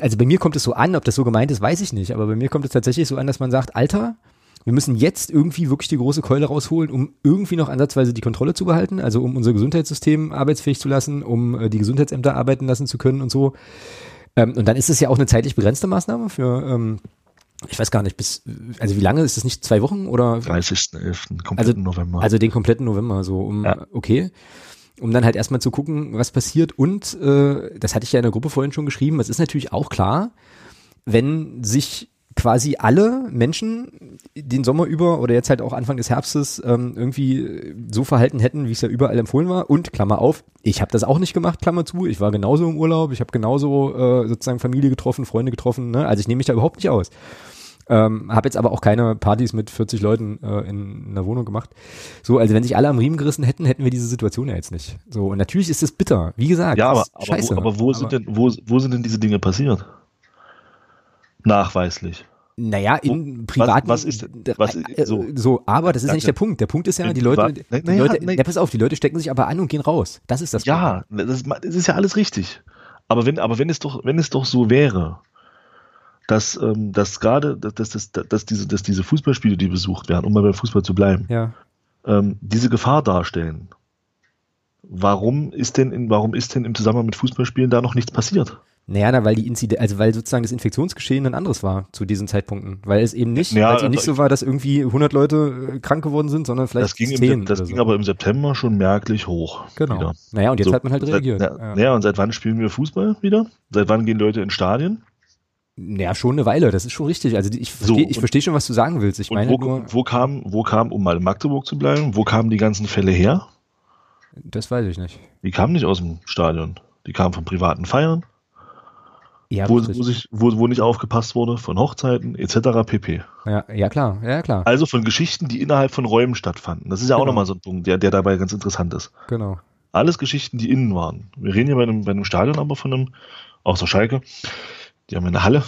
A: also bei mir kommt es so an, ob das so gemeint ist, weiß ich nicht, aber bei mir kommt es tatsächlich so an, dass man sagt, Alter, wir müssen jetzt irgendwie wirklich die große Keule rausholen, um irgendwie noch ansatzweise die Kontrolle zu behalten, also um unser Gesundheitssystem arbeitsfähig zu lassen, um äh, die Gesundheitsämter arbeiten lassen zu können und so. Ähm, und dann ist es ja auch eine zeitlich begrenzte Maßnahme für ähm, ich weiß gar nicht, bis, also wie lange ist das nicht? Zwei Wochen oder?
B: 30.11. kompletten
A: also,
B: November.
A: Also den kompletten November, so um, ja. okay. Um dann halt erstmal zu gucken, was passiert. Und äh, das hatte ich ja in der Gruppe vorhin schon geschrieben, es ist natürlich auch klar, wenn sich quasi alle Menschen den Sommer über oder jetzt halt auch Anfang des Herbstes ähm, irgendwie so verhalten hätten, wie es ja überall empfohlen war. Und Klammer auf, ich habe das auch nicht gemacht, Klammer zu. Ich war genauso im Urlaub, ich habe genauso äh, sozusagen Familie getroffen, Freunde getroffen. Ne? Also ich nehme mich da überhaupt nicht aus. Ähm, habe jetzt aber auch keine Partys mit 40 Leuten äh, in einer Wohnung gemacht. So, also wenn sich alle am Riemen gerissen hätten, hätten wir diese Situation ja jetzt nicht. So, und natürlich ist es bitter. Wie gesagt,
B: ja, aber, aber, scheiße. Wo, aber wo aber sind denn, wo, wo sind denn diese Dinge passiert? Nachweislich.
A: Naja, in privaten.
B: Was, was ist, was ist
A: äh, so? so? aber das ist ja nicht der Punkt. Der Punkt ist ja, die Leute, die naja, Leute, naja. pass auf, die Leute stecken sich aber an und gehen raus. Das ist das
B: Ja, Problem. das, das ist ja alles richtig. Aber wenn, aber wenn es doch, wenn es doch so wäre, dass, ähm, dass gerade, dass, dass, dass, diese, dass diese Fußballspiele, die besucht werden, um mal beim Fußball zu bleiben,
A: ja.
B: ähm, diese Gefahr darstellen. Warum ist denn in, warum ist denn im Zusammenhang mit Fußballspielen da noch nichts passiert?
A: Naja, na, weil die Inzide also weil sozusagen das Infektionsgeschehen ein anderes war zu diesen Zeitpunkten. Weil es eben nicht, ja, weil es eben nicht so war, dass irgendwie 100 Leute äh, krank geworden sind, sondern vielleicht
B: das ging 10 im, Das ging so. aber im September schon merklich hoch.
A: Genau. Wieder. Naja, und jetzt so, hat man halt reagiert.
B: Seit, ja. Naja, und seit wann spielen wir Fußball wieder? Seit wann gehen Leute in Stadien?
A: Ja, schon eine Weile, das ist schon richtig. Also ich verstehe so, versteh schon, was du sagen willst. Ich meine
B: wo,
A: nur,
B: wo kam, wo kam, um mal in Magdeburg zu bleiben, wo kamen die ganzen Fälle her?
A: Das weiß ich nicht.
B: Die kamen nicht aus dem Stadion. Die kamen von privaten Feiern. Ja, wo, wo, sich, wo, wo nicht aufgepasst wurde, von Hochzeiten etc. pp.
A: Ja, ja klar, ja klar.
B: Also von Geschichten, die innerhalb von Räumen stattfanden. Das ist ja auch genau. nochmal so ein Punkt, der, der dabei ganz interessant ist.
A: Genau.
B: Alles Geschichten, die innen waren. Wir reden ja bei einem, bei einem Stadion aber von einem, außer Schalke, die haben eine Halle.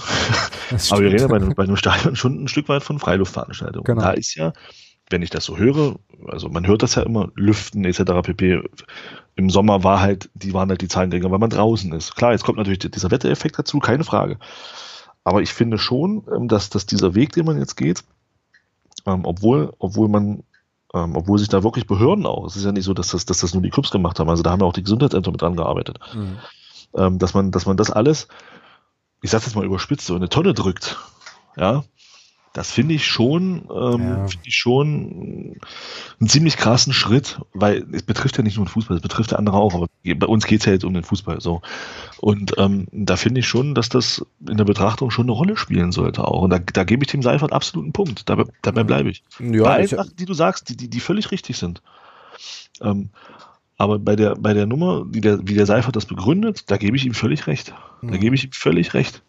B: Aber wir reden ja bei einem, bei einem Stadion schon ein Stück weit von Freiluftveranstaltungen. Genau. da ist ja, wenn ich das so höre, also man hört das ja immer, Lüften etc. pp. Im Sommer war halt, die waren halt die Zahlen geringer, weil man draußen ist. Klar, jetzt kommt natürlich dieser Wettereffekt dazu, keine Frage. Aber ich finde schon, ähm, dass, dass dieser Weg, den man jetzt geht, ähm, obwohl, obwohl man, ähm, obwohl sich da wirklich Behörden auch, es ist ja nicht so, dass das, dass das nur die Clubs gemacht haben, also da haben ja auch die Gesundheitsämter mit dran gearbeitet, mhm. ähm, dass man, dass man das alles ich sag's jetzt mal überspitzt, so eine Tonne drückt, ja, das finde ich schon, ähm, ja. finde ich schon einen ziemlich krassen Schritt, weil es betrifft ja nicht nur den Fußball, es betrifft ja andere auch, aber bei uns geht's ja jetzt um den Fußball so. Und ähm, da finde ich schon, dass das in der Betrachtung schon eine Rolle spielen sollte auch. Und da, da gebe ich dem Seifert absoluten Punkt. Dabei, dabei bleibe ich. Ja, Bei allen Sachen, die du sagst, die, die, die völlig richtig sind. Ähm, Aber bei der, bei der Nummer, wie der, wie der Seifert das begründet, da gebe ich ihm völlig recht. Da
A: Mhm.
B: gebe ich ihm völlig recht.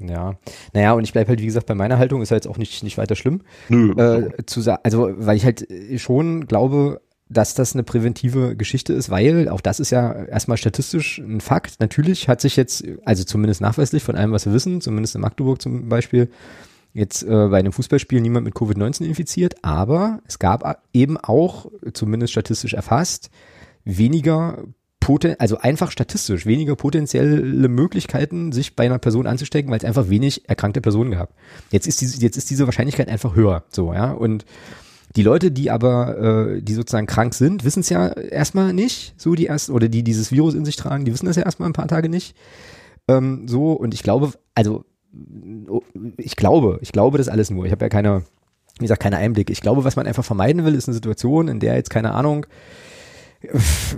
A: Ja, naja, und ich bleibe halt, wie gesagt, bei meiner Haltung, ist ja jetzt auch nicht, nicht weiter schlimm.
B: Nö.
A: Äh, zu also, weil ich halt äh, schon glaube, dass das eine präventive Geschichte ist, weil auch das ist ja erstmal statistisch ein Fakt. Natürlich hat sich jetzt, also zumindest nachweislich von allem, was wir wissen, zumindest in Magdeburg zum Beispiel, jetzt äh, bei einem Fußballspiel niemand mit Covid-19 infiziert, aber es gab eben auch, zumindest statistisch erfasst, weniger poten also einfach statistisch weniger potenzielle Möglichkeiten, sich bei einer Person anzustecken, weil es einfach wenig erkrankte Personen gab. Jetzt ist diese, jetzt ist diese Wahrscheinlichkeit einfach höher, so, ja, und die Leute, die aber, äh, die sozusagen krank sind, wissen es ja erstmal nicht, so die ersten, oder die dieses Virus in sich tragen, die wissen das ja erstmal ein paar Tage nicht. Ähm, so, und ich glaube, also, ich glaube, ich glaube das alles nur. Ich habe ja keine, wie gesagt, keine Einblicke. Ich glaube, was man einfach vermeiden will, ist eine Situation, in der jetzt, keine Ahnung,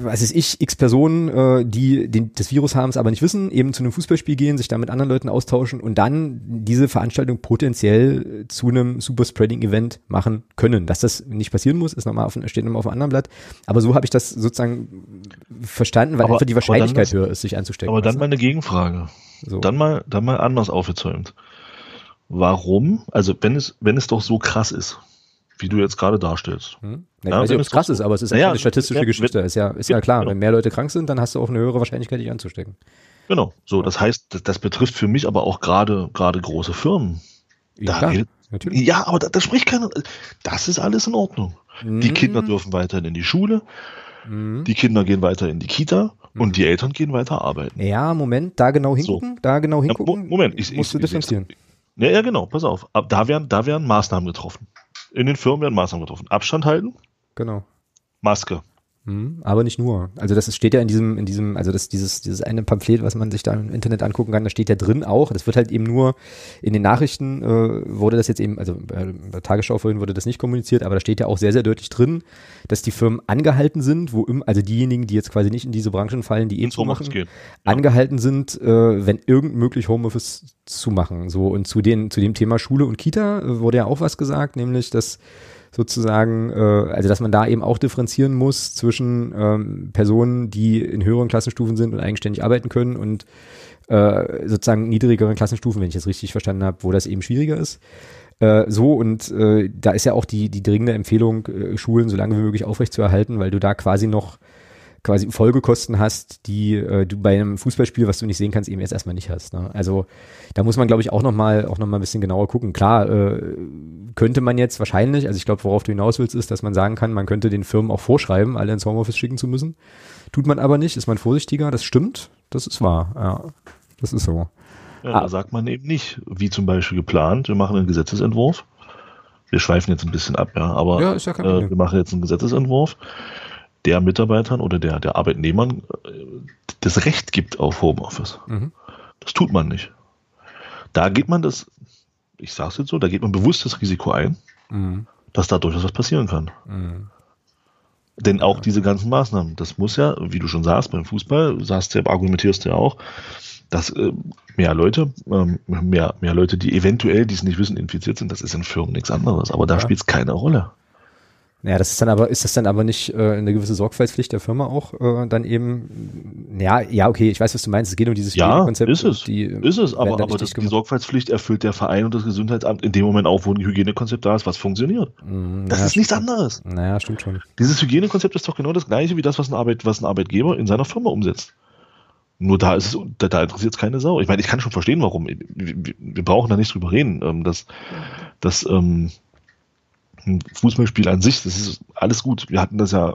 A: was ist ich, x Personen, äh, die den, das Virus haben, es aber nicht wissen, eben zu einem Fußballspiel gehen, sich da mit anderen Leuten austauschen und dann diese Veranstaltung potenziell zu einem Superspreading-Event machen können. Dass das nicht passieren muss, ist nochmal auf, steht nochmal auf einem anderen Blatt. Aber so habe ich das sozusagen verstanden, weil
B: Aber-
A: einfach die Wahrscheinlichkeit
B: das-
A: höher ist, sich anzustecken.
B: Aber dann mal eine Gegenfrage.
A: so.
B: Dann mal, dann mal anders aufgezäumt. Warum, also wenn es, wenn es doch so krass ist, wie du jetzt gerade darstellst.
A: Hm? Ich
B: Ja,
A: weiß nicht, ob
B: es
A: krass ist,
B: so-
A: aber es ist einfach eine statistische
B: wenn-
A: Geschichte. Ist ja, ist ja
B: Ja,
A: klar.
B: genau.
A: Wenn mehr Leute krank sind, dann hast du auch eine höhere Wahrscheinlichkeit, dich anzustecken.
B: Genau. So, das heißt, das, das betrifft für mich aber auch gerade, gerade große Firmen. Da
A: klar,
B: redet-
A: natürlich.
B: Ja, aber da, da spricht keiner. Das ist alles in Ordnung. Die
A: Mhm.
B: Kinder dürfen weiterhin in die Schule,
A: Mhm.
B: die Kinder gehen weiter in die Kita
A: Mhm.
B: und die Eltern gehen weiter arbeiten.
A: Ja, Moment, da genau
B: So.
A: hingucken, da genau
B: Ja,
A: hingucken.
B: Mo- Moment, ich,
A: musst du
B: ich, ich,
A: differenzieren.
B: Ja, ja, genau, pass auf. Da, werden, da werden Maßnahmen getroffen. In den Firmen werden Maßnahmen getroffen. Abstand halten,
A: Genau.
B: Maske.
A: Mhm, aber nicht nur. Also das steht ja in diesem, in diesem, also das, dieses, dieses eine Pamphlet, was man sich da im Internet angucken kann, da steht ja drin auch. Das wird halt eben nur in den Nachrichten äh, wurde das jetzt eben, also bei der Tagesschau vorhin wurde das nicht kommuniziert, aber da steht ja auch sehr, sehr deutlich drin, dass die Firmen angehalten sind, wo im, also diejenigen, die jetzt quasi nicht in diese Branchen fallen, die eh
B: Homeoffice
A: zumachen,
B: gehen. Ja.
A: angehalten sind, äh, wenn irgend möglich Homeoffice zu machen. So und zu den zu dem Thema Schule und Kita äh, wurde ja auch was gesagt, nämlich dass sozusagen, äh, also dass man da eben auch differenzieren muss zwischen ähm, Personen, die in höheren Klassenstufen sind und eigenständig arbeiten können und äh, sozusagen niedrigeren Klassenstufen, wenn ich das richtig verstanden habe, wo das eben schwieriger ist. Äh, so und äh, da ist ja auch die, die dringende Empfehlung, äh, Schulen so lange wie möglich aufrechtzuerhalten, weil du da quasi noch quasi Folgekosten hast, die äh, du bei einem Fußballspiel, was du nicht sehen kannst, eben jetzt erstmal nicht hast. Ne? Also da muss man, glaube ich, auch nochmal auch noch mal ein bisschen genauer gucken. Klar, äh, könnte man jetzt wahrscheinlich, also ich glaube, worauf du hinaus willst, ist, dass man sagen kann, man könnte den Firmen auch vorschreiben, alle ins Homeoffice schicken zu müssen. Tut man aber nicht, ist man vorsichtiger, das stimmt, das ist wahr, ja. Das ist so.
B: Ja,
A: Ah.
B: da sagt man eben nicht, wie zum Beispiel geplant, wir machen einen Gesetzesentwurf. Wir schweifen jetzt ein bisschen ab, ja, aber
A: Ja, ist ja kein
B: äh, wir machen jetzt einen Gesetzesentwurf, der Mitarbeitern oder der, der Arbeitnehmern äh, das Recht gibt auf Homeoffice.
A: Mhm.
B: Das tut man nicht. Da geht man das, ich sage es jetzt so, da geht man bewusst das Risiko ein,
A: Mhm.
B: dass da durchaus was passieren kann.
A: Mhm.
B: Denn auch diese ganzen Maßnahmen, das muss ja, wie du schon sagst, beim Fußball, sagst du, argumentierst du ja auch, dass äh, mehr Leute, ähm, mehr, mehr Leute, die eventuell, die es nicht wissen, infiziert sind, das ist in Firmen nichts anderes. Aber da
A: Ja.
B: spielt es keine Rolle.
A: Ja, das ist dann aber, ist das dann aber nicht äh, eine gewisse Sorgfaltspflicht der Firma auch äh, dann eben, ja, ja, okay, ich weiß, was du meinst, es geht um dieses
B: Ja,
A: Hygienekonzept
B: ist es.
A: Die,
B: Ist es, aber, aber das, die. Sorgfaltspflicht erfüllt der Verein und das Gesundheitsamt in dem Moment auch, wo ein Hygienekonzept da ist, was funktioniert.
A: Mhm,
B: Das
A: naja,
B: ist nichts anderes.
A: Naja, stimmt schon.
B: Dieses Hygienekonzept ist doch genau das gleiche wie das, was ein, Arbeit, was ein Arbeitgeber in seiner Firma umsetzt. Nur da ist es, da, da interessiert es keine Sau. Ich meine, ich kann schon verstehen, warum. Wir, wir- wir brauchen da nicht drüber reden. Ähm, dass, dass ähm, ein Fußballspiel an sich, das ist alles gut. Wir hatten das ja,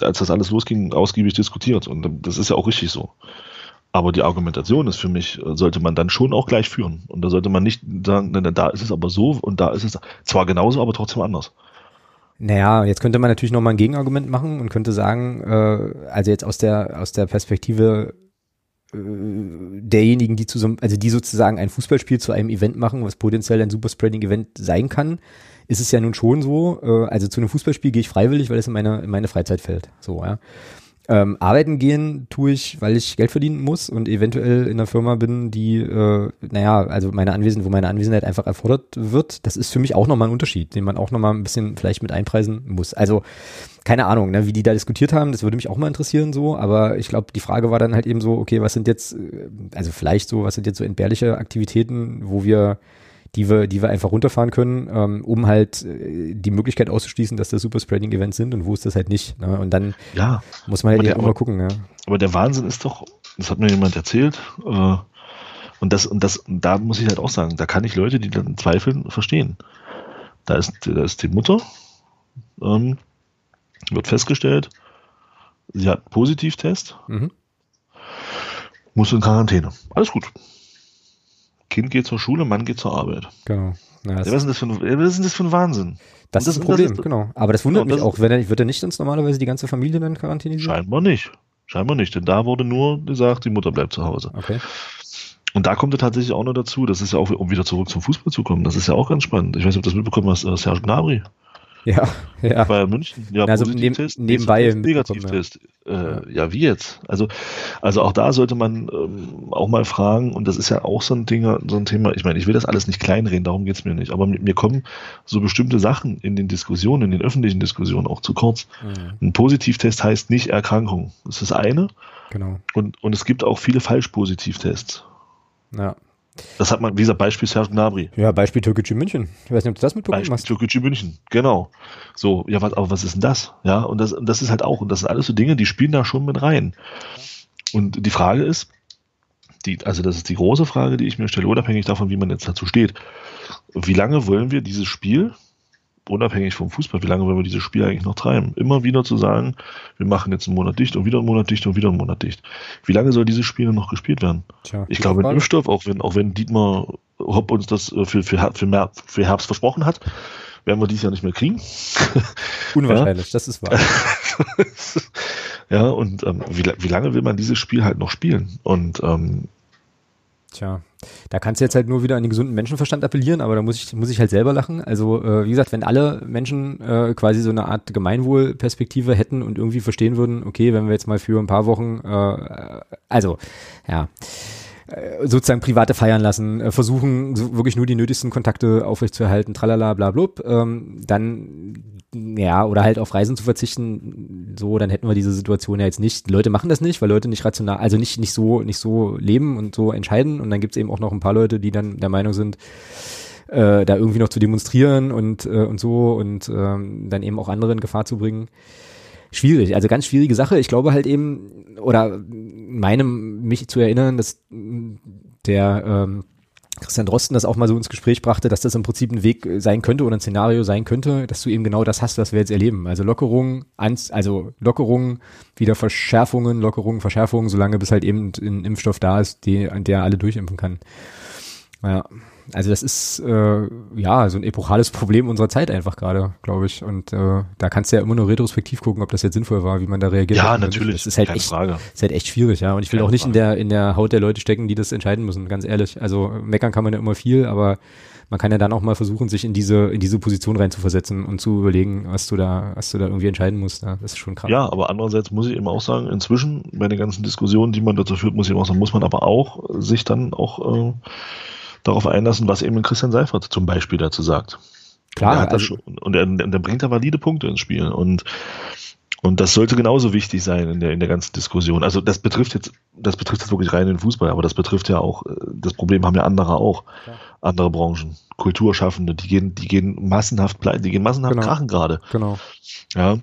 B: als das alles losging, ausgiebig diskutiert. Und das ist ja auch richtig so. Aber die Argumentation ist für mich, äh, sollte man dann schon auch gleich führen. Und da sollte man nicht sagen, da ist es aber so und da ist es zwar genauso, aber trotzdem anders.
A: Naja, jetzt könnte man natürlich nochmal ein Gegenargument machen und könnte sagen, äh, also jetzt aus der, aus der Perspektive äh, derjenigen, die zu so, also die sozusagen ein Fußballspiel zu einem Event machen, was potenziell ein Superspreading-Event sein kann, ist es ja nun schon so, äh, also zu einem Fußballspiel gehe ich freiwillig, weil es in meine, in meine Freizeit fällt. So, ja. Ähm, arbeiten gehen tue ich, weil ich Geld verdienen muss und eventuell in einer Firma bin, die, äh, naja, also meine Anwesenheit, wo meine Anwesenheit einfach erfordert wird. Das ist für mich auch nochmal ein Unterschied, den man auch nochmal ein bisschen vielleicht mit einpreisen muss. Also keine Ahnung, ne, wie die da diskutiert haben, das würde mich auch mal interessieren so, aber ich glaube, die Frage war dann halt eben so, okay, was sind jetzt, äh, also vielleicht so, was sind jetzt so entbehrliche Aktivitäten, wo wir die wir, die wir einfach runterfahren können, ähm, um halt äh, die Möglichkeit auszuschließen, dass das Superspreading-Events sind und wo ist das halt nicht. Ne? Und dann
B: ja,
A: muss man halt
B: der,
A: eben mal gucken. Ja.
B: Aber der Wahnsinn ist doch, das hat mir jemand erzählt, äh, und das, und das, da muss ich halt auch sagen, da kann ich Leute, die dann zweifeln, verstehen. Da ist, da ist die Mutter, ähm, wird festgestellt, sie hat einen Positivtest, mhm. muss in Quarantäne. Alles gut. Kind geht zur Schule, Mann geht zur Arbeit.
A: Genau.
B: Ja, was, ist das für ein, was ist das für ein Wahnsinn?
A: Das, das ist ein Problem, ist, genau. Aber das wundert genau, mich auch. Wenn er, wird er nicht uns normalerweise die ganze Familie dann quarantänisieren?
B: Scheinbar nicht. Scheinbar nicht, denn da wurde nur gesagt, die Mutter bleibt zu Hause.
A: Okay.
B: Und da kommt er tatsächlich auch noch dazu, das ist ja auch, um wieder zurück zum Fußball zu kommen, das ist ja auch ganz spannend. Ich weiß nicht, ob du das mitbekommen hast, äh, Serge Gnabry.
A: Ja, ja.
B: Bei München,
A: ja, also
B: Positivtest,
A: nebenbei
B: Negativtest. Ja. Äh, ja, wie jetzt? Also, also auch da sollte man ähm, auch mal fragen, und das ist ja auch so ein Ding, so ein Thema, ich meine, ich will das alles nicht kleinreden, darum geht's mir nicht, aber mir, mir kommen so bestimmte Sachen in den Diskussionen, in den öffentlichen Diskussionen auch zu kurz. Mhm. Ein Positivtest heißt nicht Erkrankung. Das ist das eine.
A: Genau.
B: Und, und es gibt auch viele Falsch-Positivtests.
A: Ja.
B: Das hat man, wie gesagt, Beispiel Serge Gnabry.
A: Ja, Beispiel Türkgücü München. Ich weiß nicht, ob du das mitbekommen Beispiel hast.
B: Türkgücü München, genau. So, ja, was, aber was ist denn das? Ja, und das, das ist halt auch, und das sind alles so Dinge, die spielen da schon mit rein. Und die Frage ist, die, also das ist die große Frage, die ich mir stelle, unabhängig davon, wie man jetzt dazu steht. Wie lange wollen wir dieses Spiel unabhängig vom Fußball, wie lange wollen wir dieses Spiel eigentlich noch treiben? Immer wieder zu sagen, wir machen jetzt einen Monat dicht und wieder einen Monat dicht und wieder einen Monat dicht. Wie lange soll dieses Spiel noch gespielt werden? Tja, ich glaube, ein Impfstoff, auch wenn, auch wenn Dietmar Hopp uns das äh, für, für, für, für Herbst versprochen hat, werden wir dies Jahr nicht mehr kriegen.
A: Unwahrscheinlich, ja. das ist wahr.
B: ja, und ähm, wie, wie lange will man dieses Spiel halt noch spielen? Und ähm,
A: Tja, da kannst du jetzt halt nur wieder an den gesunden Menschenverstand appellieren, aber da muss ich, muss ich halt selber lachen. Also, äh, wie gesagt, wenn alle Menschen äh, quasi so eine Art Gemeinwohlperspektive hätten und irgendwie verstehen würden, okay, wenn wir jetzt mal für ein paar Wochen, äh, also, ja, sozusagen private feiern lassen, äh, versuchen wirklich nur die nötigsten Kontakte aufrechtzuerhalten, tralala, bla, blub, ähm, dann ja, oder halt auf Reisen zu verzichten, so, dann hätten wir diese Situation ja jetzt nicht. Die Leute machen das nicht, weil Leute nicht rational, also nicht, nicht so, nicht so leben und so entscheiden. Und dann gibt's eben auch noch ein paar Leute, die dann der Meinung sind, äh, da irgendwie noch zu demonstrieren und, äh, und so und ähm, dann eben auch andere in Gefahr zu bringen. Schwierig, also ganz schwierige Sache. Ich glaube halt eben, oder meinem, mich zu erinnern, dass der ähm, Christian Drosten das auch mal so ins Gespräch brachte, dass das im Prinzip ein Weg sein könnte oder ein Szenario sein könnte, dass du eben genau das hast, was wir jetzt erleben. Also Lockerungen, also Lockerungen, wieder Verschärfungen, Lockerungen, Verschärfungen, solange bis halt eben ein Impfstoff da ist, die, an der alle durchimpfen kann. Ja, also das ist äh, ja so ein epochales Problem unserer Zeit einfach gerade, glaube ich. Und äh, da kannst du ja immer nur retrospektiv gucken, ob das jetzt sinnvoll war, wie man da reagiert.
B: Ja, natürlich.
A: Das ist halt echt, Frage. ist halt echt schwierig, ja. Und ich will keine auch nicht Frage. in der in der Haut der Leute stecken, die das entscheiden müssen, ganz ehrlich. Also meckern kann man ja immer viel, aber man kann ja dann auch mal versuchen, sich in diese in diese Position reinzuversetzen und zu überlegen, was du da was du da irgendwie entscheiden musst. Ja, das ist schon krass.
B: Ja, aber andererseits muss ich eben auch sagen, inzwischen bei den ganzen Diskussionen, die man dazu führt, muss ich eben auch sagen, muss man aber auch sich dann auch äh, darauf einlassen, was eben Christian Seifert zum Beispiel dazu sagt.
A: Klar.
B: Und, also, schon, und er, der bringt da valide Punkte ins Spiel. Und, und das sollte genauso wichtig sein in der, in der ganzen Diskussion. Also das betrifft jetzt, das betrifft jetzt wirklich rein den Fußball, aber das betrifft ja auch, das Problem haben ja andere auch. Ja. Andere Branchen, Kulturschaffende, die gehen, die gehen massenhaft pleite, die gehen massenhaft
A: genau.
B: krachen gerade.
A: Genau.
B: Ja.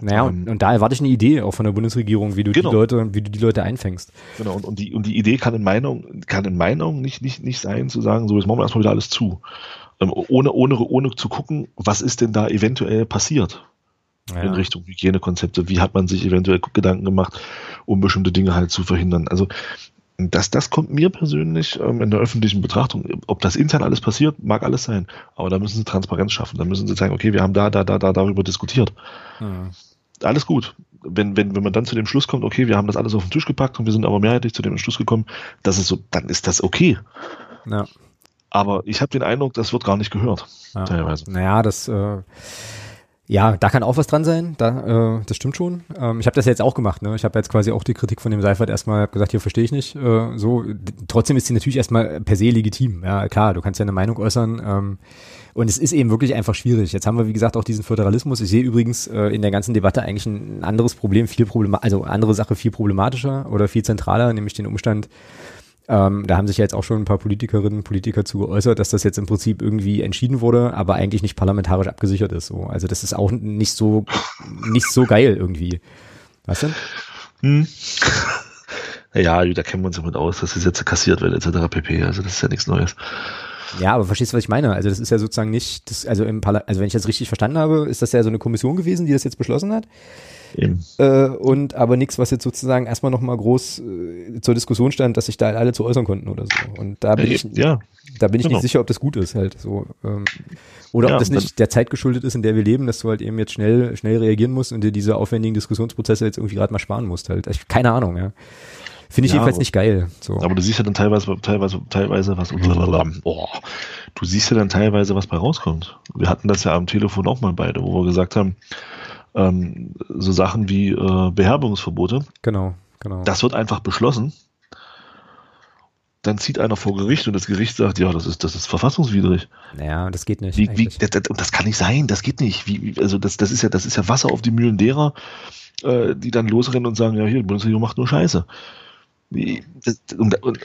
A: Naja, und, ähm, und da erwarte ich eine Idee auch von der Bundesregierung, wie du genau. die Leute, wie du die Leute einfängst.
B: Genau, und, und, die, und die Idee kann in meiner, kann in Augen nicht, nicht, nicht sein, zu sagen, so, jetzt machen wir erstmal wieder alles zu. Ähm, ohne, ohne, ohne zu gucken, was ist denn da eventuell passiert ja. in Richtung Hygienekonzepte, wie hat man sich eventuell Gedanken gemacht, um bestimmte Dinge halt zu verhindern. Also das, das kommt mir persönlich ähm, in der öffentlichen Betrachtung, ob das intern alles passiert, mag alles sein, aber da müssen sie Transparenz schaffen, da müssen sie sagen, okay, wir haben da, da, da, da darüber diskutiert. Ja alles gut. Wenn, wenn, wenn man dann zu dem Schluss kommt, okay, wir haben das alles auf den Tisch gepackt und wir sind aber mehrheitlich zu dem Schluss gekommen, dass es so, dann ist das okay.
A: Ja.
B: Aber ich habe den Eindruck, das wird gar nicht gehört,
A: ja. teilweise. Naja, das, äh, Ja, da kann auch was dran sein, da, äh, das stimmt schon. Ähm, ich habe das jetzt auch gemacht, ne? Ich habe jetzt quasi auch die Kritik von dem Seifert erstmal gesagt, hier verstehe ich nicht. Äh, so, trotzdem ist sie natürlich erstmal per se legitim. Ja, klar, du kannst ja eine Meinung äußern. Ähm, und es ist eben wirklich einfach schwierig. Jetzt haben wir, wie gesagt, auch diesen Föderalismus. Ich sehe übrigens äh, in der ganzen Debatte eigentlich ein anderes Problem, viel problema also andere Sache viel problematischer oder viel zentraler, nämlich den Umstand, ähm, da haben sich ja jetzt auch schon ein paar Politikerinnen und Politiker zu geäußert, dass das jetzt im Prinzip irgendwie entschieden wurde, aber eigentlich nicht parlamentarisch abgesichert ist. So. Also das ist auch nicht so, nicht so geil irgendwie. Weißt du? Hm.
B: Ja, da kennen wir uns damit aus, dass die Sätze kassiert werden, etc. pp. Also das ist ja nichts Neues.
A: Ja, aber verstehst du, was ich meine? Also das ist ja sozusagen nicht, das, also im Parla also wenn ich das richtig verstanden habe, ist das ja so eine Kommission gewesen, die das jetzt beschlossen hat. Äh, und aber nichts, was jetzt sozusagen erstmal nochmal groß äh, zur Diskussion stand, dass sich da alle zu äußern konnten oder so. Und da bin ja, ich, ja, da bin ich genau. nicht sicher, ob das gut ist halt so. Ähm, oder ja, ob das nicht der Zeit geschuldet ist, in der wir leben, dass du halt eben jetzt schnell, schnell reagieren musst und dir diese aufwendigen Diskussionsprozesse jetzt irgendwie gerade mal sparen musst halt. Ich, keine Ahnung, ja. Finde ich ja, jedenfalls nicht geil. So.
B: Aber du siehst ja dann teilweise, teilweise, teilweise was, oh, du siehst ja dann teilweise, was bei rauskommt. Wir hatten das ja am Telefon auch mal beide, wo wir gesagt haben, ähm, so Sachen wie äh, Beherbergungsverbote.
A: Genau, genau.
B: Das wird einfach beschlossen. Dann zieht einer vor Gericht und das Gericht sagt, ja, das ist, das ist verfassungswidrig.
A: Naja, das geht nicht.
B: Wie, wie, das, das, das, kann nicht sein, das geht nicht. Wie, also das, das ist ja, das ist ja Wasser auf die Mühlen derer, äh, die dann losrennen und sagen, ja, hier, die Bundesregierung macht nur Scheiße. Das, und, und,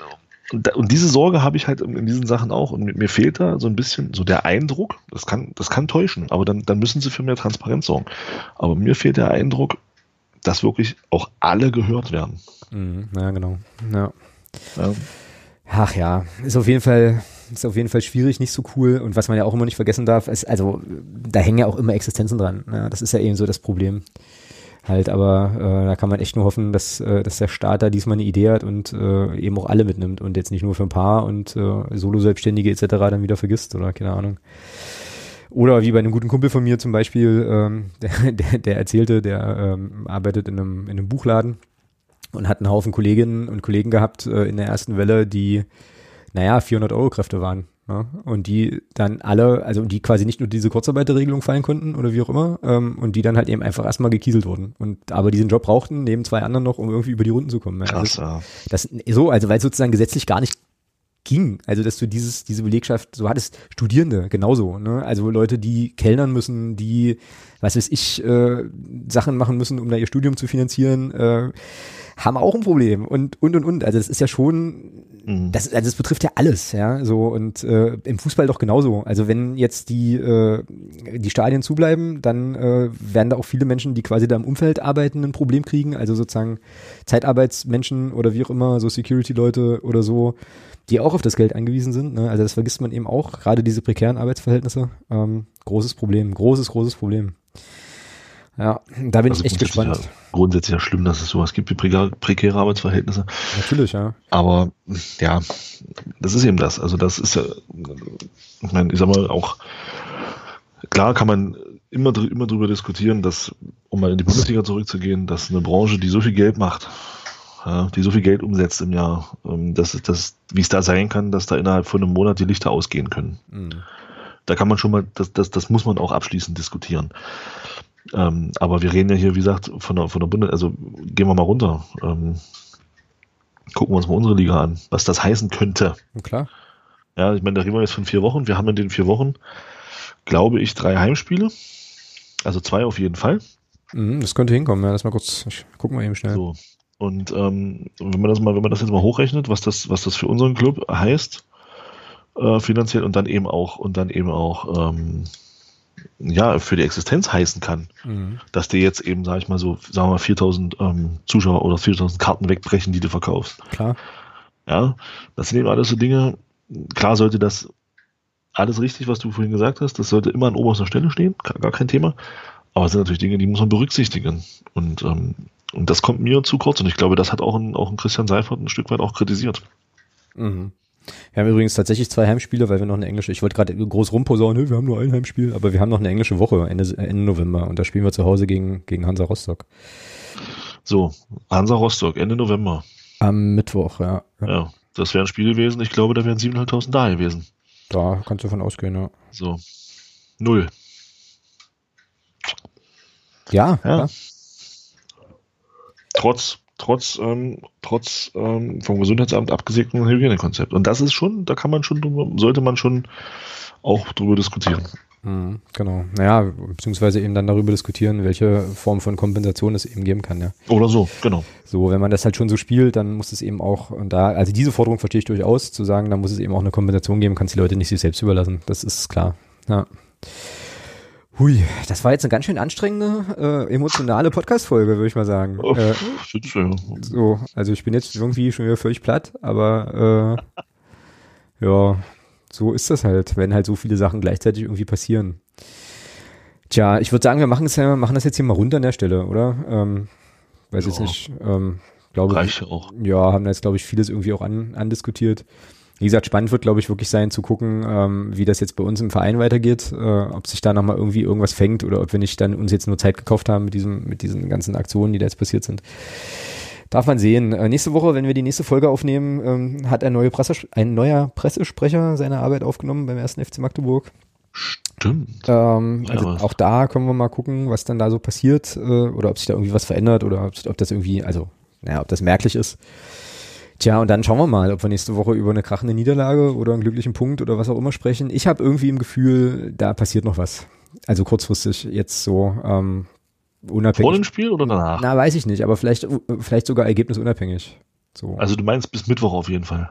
B: und, und diese Sorge habe ich halt in diesen Sachen auch. Und mir fehlt da so ein bisschen so der Eindruck, das kann, das kann täuschen, aber dann, dann müssen sie für mehr Transparenz sorgen. Aber mir fehlt der Eindruck, dass wirklich auch alle gehört werden.
A: Mhm, ja, genau. Ja. ja. Ach ja, ist auf jeden Fall, ist auf jeden Fall schwierig, nicht so cool. Und was man ja auch immer nicht vergessen darf, ist, also da hängen ja auch immer Existenzen dran. Ja, das ist ja eben so das Problem halt, aber äh, da kann man echt nur hoffen, dass, äh, dass der Staat da diesmal eine Idee hat und äh, eben auch alle mitnimmt und jetzt nicht nur für ein paar und äh, Solo-Selbstständige etc. dann wieder vergisst oder keine Ahnung. Oder wie bei einem guten Kumpel von mir zum Beispiel, ähm, der, der, der erzählte, der ähm, arbeitet in einem, in einem Buchladen und hat einen Haufen Kolleginnen und Kollegen gehabt äh, in der ersten Welle, die, naja, 400 Euro Kräfte waren. Ja, und die dann alle, also die quasi nicht nur diese Kurzarbeiterregelung fallen konnten oder wie auch immer, ähm, und die dann halt eben einfach erstmal gekieselt wurden. Und aber diesen Job brauchten, neben zwei anderen noch, um irgendwie über die Runden zu kommen. Ja. Krass, ja. Das, so, also weil sozusagen gesetzlich gar nicht ging. Also, dass du dieses, diese Belegschaft, so hattest Studierende genauso, ne? Also Leute, die kellnern müssen, die, was weiß ich, äh, Sachen machen müssen, um da ihr Studium zu finanzieren, äh, haben auch ein Problem und und und und. Also das ist ja schon, mhm. das, also das betrifft ja alles, ja. So und äh, im Fußball doch genauso. Also wenn jetzt die äh, die Stadien zubleiben, dann äh, werden da auch viele Menschen, die quasi da im Umfeld arbeiten, ein Problem kriegen. Also sozusagen Zeitarbeitsmenschen oder wie auch immer, so Security-Leute oder so, die auch auf das Geld angewiesen sind. Ne? Also das vergisst man eben auch. Gerade diese prekären Arbeitsverhältnisse, ähm, großes Problem, großes großes Problem. Ja, da bin also ich echt gespannt.
B: Ja, grundsätzlich ja schlimm, dass es sowas gibt wie prekäre Arbeitsverhältnisse.
A: Natürlich, ja.
B: Aber ja, das ist eben das. Also das ist ja, ich meine, ich sag mal auch, klar kann man immer, immer drüber diskutieren, dass, um mal in die Bundesliga zurückzugehen, dass eine Branche, die so viel Geld macht, ja, die so viel Geld umsetzt im Jahr, ähm, dass, dass, wie es da sein kann, dass da innerhalb von einem Monat die Lichter ausgehen können. Mhm. Da kann man schon mal, das, das, das muss man auch abschließend diskutieren. Ähm, aber wir reden ja hier, wie gesagt, von der, von der Bundes, also gehen wir mal runter. Ähm, gucken wir uns mal unsere Liga an, was das heißen könnte.
A: Klar.
B: Ja, ich meine, da reden wir jetzt von vier Wochen. Wir haben in den vier Wochen, glaube ich, drei Heimspiele. Also zwei auf jeden Fall.
A: Mhm, das könnte hinkommen, ja. Lass mal kurz, ich guck mal eben schnell.
B: So. Und ähm, wenn man das mal, wenn man das jetzt mal hochrechnet, was das, was das für unseren Club heißt, äh, finanziell und dann eben auch, und dann eben auch ähm, ja, für die Existenz heißen kann. Mhm. Dass dir jetzt eben, sag ich mal so, sagen wir mal 4000 ähm, Zuschauer oder 4000 Karten wegbrechen, die du verkaufst.
A: Klar.
B: Ja, das sind eben alles so Dinge. Klar sollte das alles richtig, was du vorhin gesagt hast, das sollte immer an oberster Stelle stehen, gar kein Thema. Aber es sind natürlich Dinge, die muss man berücksichtigen. Und, ähm, und das kommt mir zu kurz. Und ich glaube, das hat auch ein, auch ein Christian Seifert ein Stück weit auch kritisiert.
A: Mhm. Wir haben übrigens tatsächlich zwei Heimspiele, weil wir noch eine englische, ich wollte gerade groß rumposaunen, wir haben nur ein Heimspiel, aber wir haben noch eine englische Woche Ende, Ende November und da spielen wir zu Hause gegen, gegen Hansa Rostock.
B: So, Hansa Rostock, Ende November.
A: Am Mittwoch, ja.
B: Ja, das wäre ein Spiel gewesen, ich glaube, da wären 7.500 da gewesen.
A: Da kannst du davon ausgehen, ja.
B: So, null.
A: Ja,
B: Ja.
A: ja.
B: Trotz, trotz, ähm, trotz ähm, vom Gesundheitsamt abgesegneten Hygienekonzept. Und das ist schon, da kann man schon drüber, sollte man schon auch drüber diskutieren.
A: Mhm, genau. Naja, beziehungsweise eben dann darüber diskutieren, welche Form von Kompensation es eben geben kann, ja.
B: Oder so, genau.
A: So, wenn man das halt schon so spielt, dann muss es eben auch, und da, also diese Forderung verstehe ich durchaus, zu sagen, da muss es eben auch eine Kompensation geben, kann es die Leute nicht sich selbst überlassen. Das ist klar. Ja. Hui, das war jetzt eine ganz schön anstrengende, äh, emotionale Podcast-Folge, würde ich mal sagen.
B: Oh,
A: Äh, so, also ich bin jetzt irgendwie schon wieder völlig platt, aber äh, ja, so ist das halt, wenn halt so viele Sachen gleichzeitig irgendwie passieren. Tja, ich würde sagen, wir machen es ja, machen das jetzt hier mal runter an der Stelle, oder? Ähm, weiß jetzt
B: Ja.
A: nicht. Ähm, glaube,
B: Reicht ja auch.
A: ja, haben da jetzt, glaube ich, vieles irgendwie auch an, andiskutiert. Wie gesagt, spannend wird, glaube ich, wirklich sein zu gucken, ähm, wie das jetzt bei uns im Verein weitergeht, äh, ob sich da nochmal irgendwie irgendwas fängt oder ob wir nicht dann uns jetzt nur Zeit gekauft haben mit diesem, mit diesen ganzen Aktionen, die da jetzt passiert sind. Darf man sehen. Äh, nächste Woche, wenn wir die nächste Folge aufnehmen, ähm, hat ein, neue ein neuer Pressesprecher seine Arbeit aufgenommen beim ersten FC Magdeburg.
B: Stimmt.
A: Ähm,
B: Ja,
A: also
B: was?
A: auch da können wir mal gucken, was dann da so passiert äh, oder ob sich da irgendwie was verändert oder ob, ob das irgendwie, also, naja, ob das merklich ist. Tja, und dann schauen wir mal, ob wir nächste Woche über eine krachende Niederlage oder einen glücklichen Punkt oder was auch immer sprechen. Ich habe irgendwie im Gefühl, da passiert noch was. Also kurzfristig jetzt so ähm, unabhängig.
B: Vor dem Spiel oder danach?
A: Na, weiß ich nicht, aber vielleicht, äh, vielleicht sogar ergebnisunabhängig. So.
B: Also du meinst bis Mittwoch auf jeden Fall.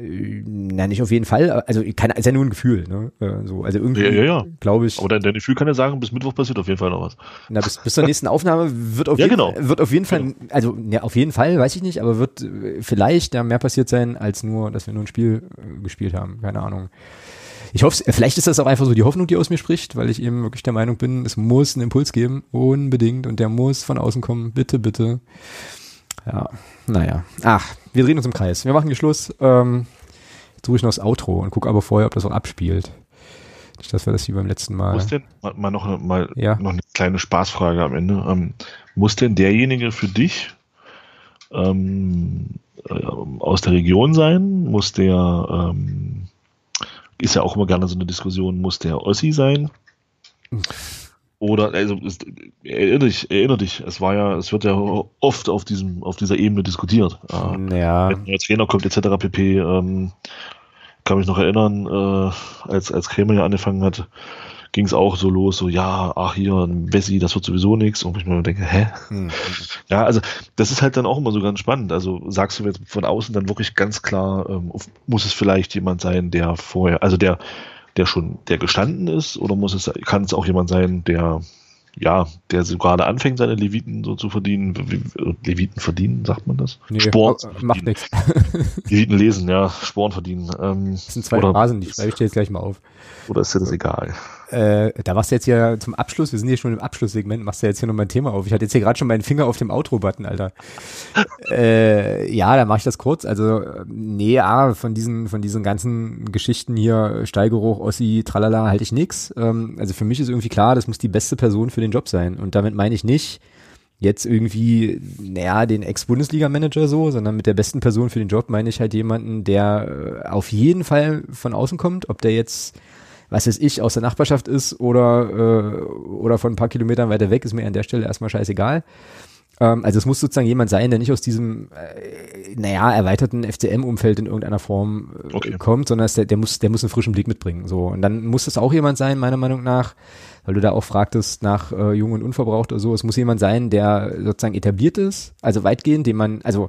A: Äh, na, nicht auf jeden Fall. Also kann, ist ja nur ein Gefühl. Ne? Äh, so, also irgendwie
B: Ja, ja, ja.
A: glaube ich.
B: Aber dein, dein Gefühl kann ja sagen, bis Mittwoch passiert auf jeden Fall noch was.
A: Na, bis, bis zur nächsten Aufnahme wird auf,
B: Ja,
A: jeden,
B: genau.
A: Fall, wird auf jeden Fall, also ja, auf jeden Fall, weiß ich nicht, aber wird äh, vielleicht ja mehr passiert sein, als nur, dass wir nur ein Spiel äh, gespielt haben. Keine Ahnung. Ich hoffe, vielleicht ist das auch einfach so die Hoffnung, die aus mir spricht, weil ich eben wirklich der Meinung bin, es muss einen Impuls geben, unbedingt, und der muss von außen kommen. Bitte, bitte. Ja, naja. Ach, wir drehen uns im Kreis. Wir machen hier Schluss. Ähm, jetzt suche ich noch das Outro und gucke aber vorher, ob das auch abspielt. Nicht, dass wir das wie beim letzten Mal.
B: Muss denn, mal, mal, noch, mal
A: Ja.
B: noch eine kleine Spaßfrage am Ende. Ähm, muss denn derjenige für dich ähm, äh, aus der Region sein? Muss der, ähm, ist ja auch immer gerne so eine Diskussion, muss der Ossi sein? Oder, also, es, erinnere dich, erinnere dich, es war ja, es wird ja oft auf diesem, auf dieser Ebene diskutiert. Äh,
A: Ja,
B: wenn ein Trainer kommt, etc. pp. Ähm, kann mich noch erinnern, äh, als, als Krämer ja angefangen hat, ging es auch so los, so, ja, ach hier, ein Wessi, das wird sowieso nichts. Und ich mir denke, hä?
A: Hm.
B: Ja, also das ist halt dann auch immer so ganz spannend. Also sagst du jetzt von außen dann wirklich ganz klar, ähm, muss es vielleicht jemand sein, der vorher, also der, der schon, der gestanden ist, oder muss es, kann es auch jemand sein, der ja, der so gerade anfängt, seine Leviten so zu verdienen. Leviten verdienen, sagt man das?
A: Nee,
B: Sporen
A: macht nichts.
B: Leviten lesen, ja, Sporen verdienen. Ähm,
A: Das sind zwei
B: oder,
A: Phrasen, die schreibe ich dir jetzt gleich mal auf.
B: oder ist dir das egal?
A: Äh, da machst du jetzt ja zum Abschluss, wir sind hier schon im Abschlusssegment, machst du jetzt hier nochmal ein Thema auf. Ich hatte jetzt hier gerade schon meinen Finger auf dem Outro-Button, Alter. äh, ja, da mache ich das kurz. Also, nee, ah, von diesen, von diesen ganzen Geschichten hier, Steigeruch, Ossi, tralala, halte ich nix. Ähm, also für mich ist irgendwie klar, das muss die beste Person für den Job sein. Und damit meine ich nicht, jetzt irgendwie, naja, den Ex-Bundesliga-Manager so, sondern mit der besten Person für den Job meine ich halt jemanden, der äh, auf jeden Fall von außen kommt, ob der jetzt, was weiß ich, aus der Nachbarschaft ist oder, äh, oder von ein paar Kilometern weiter weg, ist mir an der Stelle erstmal scheißegal. Ähm, also es muss sozusagen jemand sein, der nicht aus diesem, äh, naja, erweiterten FCM-Umfeld in irgendeiner Form äh,
B: Okay.
A: kommt, sondern der, der muss, der muss einen frischen Blick mitbringen. So. Und dann muss es auch jemand sein, meiner Meinung nach, weil du da auch fragtest nach äh, jung und unverbraucht oder so. Es muss jemand sein, der sozusagen etabliert ist, also weitgehend, den man, also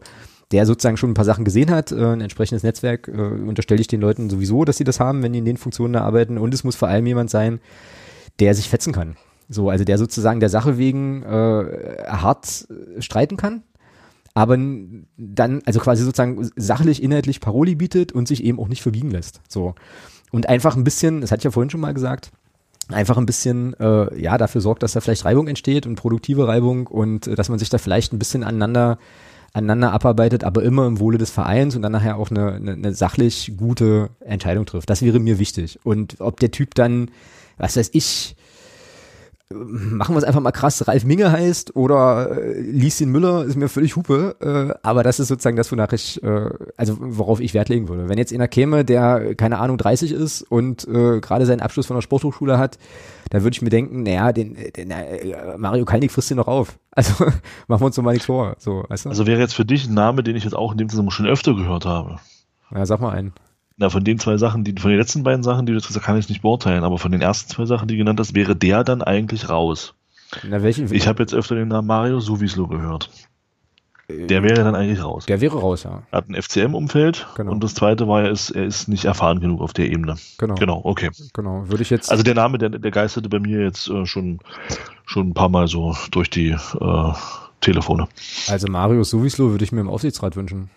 A: der sozusagen schon ein paar Sachen gesehen hat, äh, ein entsprechendes Netzwerk, äh, unterstelle ich den Leuten sowieso, dass sie das haben, wenn die in den Funktionen da arbeiten. Und es muss vor allem jemand sein, der sich fetzen kann. So, also der sozusagen der Sache wegen äh, hart äh, streiten kann, aber dann, also quasi sozusagen sachlich, inhaltlich Paroli bietet und sich eben auch nicht verbiegen lässt. So. Und einfach ein bisschen, das hatte ich ja vorhin schon mal gesagt, einfach ein bisschen, äh, ja, dafür sorgt, dass da vielleicht Reibung entsteht und produktive Reibung und äh, dass man sich da vielleicht ein bisschen aneinander aneinander abarbeitet, aber immer im Wohle des Vereins und dann nachher auch eine, eine, eine sachlich gute Entscheidung trifft. Das wäre mir wichtig. Und ob der Typ dann, was weiß ich, machen wir es einfach mal krass, Ralf Minge heißt oder äh, Lieschen Müller, ist mir völlig Hupe, äh, aber das ist sozusagen das, wonach ich, äh, also worauf ich Wert legen würde. Wenn jetzt einer käme, der, keine Ahnung, 30 ist und äh, gerade seinen Abschluss von der Sporthochschule hat, dann würde ich mir denken, naja, den, den äh, Mario Kalnick frisst den noch auf. Also machen wir uns doch mal nichts vor. So, weißt du?
B: Also wäre jetzt für dich ein Name, den ich jetzt auch in dem Zusammenhang schon öfter gehört habe.
A: Ja, sag mal einen.
B: Na, von den zwei Sachen, die, von den letzten beiden Sachen, die du jetzt gesagt hast, kann ich nicht beurteilen, aber von den ersten zwei Sachen, die du genannt hast, wäre der dann eigentlich raus.
A: Na, welchen?
B: Ich habe jetzt öfter den Namen Mario Suvislo gehört. Der wäre dann eigentlich raus.
A: Der wäre raus, ja.
B: Er hat ein FCM-Umfeld
A: Genau.
B: und das zweite war, er ist, er ist nicht erfahren genug auf der Ebene.
A: Genau.
B: Genau, okay.
A: Genau. Würde ich jetzt.
B: Also der Name, der, der geisterte bei mir jetzt äh, schon, schon ein paar Mal so durch die äh, Telefone.
A: Also Marius Suvislo würde ich mir im Aufsichtsrat wünschen.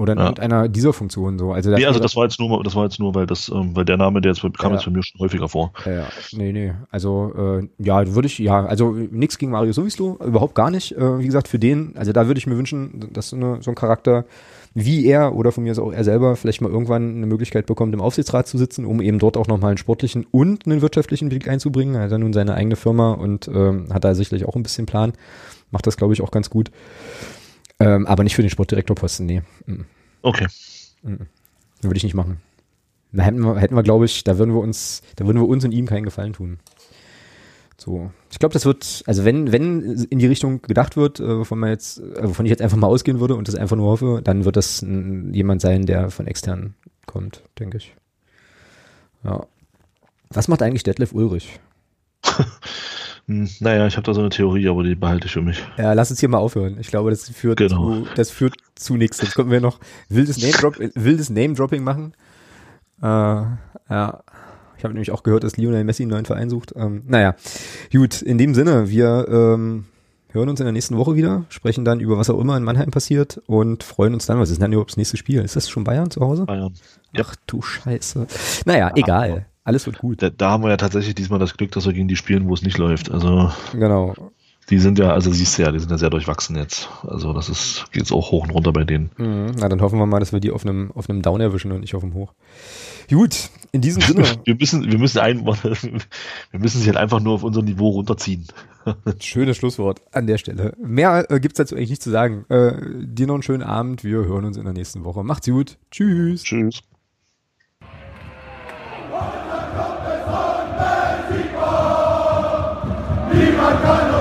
A: Oder in
B: Ja.
A: irgendeiner dieser Funktionen so. Also,
B: Nee, also das war jetzt nur, das war jetzt nur, weil das, ähm, weil der Name, der jetzt kam
A: Ja.
B: jetzt bei mir schon häufiger vor.
A: Ja, ja. nee, nee. Also, äh, ja, würde ich, ja, also nichts gegen Mario Suvislo, überhaupt gar nicht. Äh, wie gesagt, für den, also da würde ich mir wünschen, dass so, eine, so ein Charakter wie er oder von mir aus auch er selber vielleicht mal irgendwann eine Möglichkeit bekommt, im Aufsichtsrat zu sitzen, um eben dort auch nochmal einen sportlichen und einen wirtschaftlichen Blick einzubringen. Er hat ja nun seine eigene Firma und ähm, hat da sicherlich auch ein bisschen Plan. Macht das, glaube ich, auch ganz gut. Ähm, aber nicht für den Sportdirektorposten, nee. Mhm.
B: Okay.
A: Würde ich nicht machen. Da hätten wir, hätten wir glaube ich, da würden wir uns, da würden wir uns und ihm keinen Gefallen tun. So. Ich glaube, das wird, also wenn, wenn in die Richtung gedacht wird, äh, wovon man jetzt, äh, wovon ich jetzt einfach mal ausgehen würde und das einfach nur hoffe, dann wird das ein, jemand sein, der von extern kommt, denke ich. Ja. Was macht eigentlich Detlef Ulrich?
B: Hm, naja, ich habe da so eine Theorie, aber die behalte ich für mich.
A: Ja, lass uns hier mal aufhören. Ich glaube, das führt
B: Genau.
A: zu, das führt zu nichts. Jetzt können wir noch wildes Name-Drop, wildes Name-Dropping machen. Äh, ja. Ich habe nämlich auch gehört, dass Lionel Messi einen neuen Verein sucht. Ähm, naja, gut, in dem Sinne, wir ähm, hören uns in der nächsten Woche wieder, sprechen dann über was auch immer in Mannheim passiert und freuen uns dann, was ist denn dann überhaupt das nächste Spiel? Ist das schon Bayern zu Hause?
B: Bayern. Ja.
A: Ach du Scheiße. Naja, egal. Alles wird gut.
B: Da, da haben wir ja tatsächlich diesmal das Glück, dass wir gegen die spielen, wo es nicht läuft. Also
A: Genau.
B: die sind ja, also siehst du ja, die sind ja sehr durchwachsen jetzt. Also das ist, geht jetzt auch hoch und runter bei denen.
A: Mhm. Na, dann hoffen wir mal, dass wir die auf einem, auf einem Down erwischen und nicht auf dem Hoch. Gut, in diesem Sinne.
B: Wir müssen, wir müssen ein, wir müssen sich halt einfach nur auf unser Niveau runterziehen.
A: Schönes Schlusswort an der Stelle. Mehr äh, gibt's dazu eigentlich nicht zu sagen. Äh, dir noch einen schönen Abend. Wir hören uns in der nächsten Woche. Macht's gut. Tschüss.
B: Tschüss.
C: Marcano.